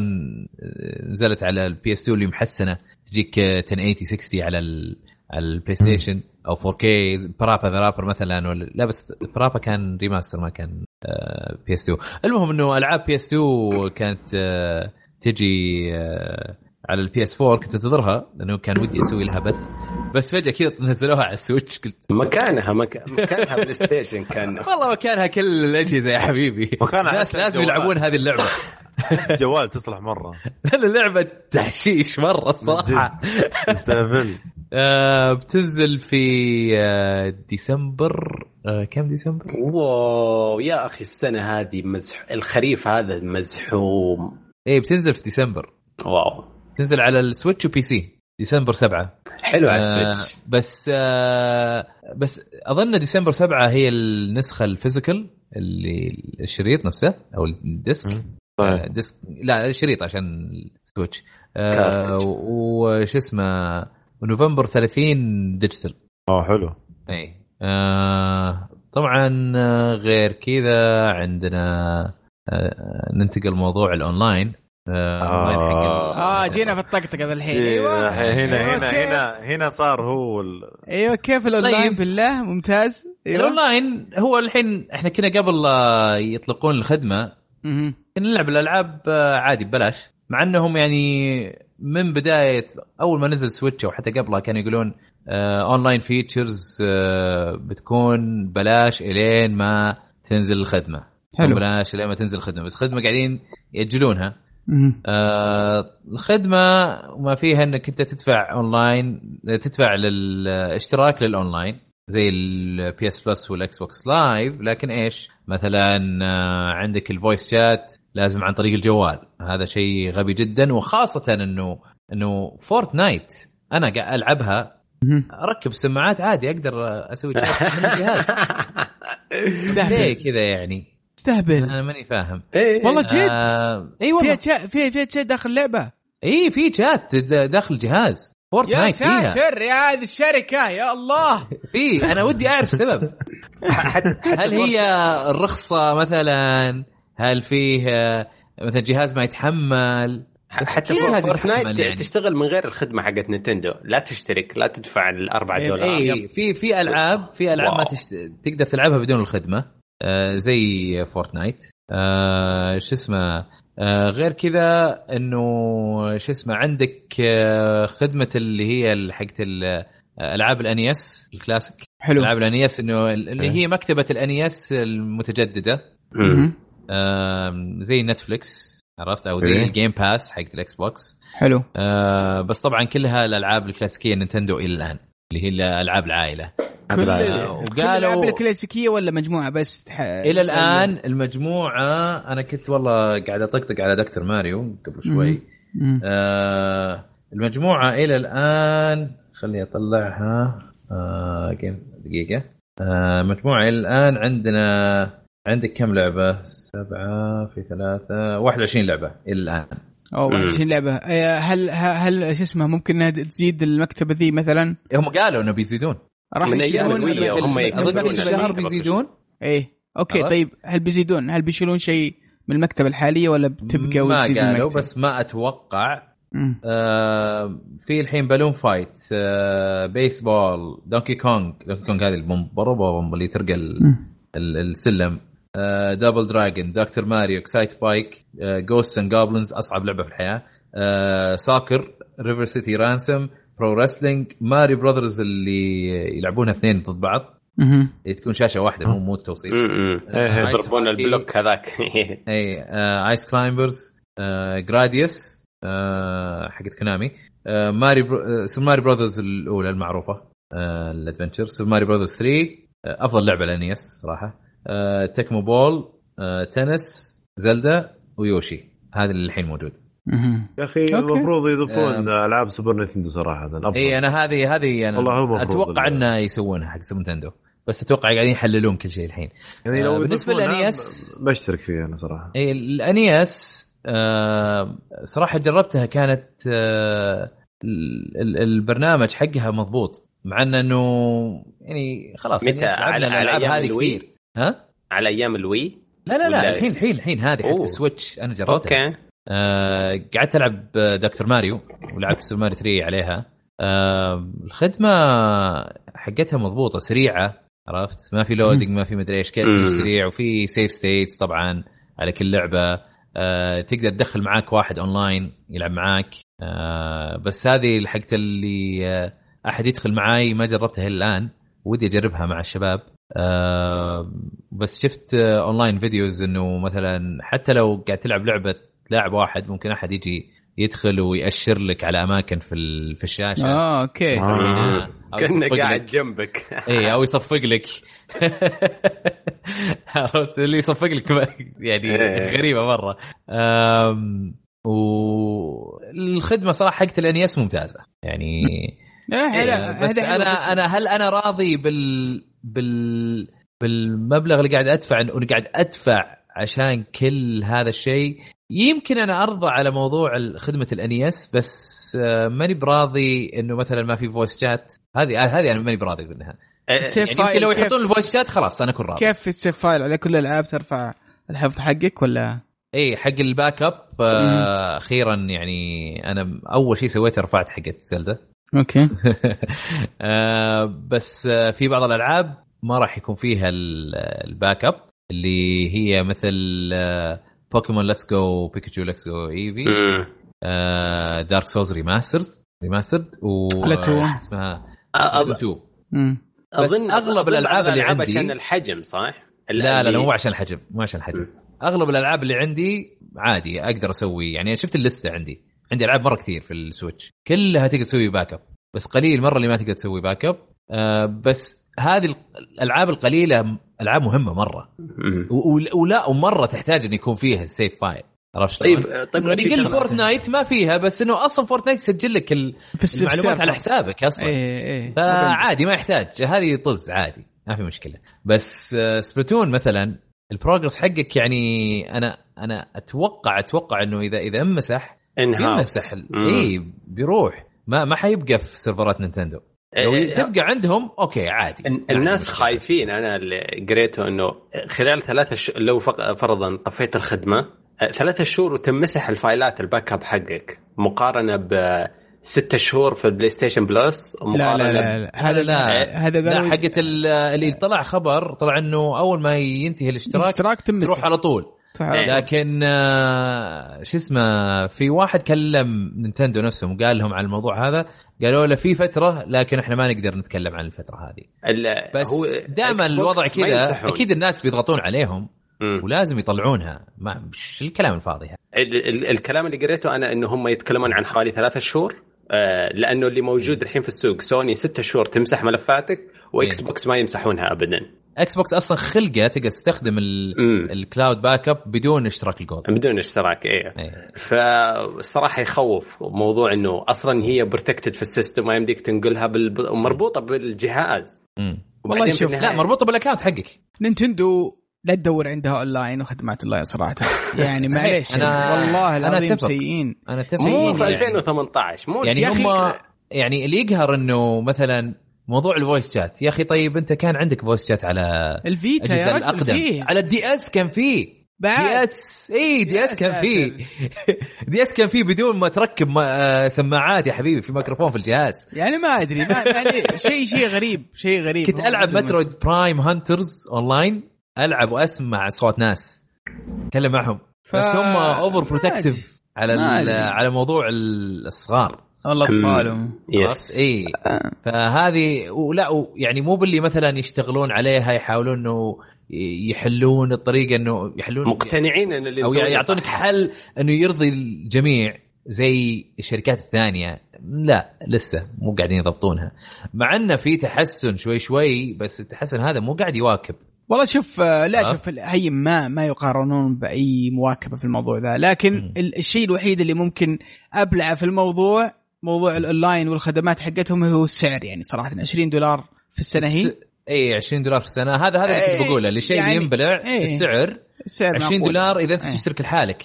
A: نزلت على ال PS 2 اللي محسنة. تجيك 1080 60 على ال على ال PlayStation أو 4K PaRappa the Rapper مثلا ولا لا بس PaRappa كان remaster ما كان PS 2 المهم إنه ألعاب PS 2 كانت آه، تجي آه، على ال PS 4 كنت أنتظرها لأنه كان ودي أسوي لها بث. بس فجأة كذا نزلوها على ال Switch قلت
C: مكانها مك... مكانها PlayStation كان.
A: والله مكانها كل الأجهزة يا حبيبي.
B: مكانها
A: الناس لازم
B: الجوال.
A: يلعبون هذه اللعبة.
B: جوال تصلح مرة.
A: لأن اللعبه تحشيش مرة الصراحه
B: تستهبل
A: آه بتنزل في آه ديسمبر كم ديسمبر؟
C: wow يا أخي السنة هذه مزح الخريف هذا مزحوم.
A: إيه بتنزل في ديسمبر.
C: wow.
A: تنزل على ال Switch و PC ديسمبر 7
C: حلو على
A: آه
C: ال Switch.
A: بس آه بس أظن ديسمبر 7 هي النسخة ال physical اللي الشريط نفسه أو ال
B: disc.
A: آه،
B: طيب.
A: disc. لا الشريط عشان ال Switch.
C: آه.
A: وش اسمه ونوفمبر 30 digital.
B: آه حلو.
A: اي آه طبعا آه، غير كذا عندنا آه ننتقل موضوع الأونلاين. آه
D: آه. جينا في الطقطقة ذا الحين. أيوه.
B: هنا هنا
D: أيوة،
B: هنا
D: كيف؟
B: هنا هنا صار هو ال...
D: أيوه كيف الأونلاين؟
A: طيب.
D: بالله ممتاز. أيوه.
A: الأونلاين هو الحين إحنا كنا قبل يطلقون
D: الخدمة.
A: كنا نلعب الألعاب آه، عادي ببلاش. مع أنهم يعني من بداية أول ما نزل سويتش أو حتى قبلها كانوا يقولون online features بتكون بلاش إلين ما تنزل الخدمة
D: حلو.
A: بلاش إلين ما تنزل الخدمة بس الخدمه قاعدين
D: يأجلونها.
A: آه الخدمة وما فيها إنك أنت تدفع اونلاين تدفع للاشتراك للاونلاين زي البي اس بلس والاكس بوكس لايف لكن إيش؟ مثلا آه عندك ال voice chat لازم عن طريق الجوال. هذا شيء غبي جدا وخاصة إنه إنه فورتنايت أنا قاعد
D: ألعبها.
A: أركب السماعات عادي أقدر أسوي شات من الجهاز ليه كذا يعني؟
D: استهبل
A: أنا ماني فاهم.
C: إيه.
D: والله جد؟
A: آه إي والله.
D: شات فيها فيها شات داخل اللعبة؟
A: إي في شات د- داخل الجهاز. فورتنايت فيها.
D: ساتر يا هذه الشركة يا الله.
A: في أنا ودي أعرف السبب. هل هي الرخصة مثلا؟ هل فيه آه، مثلا جهاز ما يتحمل؟
C: حتى فورتنايت يعني. تشتغل من غير الخدمة حقت نينتندو. لا تشترك لا تدفع الاربع
A: إيه،
C: دولار.
A: اي في في ألعاب في ألعاب ما تشت... تقدر تلعبها بدون الخدمة. آه زي فورتنايت. آه شو اسمه؟ غير كذا إنه شو اسمه عندك آه خدمة اللي هي حقت ألعاب ال NES ال classic.
D: حلو.
A: ألعاب ال NES إنه اللي هي مكتبة ال NES المتجددة. آه زي نتفلكس عرفت؟ أو زي إيه؟ الجيم باس حق الاكس بوكس
D: حلو.
A: آه بس طبعا كلها الألعاب الكلاسيكية نينتندو إلى الآن. اللي هي العاب العائلة.
D: كل وقالوا الكلاسيكية ولا مجموعة بس
A: تح... إلى الآن المجموعة أنا كنت والله قاعد أطقطق على دكتور ماريو قبل شوي. آه المجموعة إلى الآن خليني أطلعها. آه دقيقة. آه مجموعة إلى الآن عندنا عندك كم لعبة؟ سبعة في ثلاثة 21 لعبة إلى الآن.
D: أو 21 لعبة. إيه، هل هل شو اسمه ممكن إنها تزيد المكتبة ذي مثلا؟
A: هم قالوا إنه بيزيدون.
C: راح يشيلون هم
A: كل الشهر بيزيدون؟
D: إيه. أوكي أرد؟ طيب هل بيزيدون؟ هل بيشيلون شيء من المكتبة الحالية ولا بتبقى
A: ما قالوا بس ما أتوقع. آه في الحين بالون فايت آه بيسبول دونكي كونغ دونكي كونغ هذه البومب اللي ترقى السلم. دبل دراجون دكتور ماريو اكسايت بايك جوست اند جوبلنز أصعب لعبة في الحياة. ساكر ريفر سيتي رانسم برو رسلينج ماريو براذرز اللي يلعبونها اثنين ضد بعض. أها تكون شاشة واحدة مو مو التوصيل
C: يضربون البلوك هذاك.
A: اي ايس كلايمبرز جراديوس حقت كونامي ماري سوبر ماري براذرز الأولى المعروفة ال adventure. سوبر ماري براذرز 3 أفضل لعبة ل NES صراحة. آه، تكمو بول آه، تنس زلدا ويوشي. هذا اللي الحين موجود.
B: يا أخي المفروض يضيفون آه. ألعاب سوبر نتندو صراحة
A: إي أنا هذه هذه أنا والله أتوقع إنه يسوونها حق سوبر نتندو بس أتوقع قاعدين يحللون كل شيء الحين.
B: يعني لو آه بالنسبة لل NES بشترك فيه أنا صراحة.
A: إي ال NES آه صراحة جربتها كانت آه البرنامج حقها مضبوط. مع إنه يعني خلاص
C: متى؟ على الألعاب هذه كثير. ها؟ على أيام الوي
A: لا لا لا الحين الحين الحين هذه حق السويتش أنا جربتها. أوكي. آه قعدت ألعب دكتور ماريو ولعبت سوبر ماريو 3 عليها. آه الخدمة حقتها مضبوطة سريعة عرفت؟ ما في loading ما في مدري إيش كيف سريع وفي save states طبعا على كل لعبة. آه تقدر تدخل معاك واحد اونلاين يلعب معاك. آه بس هذه حقت اللي آه أحد يدخل معاي ما جربتها الآن. ودي أجربها مع الشباب. آه بس شفت آه online videos إنه مثلا حتى لو قاعد تلعب لعبة لاعب واحد ممكن أحد يجي يدخل ويأشر لك على أماكن في في الشاشة.
D: آه أوكي.
C: آه. كأنه قاعد جنبك.
A: اي أو يصفق لك. عرفت اللي يصفق لك يعني إيه. غريبة مرة. والخدمه صراحة حقت الانيس ممتازة. يعني
D: إيه
A: بس أنا أنا هل أنا راضي بال بال بالمبلغ اللي قاعد أدفع انه قاعد أدفع عشان كل هذا الشيء. يمكن أنا أرضى على موضوع خدمة الانيس بس آه، ماني براضي إنه مثلا ما في فويس شات هذه هذه أنا ماني براضي منها يعني يمكن لو يحطون ال voice chat خلاص أنا أكون راضي.
D: كيف ال save file؟ على كل الألعاب ترفع الحفظ حقك ولا؟
A: اي حق ال backup آه، أخيرا يعني أنا أول شيء سويته رفعت حقت زلدة.
D: أوكي.
A: آه بس آه في بعض الألعاب ما راح يكون فيها ال backup اللي هي مثل بوكيمون ليتس جو بيكاتشو ليتس جو ايفي دارك سولز remasters remastered و اسمها؟
C: تو أظن أغلب الألعاب اللي عندي عشان الحجم صح؟
A: لا لا لا مو عشان الحجم مو عشان الحجم. أغلب الألعاب اللي عندي عادي أقدر أسوي يعني شفت اللستة عندي. عندي ألعاب مرة كثير في ال Switch. كلها تقدر تسوي back up بس قليل مرة اللي ما تقدر تسوي back up آه بس هذه الألعاب القليلة ألعاب مهمة مرة. ولا ومرة تحتاج إن يكون فيها ال save file عرفت
C: طيب طيب
A: يعني قل فورتنايت ما فيها بس إنه أصلا فورتنايت يسجل لك المعلومات على حسابك أصلا.
D: إيه إيه
A: فعادي ما يحتاج. هذه طز عادي ما في مشكلة. بس سبلاتون مثلا ال progress حقك يعني أنا أنا أتوقع أتوقع إنه إذا إذا انمسح
C: ان
A: يمسح اي بيروح. ما ما حيبقى في سيرفرات نينتندو. لو إيه، تبقى عندهم أوكي عادي.
C: الناس خايفين. أنا اللي قريته إنه خلال ثلاثة ش... لو فرضا طفيت الخدمة ثلاثة شهور وتمسح الفايلات ال backup حقك مقارنة ب ستة شهور في البلاي ستيشن Plus
D: لا لا لا هذا لا.
A: هذا لا حقت اللي طلع خبر طلع إنه أول ما ينتهي الاشتراك الاشتراك تروح على طول. لكن آه شو اسمه في واحد كلم نينتندو نفسهم وقال لهم على الموضوع هذا قالوا له في فترة لكن إحنا ما نقدر نتكلم عن الفترة هذه. بس دائما الوضع كذا أكيد الناس بيضغطون عليهم مم. ولازم يطلعونها. ما مش الكلام الفاضي هذا؟
C: ال- ال- الكلام اللي قريته أنا إنه هم يتكلمون عن حوالي ثلاثة شهور آه لأنه اللي موجود الحين في السوق سوني ستة شهور تمسح ملفاتك وإكس بوكس ما يمسحونها ابدا.
A: إكس بوكس أصلا خلقه تقدر تستخدم ال cloud backup بدون اشتراك ال Gold
C: بدون اشتراك إيه, أيه. فالصراحه يخوف موضوع إنه أصلا هي protected في ال system ما يمديك تنقلها بال... مربوطة بالجهاز.
A: والله شوف لا مربوطة بال account حقك.
D: نينتندو لا تدور عندها اونلاين وخدمات اونلاين صراحة. يعني معليش.
A: أنا والله العظيم أنا سيئين.
C: أنا أتفق. مو في 2018 مو
A: يعني هم يعني اللي يقهر إنه مثلا موضوع ال voice chat يا أخي طيب أنت كان عندك voice chat على
D: الفيتا يا
A: الأقدم. فيه. على الدي إس كان فيه. دي إس اي دي إس كان فيه. دي إس كان فيه بدون ما تركب آه، سماعات يا حبيبي في ميكروفون في الجهاز.
D: يعني ما أدري يعني شيء شيء غريب شيء غريب.
A: كنت ألعب مترويد برايم هانترز اونلاين ألعب وأسمع اصوات ناس. اتكلم معهم. ف... بس هم over protective على على موضوع الصغار.
D: والله أطفالهم.
A: yes. اي فهذه ولا يعني مو باللي مثلا يشتغلون عليها يحاولون إنه يحلون الطريقة إنه يحلون
C: مقتنعين إن اللي
A: أو يعطونك حل إنه يرضي الجميع زي الشركات الثانية. لا لسه مو قاعدين يضبطونها. مع انه في تحسن شوي شوي بس التحسن هذا مو قاعد يواكب.
D: والله شوف آه، لا شوف هي ما ما يقارنون بأي مواكبة في الموضوع ذا. لكن م. الشيء الوحيد اللي ممكن أبلعه في الموضوع موضوع الاونلاين والخدمات حقتهم هو السعر يعني صراحة. 20 دولار في السنة هي؟
A: إي 20 دولار في السنة. هذا هذا اللي كنت بقوله. لشيء يعني ينبلع إيه السعر السعر 20 معقول. دولار إذا أنت تشترك لحالك.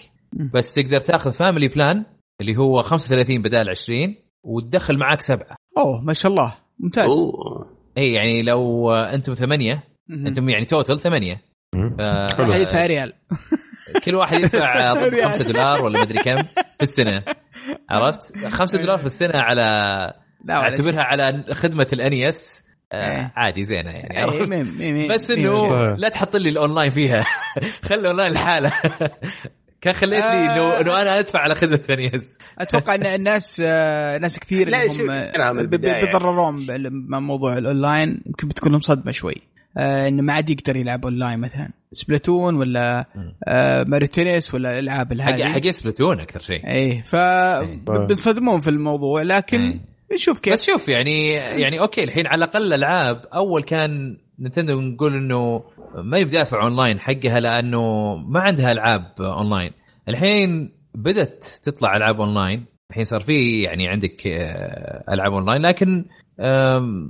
A: بس تقدر تاخذ family plan اللي هو 35 بدال 20 وتدخل معاك سبعة.
D: أوه ما شاء الله. ممتاز. أوه.
A: إي يعني لو أنتم ثمانية أنتم يعني total ثمانية.
D: ف... يدفع ريال.
A: كل واحد يدفع 5 دولار ولا مدري كم في السنة. عرفت؟ 5 دولار في السنة على أعتبرها على خدمة ال NES آه إيه. عادي زينة يعني بس إنه لا تحط لي الأونلاين فيها. خلي الأونلاين لحاله. كان خليت لي انه إنه أنا أدفع على خدمة NES
D: أتوقع إن الناس آه، ناس كثير هم بيتضررون بموضوع الأونلاين. يمكن بتكون لهم صدمه شوي. آه إنه ما عاد يقدر يلعب اونلاين مثلا. سبلاتون ولا آه Mario Tennis ولا الألعاب
A: هذه حق سبلاتون أكثر شيء.
D: اي فبنصدمون في الموضوع لكن أي. نشوف كيف.
A: بس شوف يعني يعني أوكي الحين على الأقل العاب أول كان نتندو نقول إنه ما يدافع اونلاين حقها لأنه ما عندها ألعاب اونلاين الحين بدأت تطلع ألعاب اونلاين الحين صار في يعني عندك آه، ألعاب اونلاين لكن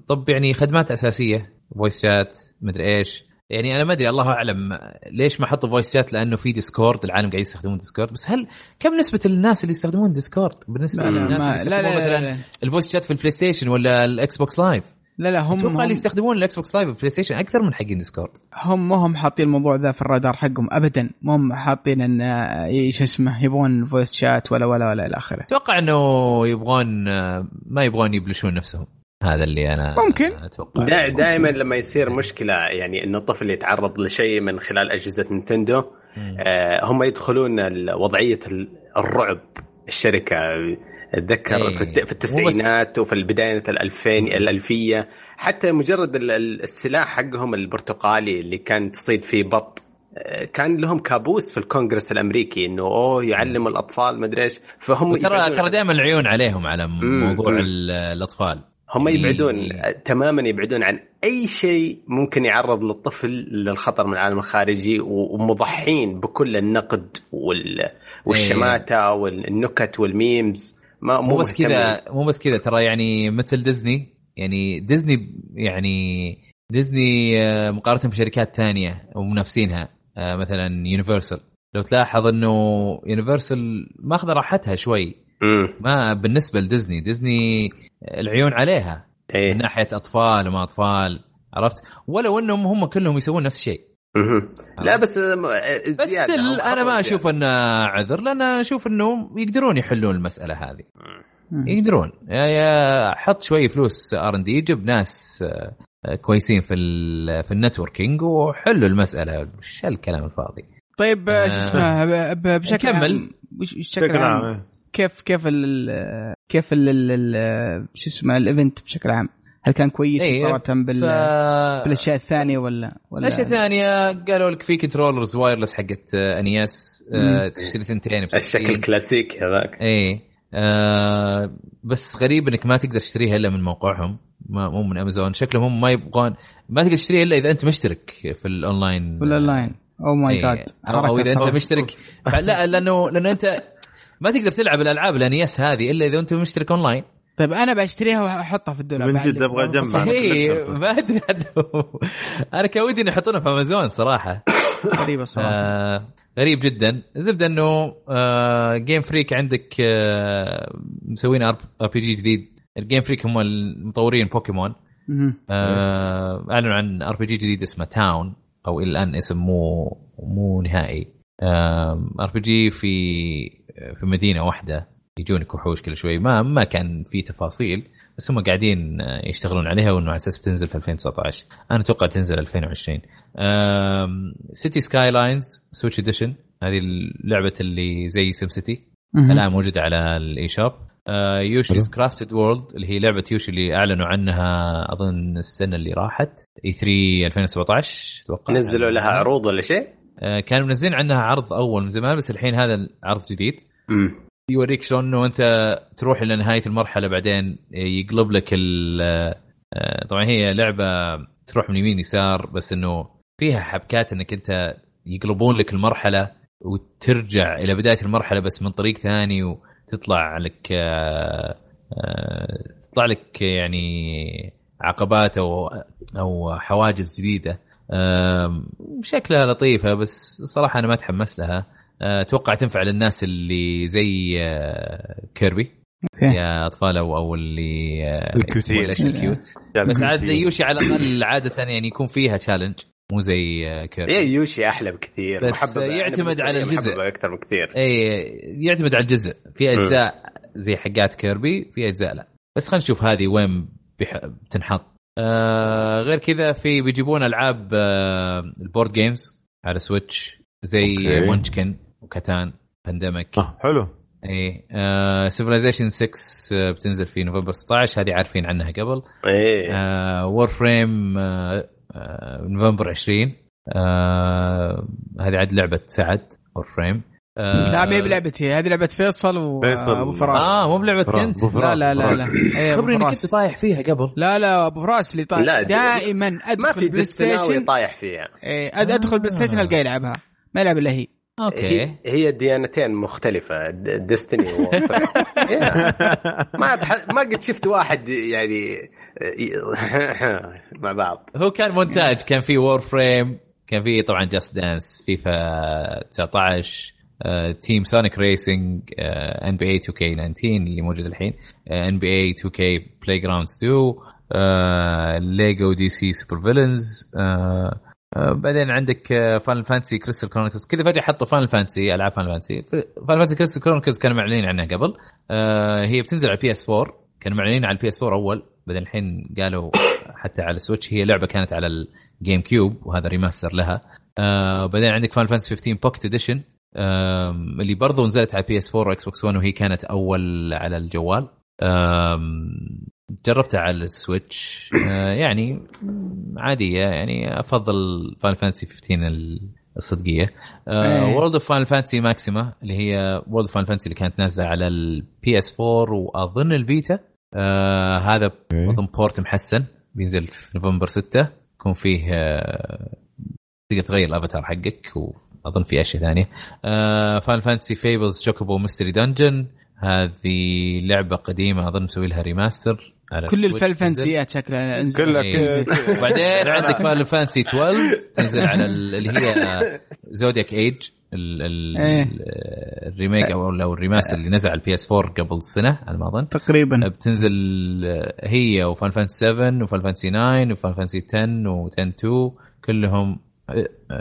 A: طب يعني خدمات أساسية. voice chat مدري إيش. يعني أنا ما أدري الله أعلم ليش ما حطوا voice chat لأنه في ديسكورد العالم قاعد يستخدمون ديسكورد بس هل كم نسبة الناس اللي يستخدمون ديسكورد بالنسبة لا للناس اللي يستخدمون لا لا مثلا ال voice chat في البلاي ستيشن ولا الاكس بوكس لايف
D: لا لا هم
A: أتوقع اللي يستخدمون الاكس بوكس لايف والبلاي ستيشن أكثر من حقين ديسكورد
D: هم ما هم حاطين الموضوع ذا في الرادار حقهم ابدا. ما هم حاطين إن إيش اسمه يبغون voice chat ولا ولا ولا إلى آخره.
A: أتوقع إنه يبغون ما يبغون يبلشون نفسهم. هذا اللي أنا
D: ممكن.
C: أتوقع. دا دائما لما يصير مشكلة يعني إنه الطفل يتعرض لشيء من خلال أجهزة نينتندو آه هم يدخلون وضعية الرعب الشركة. أتذكر إيه. في التسعينات وفي بدايه الألفين الألفية حتى مجرد السلاح حقهم البرتقالي اللي كان تصيد فيه بط آه، كان لهم كابوس في الكونغرس الأمريكي إنه أوه يعلم الأطفال. ما أدري إيش.
A: فهم ترى ترى دائما العيون عليهم على موضوع مم. الأطفال.
C: هم يبعدون تماما يبعدون عن أي شيء ممكن يعرض للطفل للخطر من العالم الخارجي ومضحين بكل النقد وال... والشماتة والنكت وال memes.
A: ما مو بس كذا مو بس كذا ترى يعني مثل ديزني يعني ديزني يعني ديزني آه، مقارنة بشركات ثانية ومنافسينها آه، مثلا يونيفرسال لو تلاحظ إنه يونيفرسال ماخذه راحتها شوي. ما بالنسبة لديزني ديزني العيون عليها.
C: إيه.
A: من ناحية أطفال وما أطفال عرفت؟ ولو إنهم هم كلهم يسوون نفس الشيء.
C: لا بس آه،
A: بس أنا ما أشوف أنه عذر لأن أنا أشوف أنهم يقدرون يحلون المسألة هذه. يقدرون. يا يا حط شوي فلوس R and D جيب ناس آه، آه، كويسين في ال في ال networking وحلوا المسألة. وش الكلام الفاضي؟
D: طيب آه، شو
A: آه.
D: اسمه ب- ب- بشكل. عام بشكل عام؟
B: عام
D: كيف كيف ال كيف ال ال- شو اسمه ال event بشكل عام؟ هل كان كويس
A: إيه،
D: مقارنة بال
A: ف...
D: بالأشياء الثانية ولا ولا؟
A: الاشياء الثانية قالوا لك في controllers wireless حقت ان اي اس
D: مم.
A: تشتري ثنتين
C: الشكل
A: 60.
C: الكلاسيكي هذاك.
A: إيه. آه بس غريب إنك ما تقدر تشتريها إلا من موقعهم ما مو من امازون شكلهم هم ما يبغون ما تقدر تشتريها إلا إذا أنت مشترك في الاونلاين
D: والاونلاين أو ماي
A: إيه.
D: جاد
A: أو, إذا أنت مشترك. لا لأنه لأنه أنت ما تقدر تلعب الألعاب الان اي اس هذه إلا إذا أنت مشترك أونلاين
D: طيب أنا بشتريها وأحطها في الدولاب
B: من جد.
D: صح.
A: اي
B: تذكرته.
A: ما أدري عنه أنا كان ودي انه يحطونها في أمازون صراحة
D: غريبة الصراحة
A: آه غريب جدا الزبدة إنه آه جيم فريك عندك آه مسوين ار بي جي جديد الجيم فريك هم المطورين بوكيمون. آه أعلنوا عن ار بي جي جديد اسمه تاون أو إلى الآن اسم مو مو نهائي RPG في في مدينة واحدة يجونك وحوش كل شوي. ما ما كان في تفاصيل بس هم قاعدين آه، يشتغلون عليها وإنه على أساس بتنزل في 2019 أنا أتوقع تنزل 2020 Cities Skylines Switch Edition هذه اللعبة اللي زي سيم سيتي. الآن موجودة على ال eShop Yoshi's Crafted World اللي هي لعبة يوشي اللي أعلنوا عنها أظن السنة اللي راحت E3 2017 أتوقع.
C: نزلوا لها عروض ولا شيء؟
A: آه، كانوا منزلين عنها عرض أول من زمان بس الحين هذا العرض جديد. يوريك شلون إنه أنت تروح إلى نهاية المرحلة بعدين يقلب لك آه، طبعا هي لعبة تروح من يمين يسار بس إنه فيها حبكات إنك أنت يقلبون لك المرحلة وترجع إلى بداية المرحلة بس من طريق ثاني وتطلع لك آه، آه، تطلع لك يعني عقبات أو أو حواجز جديدة. شكلها لطيفة بس صراحة أنا ما أتحمس لها. أتوقع تنفع للناس اللي زي آه، كيربي.
D: أوكي.
A: يا أطفال أو أو اللي آه،
B: ال
A: cute ين. الاشياء ال cute؟ بس عاد يوشي على الأقل عادة يعني يكون فيها challenge مو زي آه، كيربي.
C: إيه يوشي أحلى بكثير.
A: بس يعتمد على الجزء.
C: أكثر بكثير.
A: اي يعتمد على الجزء. في أجزاء زي حقات كيربي في أجزاء لا. بس خلينا نشوف هذه وين بح... بتنحط. آه غير كذا في بيجيبون ألعاب آه ال board games على سويتش زي. مونشكن وكاتان بانديميك
B: آه، حلو.
A: إي Civilization 6 آه، بتنزل في نوفمبر 16 هذه عارفين عنها قبل. إيه Warframe نوفمبر 20 آه هذه عاد لعبة سعد Warframe
D: لا ما هي بلعبتي هذه لعبة فيصل و-
B: فيصل.
D: وابو فراس.
A: آه مو بلعبة
B: أبو
D: لا. لا لا لا
B: فراس.
D: إيه،
A: خبرني انك
D: فراس.
A: كنت طايح فيها قبل.
D: لا لا أبو فراس اللي طايح.
C: لا،
D: دائما
C: ما
D: ادخل
C: في
D: بلاي ستيشن
C: طايح فيها.
D: إيه، أدخل بلاي ستيشن القاه يلعبها. ما يلعب إلا هي.
A: أوكي.
C: هي, هي ديانتين مختلفة Destiny و ما ما قد شفت واحد يعني مع بعض.
A: هو كان مونتاج كان في Warframe كان في طبعا Just Dance فيفا 19 Team Sonic Racing NBA 2K 19 اللي موجود الحين ان بي اي 2 كي بلاي جراوندز 2 ليجو دي سي سوبر فيلنز بعدين عندك Final Fantasy Crystal Chronicles كذا فجأة حطوا Final Fantasy ألعاب Final Fantasy Final Fantasy Crystal Chronicles كانوا معلنين عنها قبل. آه، هي بتنزل على البي اس 4 كانوا معلنين على البي اس 4 أول. بعدين الحين قالوا حتى على السويتش هي لعبة كانت على الجيم كيوب وهذا remaster لها. آه بعدين عندك Final Fantasy 15 Pocket Edition اللي برضو نزلت على بي اس 4 واكس بوكس 1 وهي كانت أول على الجوال. جربتها على السويتش. آه يعني عادية يعني أفضل Final Fantasy 15 ال- الصدقية.
D: إيه.
A: World of Final Fantasy Maxima اللي هي World of Final Fantasy اللي كانت نازلة على البي اس 4 وأظن الفيتا آه هذا اظن port محسن بينزل في نوفمبر 6 يكون فيه آه تقدر تغير الأفاتار حقك وأظن في أشياء ثانية. آه Final Fantasy Fables Chocobo Mystery Dungeon هذه لعبة قديمة أظن مسوي لها ريماستر على
D: كل الفال
A: تنزل.
D: فانسيات شكلها أنزل.
B: كلها
A: إيه. وبعدين عندك فاينل فانسي 12 تنزل على ال- اللي هي زودياك ايج ال ال إيه. الريميك أو لو الريماستر اللي نزل على البي اس 4 قبل سنة على ما أظن
D: تقريبا
A: بتنزل هي وفان فانتسي 7 وفان فانتسي 9 وفان فانتسي 10 و 10 2 كلهم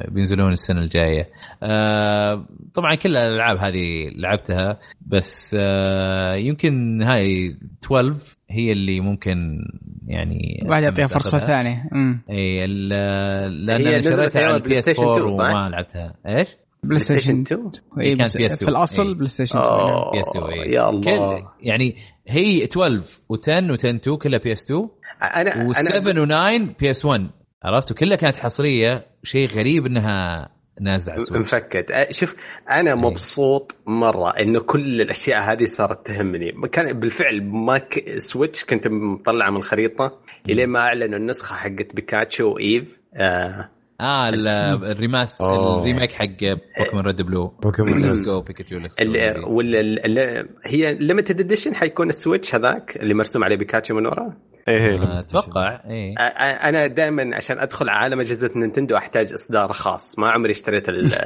A: بينزلون السنة الجاية. آه طبعا كل الألعاب هذه لعبتها بس آه يمكن هاي 12 هي اللي ممكن يعني
D: واحد يعطيها فرصة ثانية.
A: إي لأن أنا شريتها على البي اس 4 وما لعبتها. إيش؟
D: بلاي ستيشن 2
A: إي كانت بي اس 2
D: في الأصل بلاي ستيشن 2
A: بي اس 2 يا الله. يعني هي 12 و10 و10 2 كلها بي اس 2 أنا و7 و9 بي اس 1 عرفت؟ وكلها كانت حصرية شيء غريب إنها نازلة على السويتش.
C: انفكت شوف أنا إيه. مبسوط مرة انه كل الأشياء هذه صارت تهمني. كان بالفعل ماك سويتش كنت مطلع من الخريطة إلين ما أعلنوا النسخة حقت بيكاتشو و Eevee. آه
A: آه ال remas ال remake حق بوكيمون Red Blue.
B: بوكيمون
A: Let's Go بيكاتشو Let's
C: ولا هي limited edition حيكون السويتش هذاك اللي مرسوم عليه بيكاتشو من ورا؟
A: إيه أتوقع إيه.
C: أنا دائما عشان أدخل عالم أجهزة نينتندو أحتاج إصدار خاص. ما عمري اشتريت ال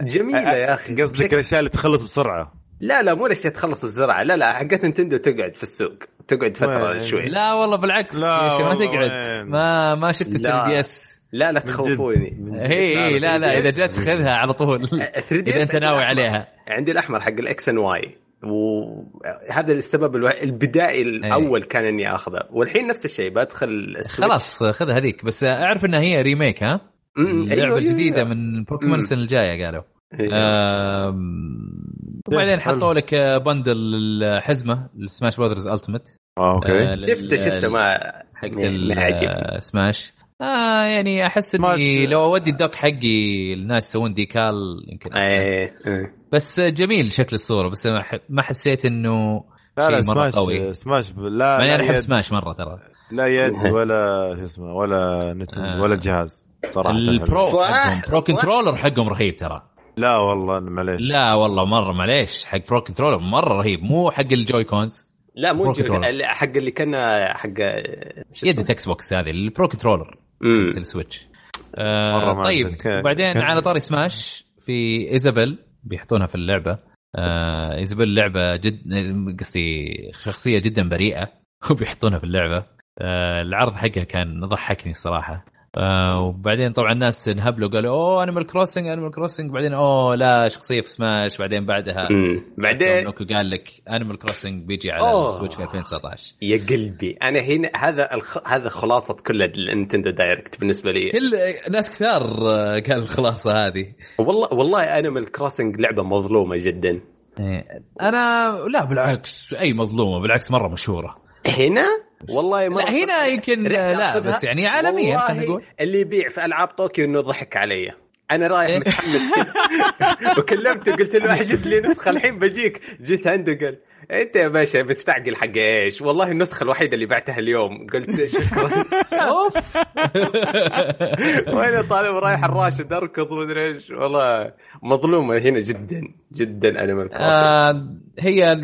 C: جميلة يا أخي.
B: قصدك الأشياء اللي تخلص بسرعة.
C: لا لا مو الأشياء تخلص بسرعة. لا لا حقت نينتندو تقعد في السوق تقعد فترة شوي.
A: لا والله بالعكس لا يا ما تقعد. ما ما شفت 3 DS.
C: لا لا تخوفوني.
A: هي اي لا لا إذا جت خذها على طول. إذا أنت ناوي عليها.
C: عندي الأحمر حق الاكس ان واي وهذا السبب البدائي الأول كان إني أخذه. والحين نفس الشيء بدخل
A: خلاص خذ هذيك. بس أعرف إنها هي remake ها؟ اللعبه أيوة الجديده أيوة. من بوكيمون السنة الجاية قالوا. أيوة. وبعدين حطوا لك bundle الحزمة ال Smash Brothers
C: Ultimate okay. شفته شفته ما
A: حق سماش آه يعني أحس إني لو أودي ال dock حقي الناس يسوون decal يمكن
C: إيه إيه.
A: بس جميل شكل الصورة بس ما حسيت إنه
B: لا لا مرة قوي. سماش لا
A: يعني أنا أحب سماش مرة ترى.
B: لا يد ولا شو اسمه ولا نت آه. ولا جهاز. صراحة
A: ال pro حقهم pro controller حقهم رهيب ترى.
B: لا والله معليش.
A: لا والله مرة معليش. حق pro controller مرة رهيب مو حق ال Joy-Cons
C: لا مو حق اللي كان حق
A: يد إكس بوكس هذه ال pro controller السويتش آه طيب وبعدين على طاري سماش في ايزابيل بيحطونها في اللعبة. آه ايزابيل لعبة جد قصدي شخصية جدا بريئة وبيحطونها في اللعبة. آه العرض حقها كان ضحكني الصراحة. آه وبعدين طبعا الناس انهبلوا قالوا أوه Animal Crossing Animal Crossing بعدين أوه لا شخصية في سماش بعدين بعدها
C: بعدين
A: قال لك Animal Crossing بيجي على أوه. السويتش في 2019
C: يا قلبي. أنا هنا هذا الخ... هذا خلاصة كل ال Nintendo Direct بالنسبة لي.
A: كل ناس كثار قال الخلاصة هذه.
C: والله والله Animal Crossing لعبة مظلومة جدا.
A: إيه. أنا لا بالعكس أي مظلومة بالعكس مرة مشهورة.
C: هنا؟ والله
A: ما لا هنا يمكن لا بس يعني عالميا خلينا نقول.
C: اللي يبيع في ألعاب طوكيو إنه ضحك علي. أنا رايح إيه. متحمس وكلمته قلت له أحجز لي نسخة الحين بجيك. جيت عنده قال أنت يا باشا بتستعجل حق إيش؟ والله النسخة الوحيدة اللي بعتها اليوم. قلت شكرا. أوف. وين طالب رايح الراشد أركض ومدري إيش. والله مظلومة هنا جدا جدا أنا
A: آه هي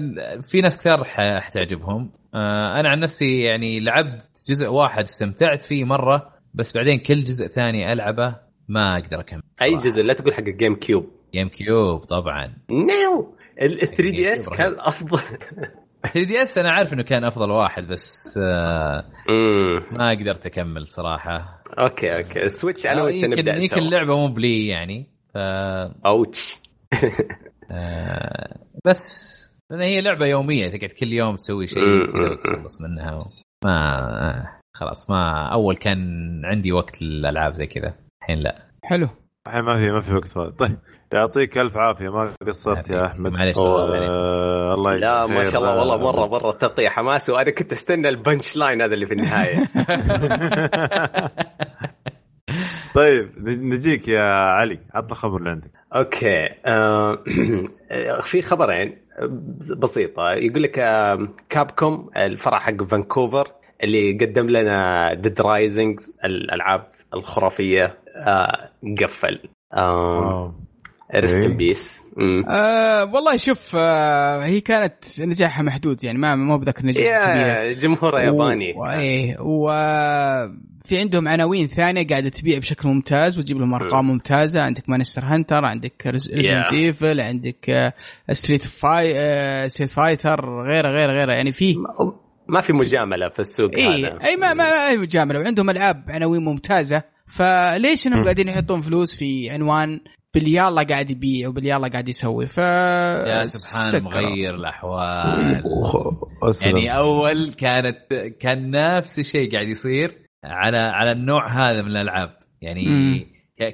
A: في ناس كثير حتعجبهم أنا عن نفسي يعني لعبت جزء واحد استمتعت فيه مرة بس بعدين كل جزء ثاني ألعبه ما أقدر أكمل
C: أي جزء؟ لا تقول حق الجيم كيوب
A: جيم كيوب طبعا.
C: no ال 3 DS كان أفضل.
A: 3 DS أنا عارف إنه كان أفضل واحد بس آه ما قدرت أكمل صراحة.
C: okay okay. السويتش أنا وانت نبدأ
A: يمكن اللعبه مو بلي يعني ف
C: ouch.
A: آه بس لأن هي لعبة يومية تقعد كل يوم تسوي شيء تخلص منها ما خلاص ما أول كان عندي وقت للألعاب زي كذا الحين لا.
D: حلو.
B: الحين ما في ما في وقت طيب يعطيك ألف عافية. ما قصرت يا أحمد.
A: معليش آه
C: الله لا ما شاء الله والله مرة مرة تغطيه حماس وأنا كنت أستنى ال punch line هذا اللي في النهاية.
B: طيب نجيك يا علي. عطنا خبر اللي عندك.
C: Okay. آه في خبرين. بسيطة. يقول لك كابكوم الفرع حق فانكوفر اللي قدم لنا Dead Rising الألعاب الخرافية آه قفل. Rest in peace
D: آه والله شوف آه هي كانت نجاحها محدود يعني ما مو بذاك النجاح
C: يا جمهور ياباني.
D: إيه وفي عندهم عناوين ثانية قاعدة تبيع بشكل ممتاز وتجيب لهم أرقام ممتازة. عندك Monster Hunter عندك Resident Evil عندك Street Figh Street Fighter غيره غيره غيره. يعني في
C: ما في مجاملة في السوق
D: إيه هذا. إي ما ما في مجاملة. وعندهم ألعاب عناوين ممتازة. فليش إنهم قاعدين يحطون فلوس في عنوان باليلا قاعد يبيع وباليلا قاعد يسوي ف
A: يا سبحان مغير الأحوال. يعني أول كانت كان نفس الشيء قاعد يصير على على النوع هذا من الألعاب. يعني مم.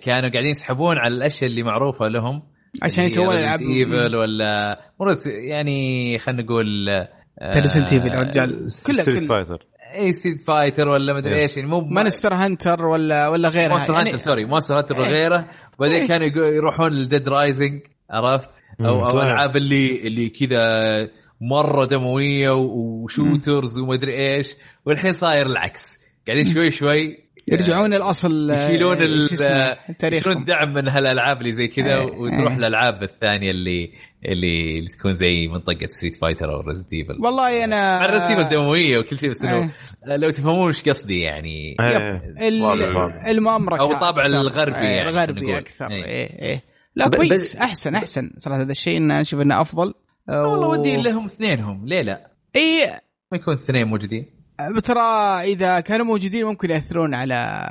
A: كانوا قاعدين يسحبون على الأشياء اللي معروفة لهم.
D: عشان يسوون العاب
A: ايفل ولا يعني خلينا نقول
D: Resident Evil يا رجال؟
B: كله Street Fighter
A: إي Street Fighter ولا مدري إيش يعني مو
D: Monster Hunter ولا ولا غيرها.
A: Monster يعني... Hunter sorry Monster Hunter وغيره. وبعدين كانوا يروحون ل Dead Rising عرفت؟ أو أو ألعاب اللي اللي كذا مرة دموية و shooters ومدري إيش والحين صاير العكس. قاعدين شوي شوي
D: يرجعون الأصل
A: يشيلون يشيلون الدعم من هالألعاب اللي زي كذا وتروح الألعاب الثانية اللي اللي, اللي تكون زي منطقة ستريت فايتر أو ريزنت ايفل
D: والله أنا
A: الرسيمه الدموية وكل شيء بس إنه لو تفهمون إيش قصدي يعني.
D: الممركه
A: أو الطابع الغربي يعني
D: الغربي أكثر. إيه. إيه لا كويس. أحسن أحسن صراحة هذا الشيء انه نشوف إنه أفضل.
A: والله ودي لهم اثنينهم ليه لا؟
D: اي
A: ما يكون اثنين موجودين.
D: ترى إذا كانوا موجودين ممكن يأثرون على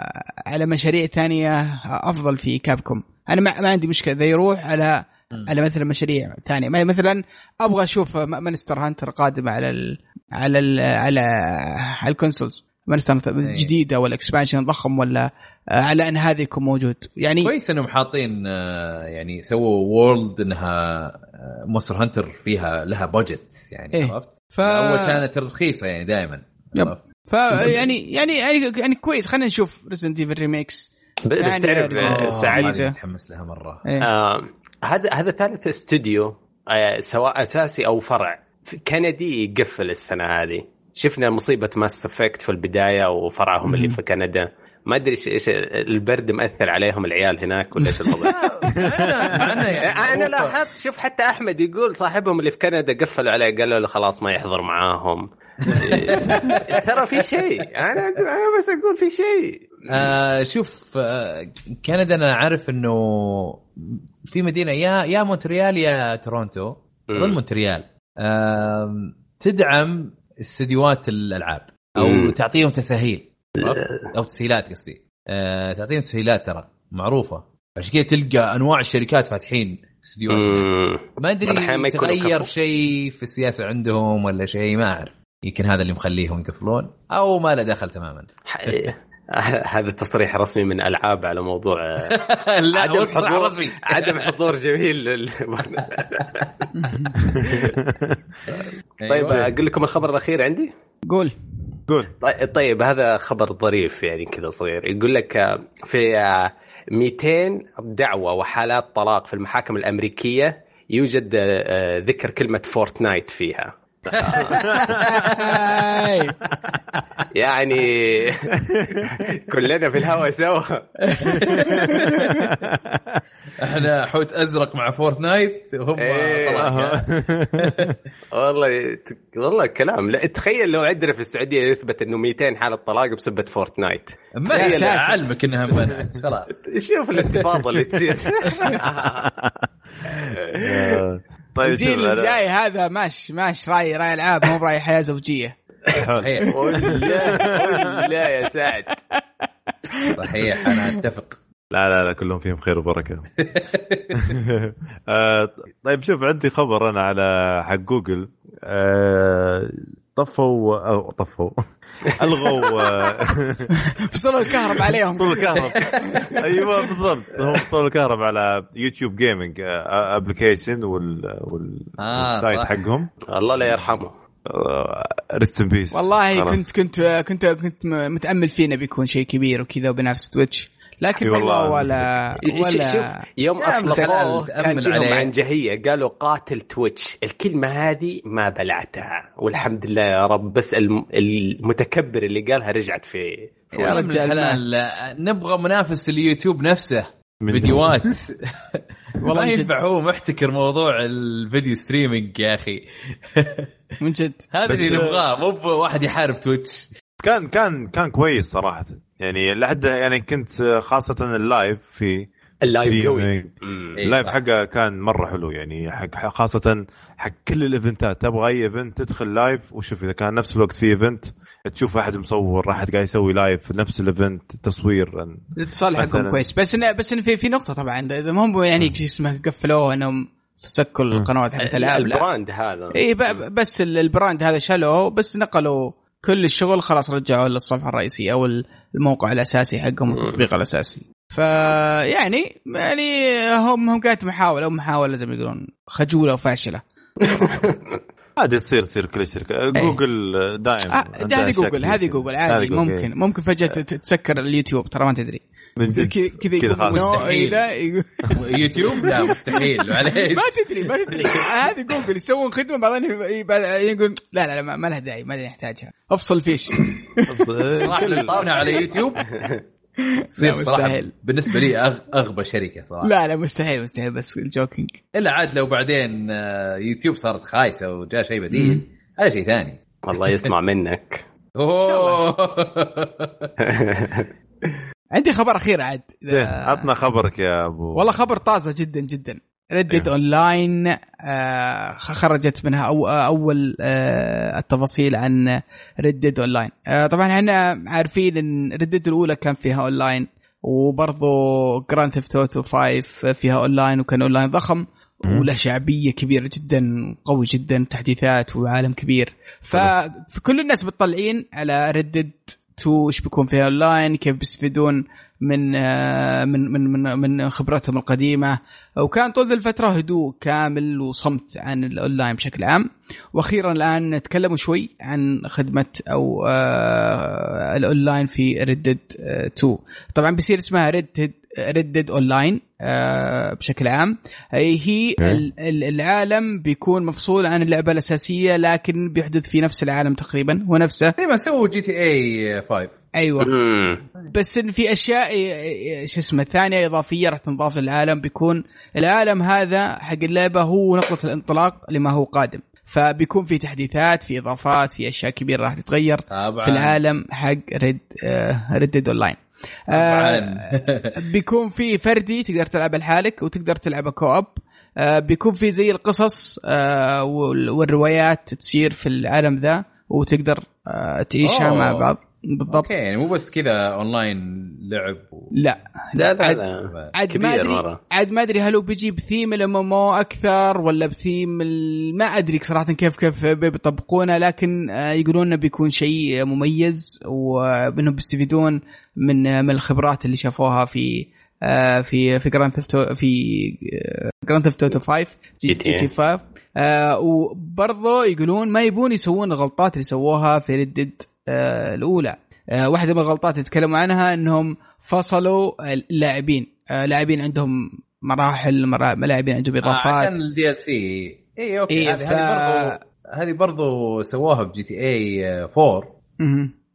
D: على مشاريع ثانية أفضل في Capcom. أنا ما, ما عندي مشكلة. إذا يروح على على مثلا مشاريع ثانية. مثلا أبغى أشوف Monster Hunter قادمه على ال على ال على على ال consoles Monster Hunter جديدة ولا expansion ضخم ولا على أن هذا يكون موجود. يعني
A: كويس إنهم حاطين يعني سووا World إنها Monster Hunter فيها لها budget يعني إيه؟ عرفت؟ ف... أول كانت رخيصة يعني دائما.
D: yep. فيعني يعني يعني يعني كويس. خلينا نشوف Resident Evil remakes
C: بس يعني تعرف
A: سعيد. متحمس لها مرة.
C: إيه. آه هذا هذا ثالث استوديو آه سواء أساسي أو فرع كندي يقفل السنة هذه. شفنا مصيبة Mass Effect في البداية وفرعهم اللي في كندا. ما أدري إيش البرد مأثر عليهم العيال هناك ولا إيش الوضع. أنا لاحظت شوف حتى أحمد يقول صاحبهم اللي في كندا قفلوا عليه قالوا له خلاص ما يحضر معاهم. ترى في شيء. أنا أنا بس أقول في شيء.
A: آه شوف آه كندا أنا عارف إنه في مدينة يا يا مونتريال يا تورونتو. أظن مونتريال. آه تدعم استديوهات الألعاب أو مم. تعطيهم تسهيل أو تسهيلات قصدي. آه تعطيهم تسهيلات ترى معروفة. عشان كذا تلقى أنواع الشركات فاتحين استديوهات. ما أدري تغير شيء في السياسة عندهم ولا شيء ما أعرف. يمكن هذا اللي مخليهم يقفلون أو ما له دخل تماما.
C: هذا تصريح رسمي من ألعاب على موضوع
A: لا عدم حضور رسمي.
C: عدم حضور جميل طيب أيوة. أقول لكم الخبر الأخير عندي؟
D: قول.
B: قول.
C: طيب, هذا خبر ظريف يعني كذا صغير. يقول لك في 200 دعوة وحالات طلاق في المحاكم الأمريكية يوجد ذكر كلمة Fortnite فيها. يعني كلنا في الهواء سوا.
A: إحنا حوت ازرق مع Fortnite وهم
C: إيه. والله والله كلام. لا تخيل لو عندنا في السعودية يثبت إنه 200 حالة طلاق بسبه Fortnite.
A: ما هي اعلمك إنها banned. خلاص.
C: شوف الانتفاضه اللي تصير.
D: طيب الجيل الجاي هذا ماش ماش راعي راعي العاب مو براعي حياة زوجية.
C: صحيح. لا يا سعد.
A: صحيح أنا أتفق.
B: لا لا لا كلهم فيهم خير وبركة. آه طيب شوف عندي خبر أنا على حق جوجل. آه طفوا أو طفوا. ألغوا
D: فصلوا الكهرب عليهم.
B: فصلوا الكهرب. أيوه بالضبط. هم فصلوا الكهرب على YouTube Gaming application وال site حقهم.
C: الله لا يرحمه.
B: rest in peace
D: والله كنت كنت كنت كنت متأمل فيه انه بيكون شيء كبير وكذا وبنفس Twitch لكن والله ولا ولا
C: شوف يوم اطلقوه كان فيهم عنجهيه قالوا قاتل Twitch. الكلمة هذه ما بلعتها. والحمد لله يا رب بس المتكبر اللي قالها رجعت في
A: يا رجال نبغى منافس اليوتيوب نفسه. فيديوهات. والله ما ينفع هو محتكر موضوع ال video streaming يا أخي.
D: من جد.
A: هذا اللي نبغاه. مو واحد يحارب Twitch.
B: كان كان كان كويس صراحة. يعني لحد يعني كنت خاصة ال live في
C: ال live قوي.
B: إيه، ال live حقه كان مرة حلو. يعني حق خاصة حق كل ال event ات. تبغى أي event تدخل live وشوف إذا كان نفس الوقت في event تشوف أحد مصور أحد قاعد يسوي live في نفس ال event تصوير.
D: الاتصال حقهم كويس. بس إن بس إن في في نقطة طبعا. اذا ما هم يعني شو اسمه قفلوه إنهم سكوا القنوات حقت الألعاب.
C: ال brand هذا.
D: اي بس ال brand هذا شالوه بس نقلوا كل الشغل خلاص رجعوا للصفحة الرئيسية أو الموقع الأساسي حقهم التطبيق الأساسي. فيعني يعني هم هم كانت محاولة محاولة زي ما يقولون خجولة وفاشله
B: هذه تصير تصير كل شركة. إيه. جوجل دائما
D: آه هذه جوجل هذه جوجل عادي ممكن. ممكن فجأة تسكر اليوتيوب ترى ما تدري.
B: من جد.
D: كذا كذا
A: مستحيل. يوتيوب؟ لا مستحيل.
D: ما تدري ما تدري. هذه جوجل يسوون خدمة بعدين يقول لا لا لا ما لها داعي ما نحتاجها أفصل فيش.
A: صراحة على يوتيوب. تصير صراحة بالنسبة لي أغبى شركة صراحة.
D: لا لا مستحيل مستحيل بس ال
A: joking إلا عاد لو بعدين آه، يوتيوب صارت خايسة وجاء شيء بديل هذا شيء ثاني.
C: والله يسمع منك.
A: أوه.
D: عندي خبر أخير عاد.
B: إيه، عطنا خبرك يا أبو.
D: والله خبر طازة جدا جدا. Red Dead Online خرجت منها أو أول آه التفاصيل عن Red Dead Online آه طبعا إحنا عارفين إن Red Dead الأولى كان فيها اون لاين وبرضه Grand Theft Auto 5 فيها اون لاين وكان اون لاين ضخم وله شعبية كبيرة جدا قوي جدا تحديثات وعالم كبير. فكل الناس مطلعين على Red Dead 2 إيش بيكون فيها اون لاين كيف بيستفيدون من من من من, من خبرتهم القديمة. وكان طول الفترة هدوء كامل وصمت عن الاونلاين بشكل عام. وأخيرا الآن نتكلم شوي عن خدمة أو الاونلاين في Red Dead 2 طبعا بيصير اسمها Red Dead Red Dead Online بشكل عام. هي العالم بيكون مفصول عن اللعبة الأساسية لكن بيحدث في نفس العالم تقريبا هو نفسه.
A: زي ما سووا GTA 5
D: أيوه. بس إن في أشياء شو اسمه ثانية إضافية راح تنضاف للعالم بيكون العالم هذا حق اللعبة هو نقطة الانطلاق لما هو قادم. فبيكون في تحديثات في إضافات في أشياء كبيرة راح تتغير طبعا. في العالم حق ريد ريد اون لاين بيكون في فردي تقدر تلعب لحالك وتقدر تلعب co-op. آه بيكون في زي القصص آه والروايات تصير في العالم ذا وتقدر تعيشها. مع بعض. بالضبط. okay
A: يعني مو بس كذا اونلاين لعب
D: و... لا.
C: لا لا لا.
D: عاد ما ادري عاد ما أدري هل هو بيجي بثيم الام ام أو أكثر ولا بثيم ال... ما أدري صراحة كيف كيف بيطبقونه لكن آه، يقولون إنه بيكون شيء مميز وإنهم بيستفيدون من من الخبرات اللي شافوها في آه، في في جراند ثيفت في جراند ثيفت اوتو 5 GTA 5 وبرضه يقولون ما يبون يسوون الغلطات اللي سووها في ردد آه، الأولى. آه، واحدة من الغلطات اللي تكلموا عنها إنهم فصلوا اللاعبين. آه، لاعبين عندهم مراحل لاعبين عندهم إضافات. آه
A: عشان ال DLC اي okay. إيه هذه ف... برضو هذه برضو سووها ب GTA 4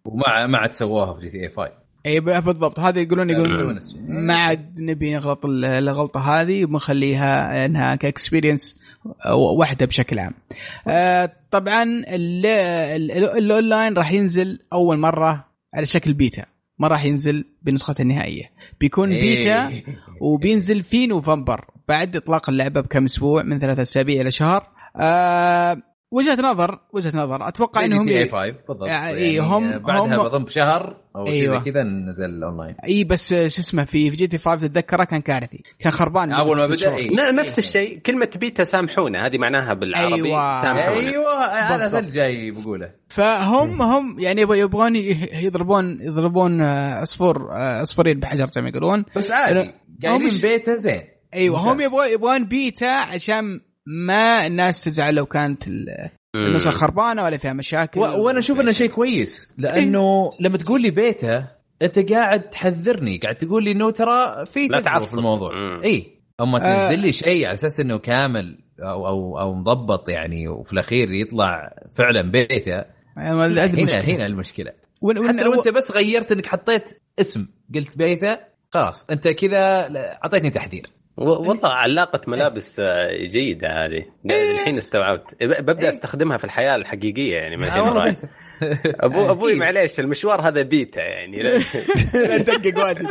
A: وما ما عاد سووها في GTA 5
D: اي بالضبط. هذا يقولون يقولون ما عاد نبي نغلط الغلطة هذه وبنخليها إنها ك experience. واحدة بشكل عام. آه طبعا الأونلاين راح ينزل أول مرة على شكل بيتا ما راح ينزل بنسخته النهائية. بيكون بيتا وبينزل في نوفمبر بعد إطلاق اللعبة بكم أسبوع من ثلاثة أسابيع إلى شهر. آه وجهة نظر وجهة نظر. أتوقع إنهم
A: GTA 5 بالضبط. يعني
D: إي هم
A: بعدها هم بضم بشهر أو أيوة. كذا كذا نزل اونلاين
D: إي بس شو اسمه في في GTA 5 تتذكره كان كارثي. كان خربان
A: أول ما بدأ
C: إيه. نفس الشيء. كلمة بيتا سامحونا هذه معناها بالعربي
A: أيوة. سامحونا. أيوه هذا الجاي بقوله.
D: فهم هم يعني يبغون يضربون يضربون آه، عصفور آه، عصفورين بحجر زي ما يقولون.
A: بس عادي. قايلين بيتا زين.
D: أيوه هم يبغون يبغون بيتا عشان ما الناس تزعل لو كانت النسخة خربانة ولا فيها مشاكل
A: و... وأنا أشوف إنه شيء كويس لأنه إيه؟ لما تقول لي بيتا أنت قاعد تحذرني قاعد تقول لي إنه ترى في تجربه في الموضوع. اي أما آه. تنزل لي شيء على أساس إنه كامل أو أو أو مضبط يعني وفي الأخير يطلع فعلا بيتا هنا المشكلة. هنا المشكلة. ون... حتى لو أنت بس غيرت إنك حطيت اسم قلت بيتا خلاص أنت كذا أعطيتني تحذير.
C: والله علاقة ملابس آه، جيدة هذه. الحين استوعبت. ببدأ أستخدمها في الحياة الحقيقية يعني من الحين ابو أبوي معليش المشوار هذا بيتا يعني.
D: لا تدقق واجد.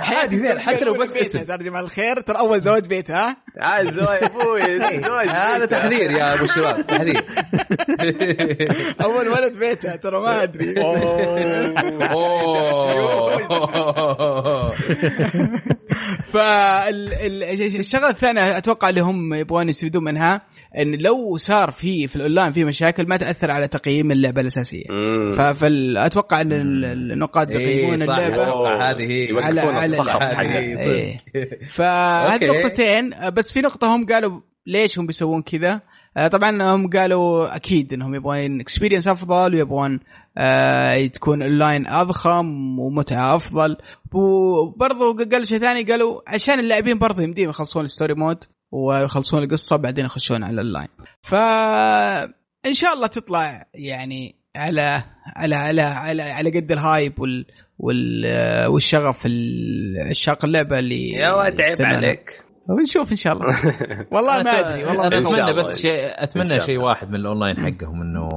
A: عادي زين حتى لو بس اسم.
D: ترجم الخير ترى أول زواج بيت ها؟
C: عاد زواج أبوي
A: هذا تحذير يا أبو الشباب تحذير.
D: أول ولد بيته ترى ما أدري. فالشغله الثانية أتوقع اللي هم يبغون يستفيدون منها إن لو صار في في الأونلاين في مشاكل ما تأثر على تقييم اللعبة الأساسية. فاتوقع إن النقاد
A: بيقيمون إيه اللعبة. أتوقع هذه هي. على على
D: إيه. فهذه نقطتين. بس في نقطة هم قالوا ليش هم بيسوون كذا؟ آه، طبعا هم قالوا أكيد إنهم يبغون experience أفضل ويبغون آه تكون اونلاين أضخم ومتعة أفضل. وبرضه قالوا شيء ثاني قالوا عشان اللاعبين برضه يمديهم يخلصون ال story mode ويخلصون القصة بعدين يخشون على اللاين فان شاء الله تطلع يعني على على على على, على قد ال hype وال وال والشغف العشاق اللعبة اللي
C: يا ولد عيب عليك.
D: ونشوف إن شاء الله. والله ما أدري والله
A: أنا أتمنى بس شيء أتمنى شيء واحد من الأونلاين حقهم إنه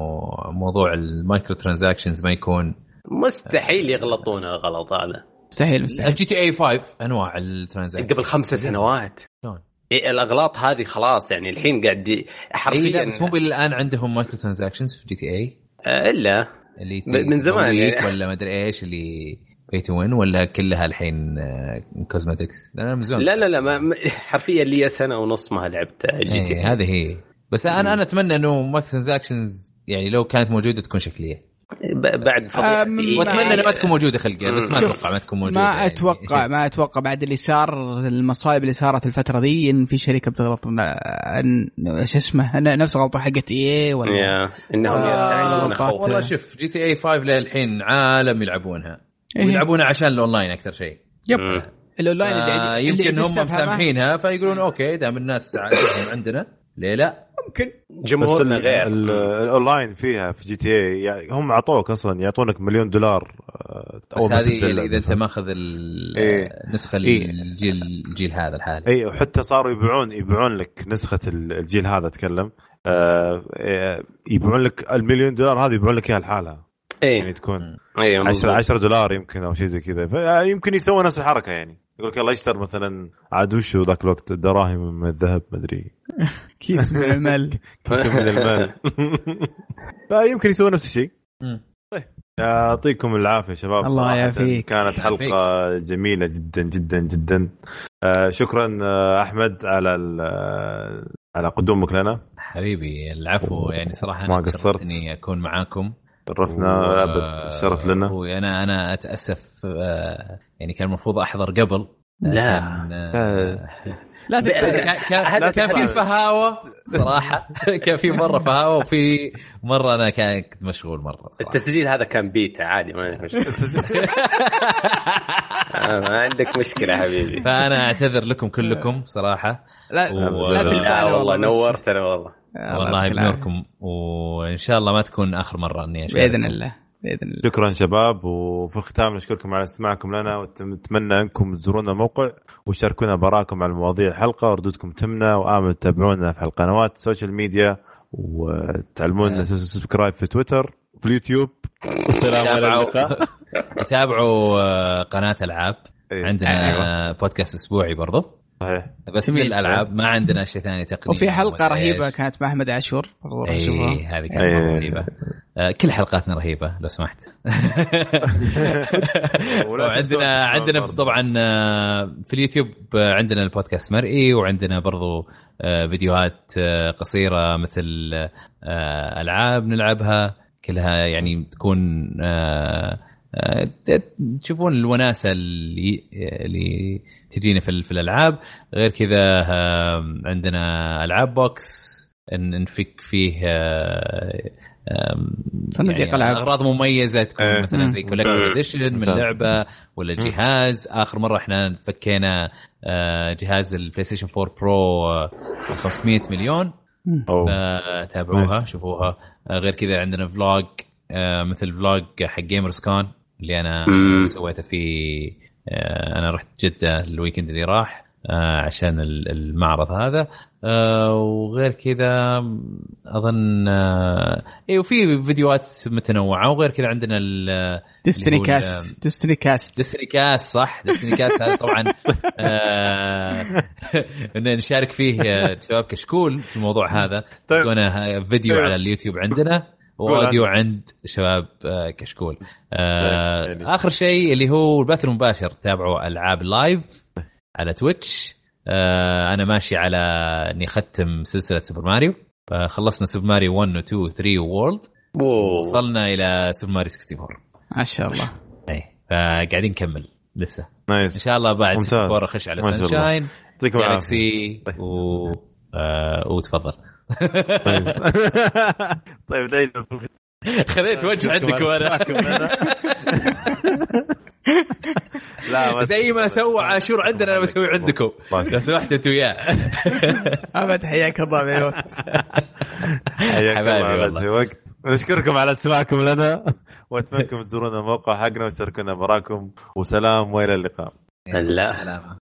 A: موضوع ال microtransactions ما يكون
C: مستحيل يغلطون الغلط هذا.
D: مستحيل مستحيل.
A: GTA 5 أنواع ال transaction
C: قبل خمس سنوات. شلون؟ إيه الأغلاط هذه خلاص يعني الحين قاعد
A: حرفيا إيه بس مو الآن عندهم microtransactions في GTA
C: آه إلا.
A: اللي من زمان يعني. ولا ما أدري إيش اللي pay to win ولا كلها الحين cosmetics
C: لا من زمان. لا لا لا ما حرفيا لي سنة ونص ما لعبت
A: GTA هذه هي. بس أنا أنا أتمنى إنه microtransactions يعني لو كانت موجودة تكون شكلية.
C: بعد
A: فتره وأتمنى إنها ما تكون موجودة خلقها بس ما أتوقع ما تكون موجودة
D: ما أتوقع يعني. ما أتوقع بعد اللي صار المصايب اللي صارت الفترة دي إن في شركة بتغلط إيش اسمه نفس غلطة حقت EA ولا
C: إنهم
A: يتعلمون والله شوف GTA 5 للحين عالم يلعبونها. إيه. ويلعبونها عشان الأونلاين أكثر شيء.
D: yep. ال online
A: اللي, اللي يمكن هم مسامحينها فيقولون okay دام الناس عندنا ليه لا؟
D: ممكن.
C: جمهورنا غير.
B: الأونلاين فيها في GTA يعني هم أعطوك أصلا يعطونك مليون دولار
A: آه، بس هذه إذا أنت ماخذ النسخه إيه. الجيل الجيل هذا الحالي.
B: اي وحتى صاروا يبيعون يبيعون لك نسخة الجيل هذا أتكلم. آه يبيعون لك المليون دولار هذه يبيعون لك إياها لحالها.
C: اي
B: يعني تكون 10 10 دولار يمكن أو شيء زي كذا. يمكن يسوون نفس الحركة يعني. يقول لك يلا اشتر مثلا عاد وش ذاك الوقت؟ دراهم من الذهب ما أدري.
D: كيس من المال.
B: كيس من المال. فيمكن يسوون نفس الشيء. طيب. يعطيكم العافية شباب.
D: الله يعافيك.
B: كانت حلقة جميلة جدا جدا جدا. آه شكرا آه، أحمد على آه، على قدومك لنا.
A: حبيبي العفو. يعني صراحة
B: ما قصرت.
A: اني أكون معاكم.
B: شرفنا و... أبد الشرف لنا.
A: وأنا أنا أتأسف آه، يعني كان المفروض أحضر قبل
C: لا.
A: لا. كان كان في فهاوة صراحة. كان في مرة فهاوة وفي مرة أنا كنت مشغول مرة صراحة.
C: التسجيل هذا كان بيتا عادي ما عندك مشكلة. ما عندك مشكلة حبيبي.
A: فأنا أعتذر لكم كلكم صراحة.
D: لا و... لا,
C: لا والله نورتنا والله.
A: والله بنوركم وإن شاء الله ما تكون آخر مرة إني
D: اشارك بإذن الله بإذن الله.
B: شكرا شباب وفي الختام نشكركم على استماعكم لنا ونتمنى أنكم تزورونا الموقع وشاركونا بآراءكم على مواضيع الحلقة وردودكم تهمنا وأمل تتابعونا في القنوات ال social media وتعملونا subscribe في تويتر في اليوتيوب.
A: والسلام عليكم. تابعوا آه، قناة ألعاب. إيه. عندنا أيوة. بودكاست أسبوعي برضو. صحيح. بس في الالعاب ما عندنا شيء ثاني تقني
D: وفي حلقة رهيبة كانت مع أحمد عاشور
A: اي هذه كانت أيه. رهيبة. آه كل حلقاتنا رهيبة لو سمحت. وعندنا عندنا طبعا آه، في اليوتيوب آه، عندنا البودكاست مرئي وعندنا برضو آه، فيديوهات قصيرة مثل ألعاب نلعبها. كلها يعني تكون تشوفون الوناسة اللي اللي تجينا في, في الألعاب. غير كذا عندنا ألعاب بوكس نفك فيه
D: صناديق يعني العاب
A: أغراض مميزة تكون أه مثلا زي collector edition من لعبة ولا جهاز. آخر مرة إحنا فكينا آه، جهاز البلاي ستيشن 4 برو 500 مليون. تابعوها شوفوها. آه، غير كذا عندنا vlog آه، مثل vlog حق جيمرز كون اللي أنا سويته في آه، أنا رحت جدة ال weekend اللي راح آه، عشان المعرض هذا. آه، وغير كذا أظن اي وفي فيديوهات متنوعة. وغير كذا عندنا
D: ديستني كاست ديستني كاست
A: ديستني كاست صح؟ ديستني كاست هذا طبعا نشارك فيه شباب كشكول في الموضوع هذا. طيب. فيديو طيب. على اليوتيوب عندنا. و audio عند شباب آه، كشكول. آه طيب، يعني. آخر شيء اللي هو البث المباشر تابعوا ألعاب Live على Twitch. آه أنا ماشي على إني أختم سلسلة Super Mario. خلصنا Super Mario 1 و 2 و 3 World وصلنا إلى Super Mario 64
D: ما شاء الله.
A: اي فقاعدين نكمل لسه.
B: Nice.
A: إن شاء الله بعد 64 اخش على Sunshine Galaxy و... آه وتفضل
B: طيب. طيب ليلى
A: خذيت وجه عندك وأنا. لا زي ما سوى عاشور عندنا أنا بسوي عندكم. لو سمحت أنت وياه.
D: أبد حياك الله في وقت
B: حياك الله في وقت. نشكركم على استماعكم لنا. وأتمنى تزورون الموقع حقنا وتشاركونا براكم. وسلام وإلى اللقاء.
C: لا سلامه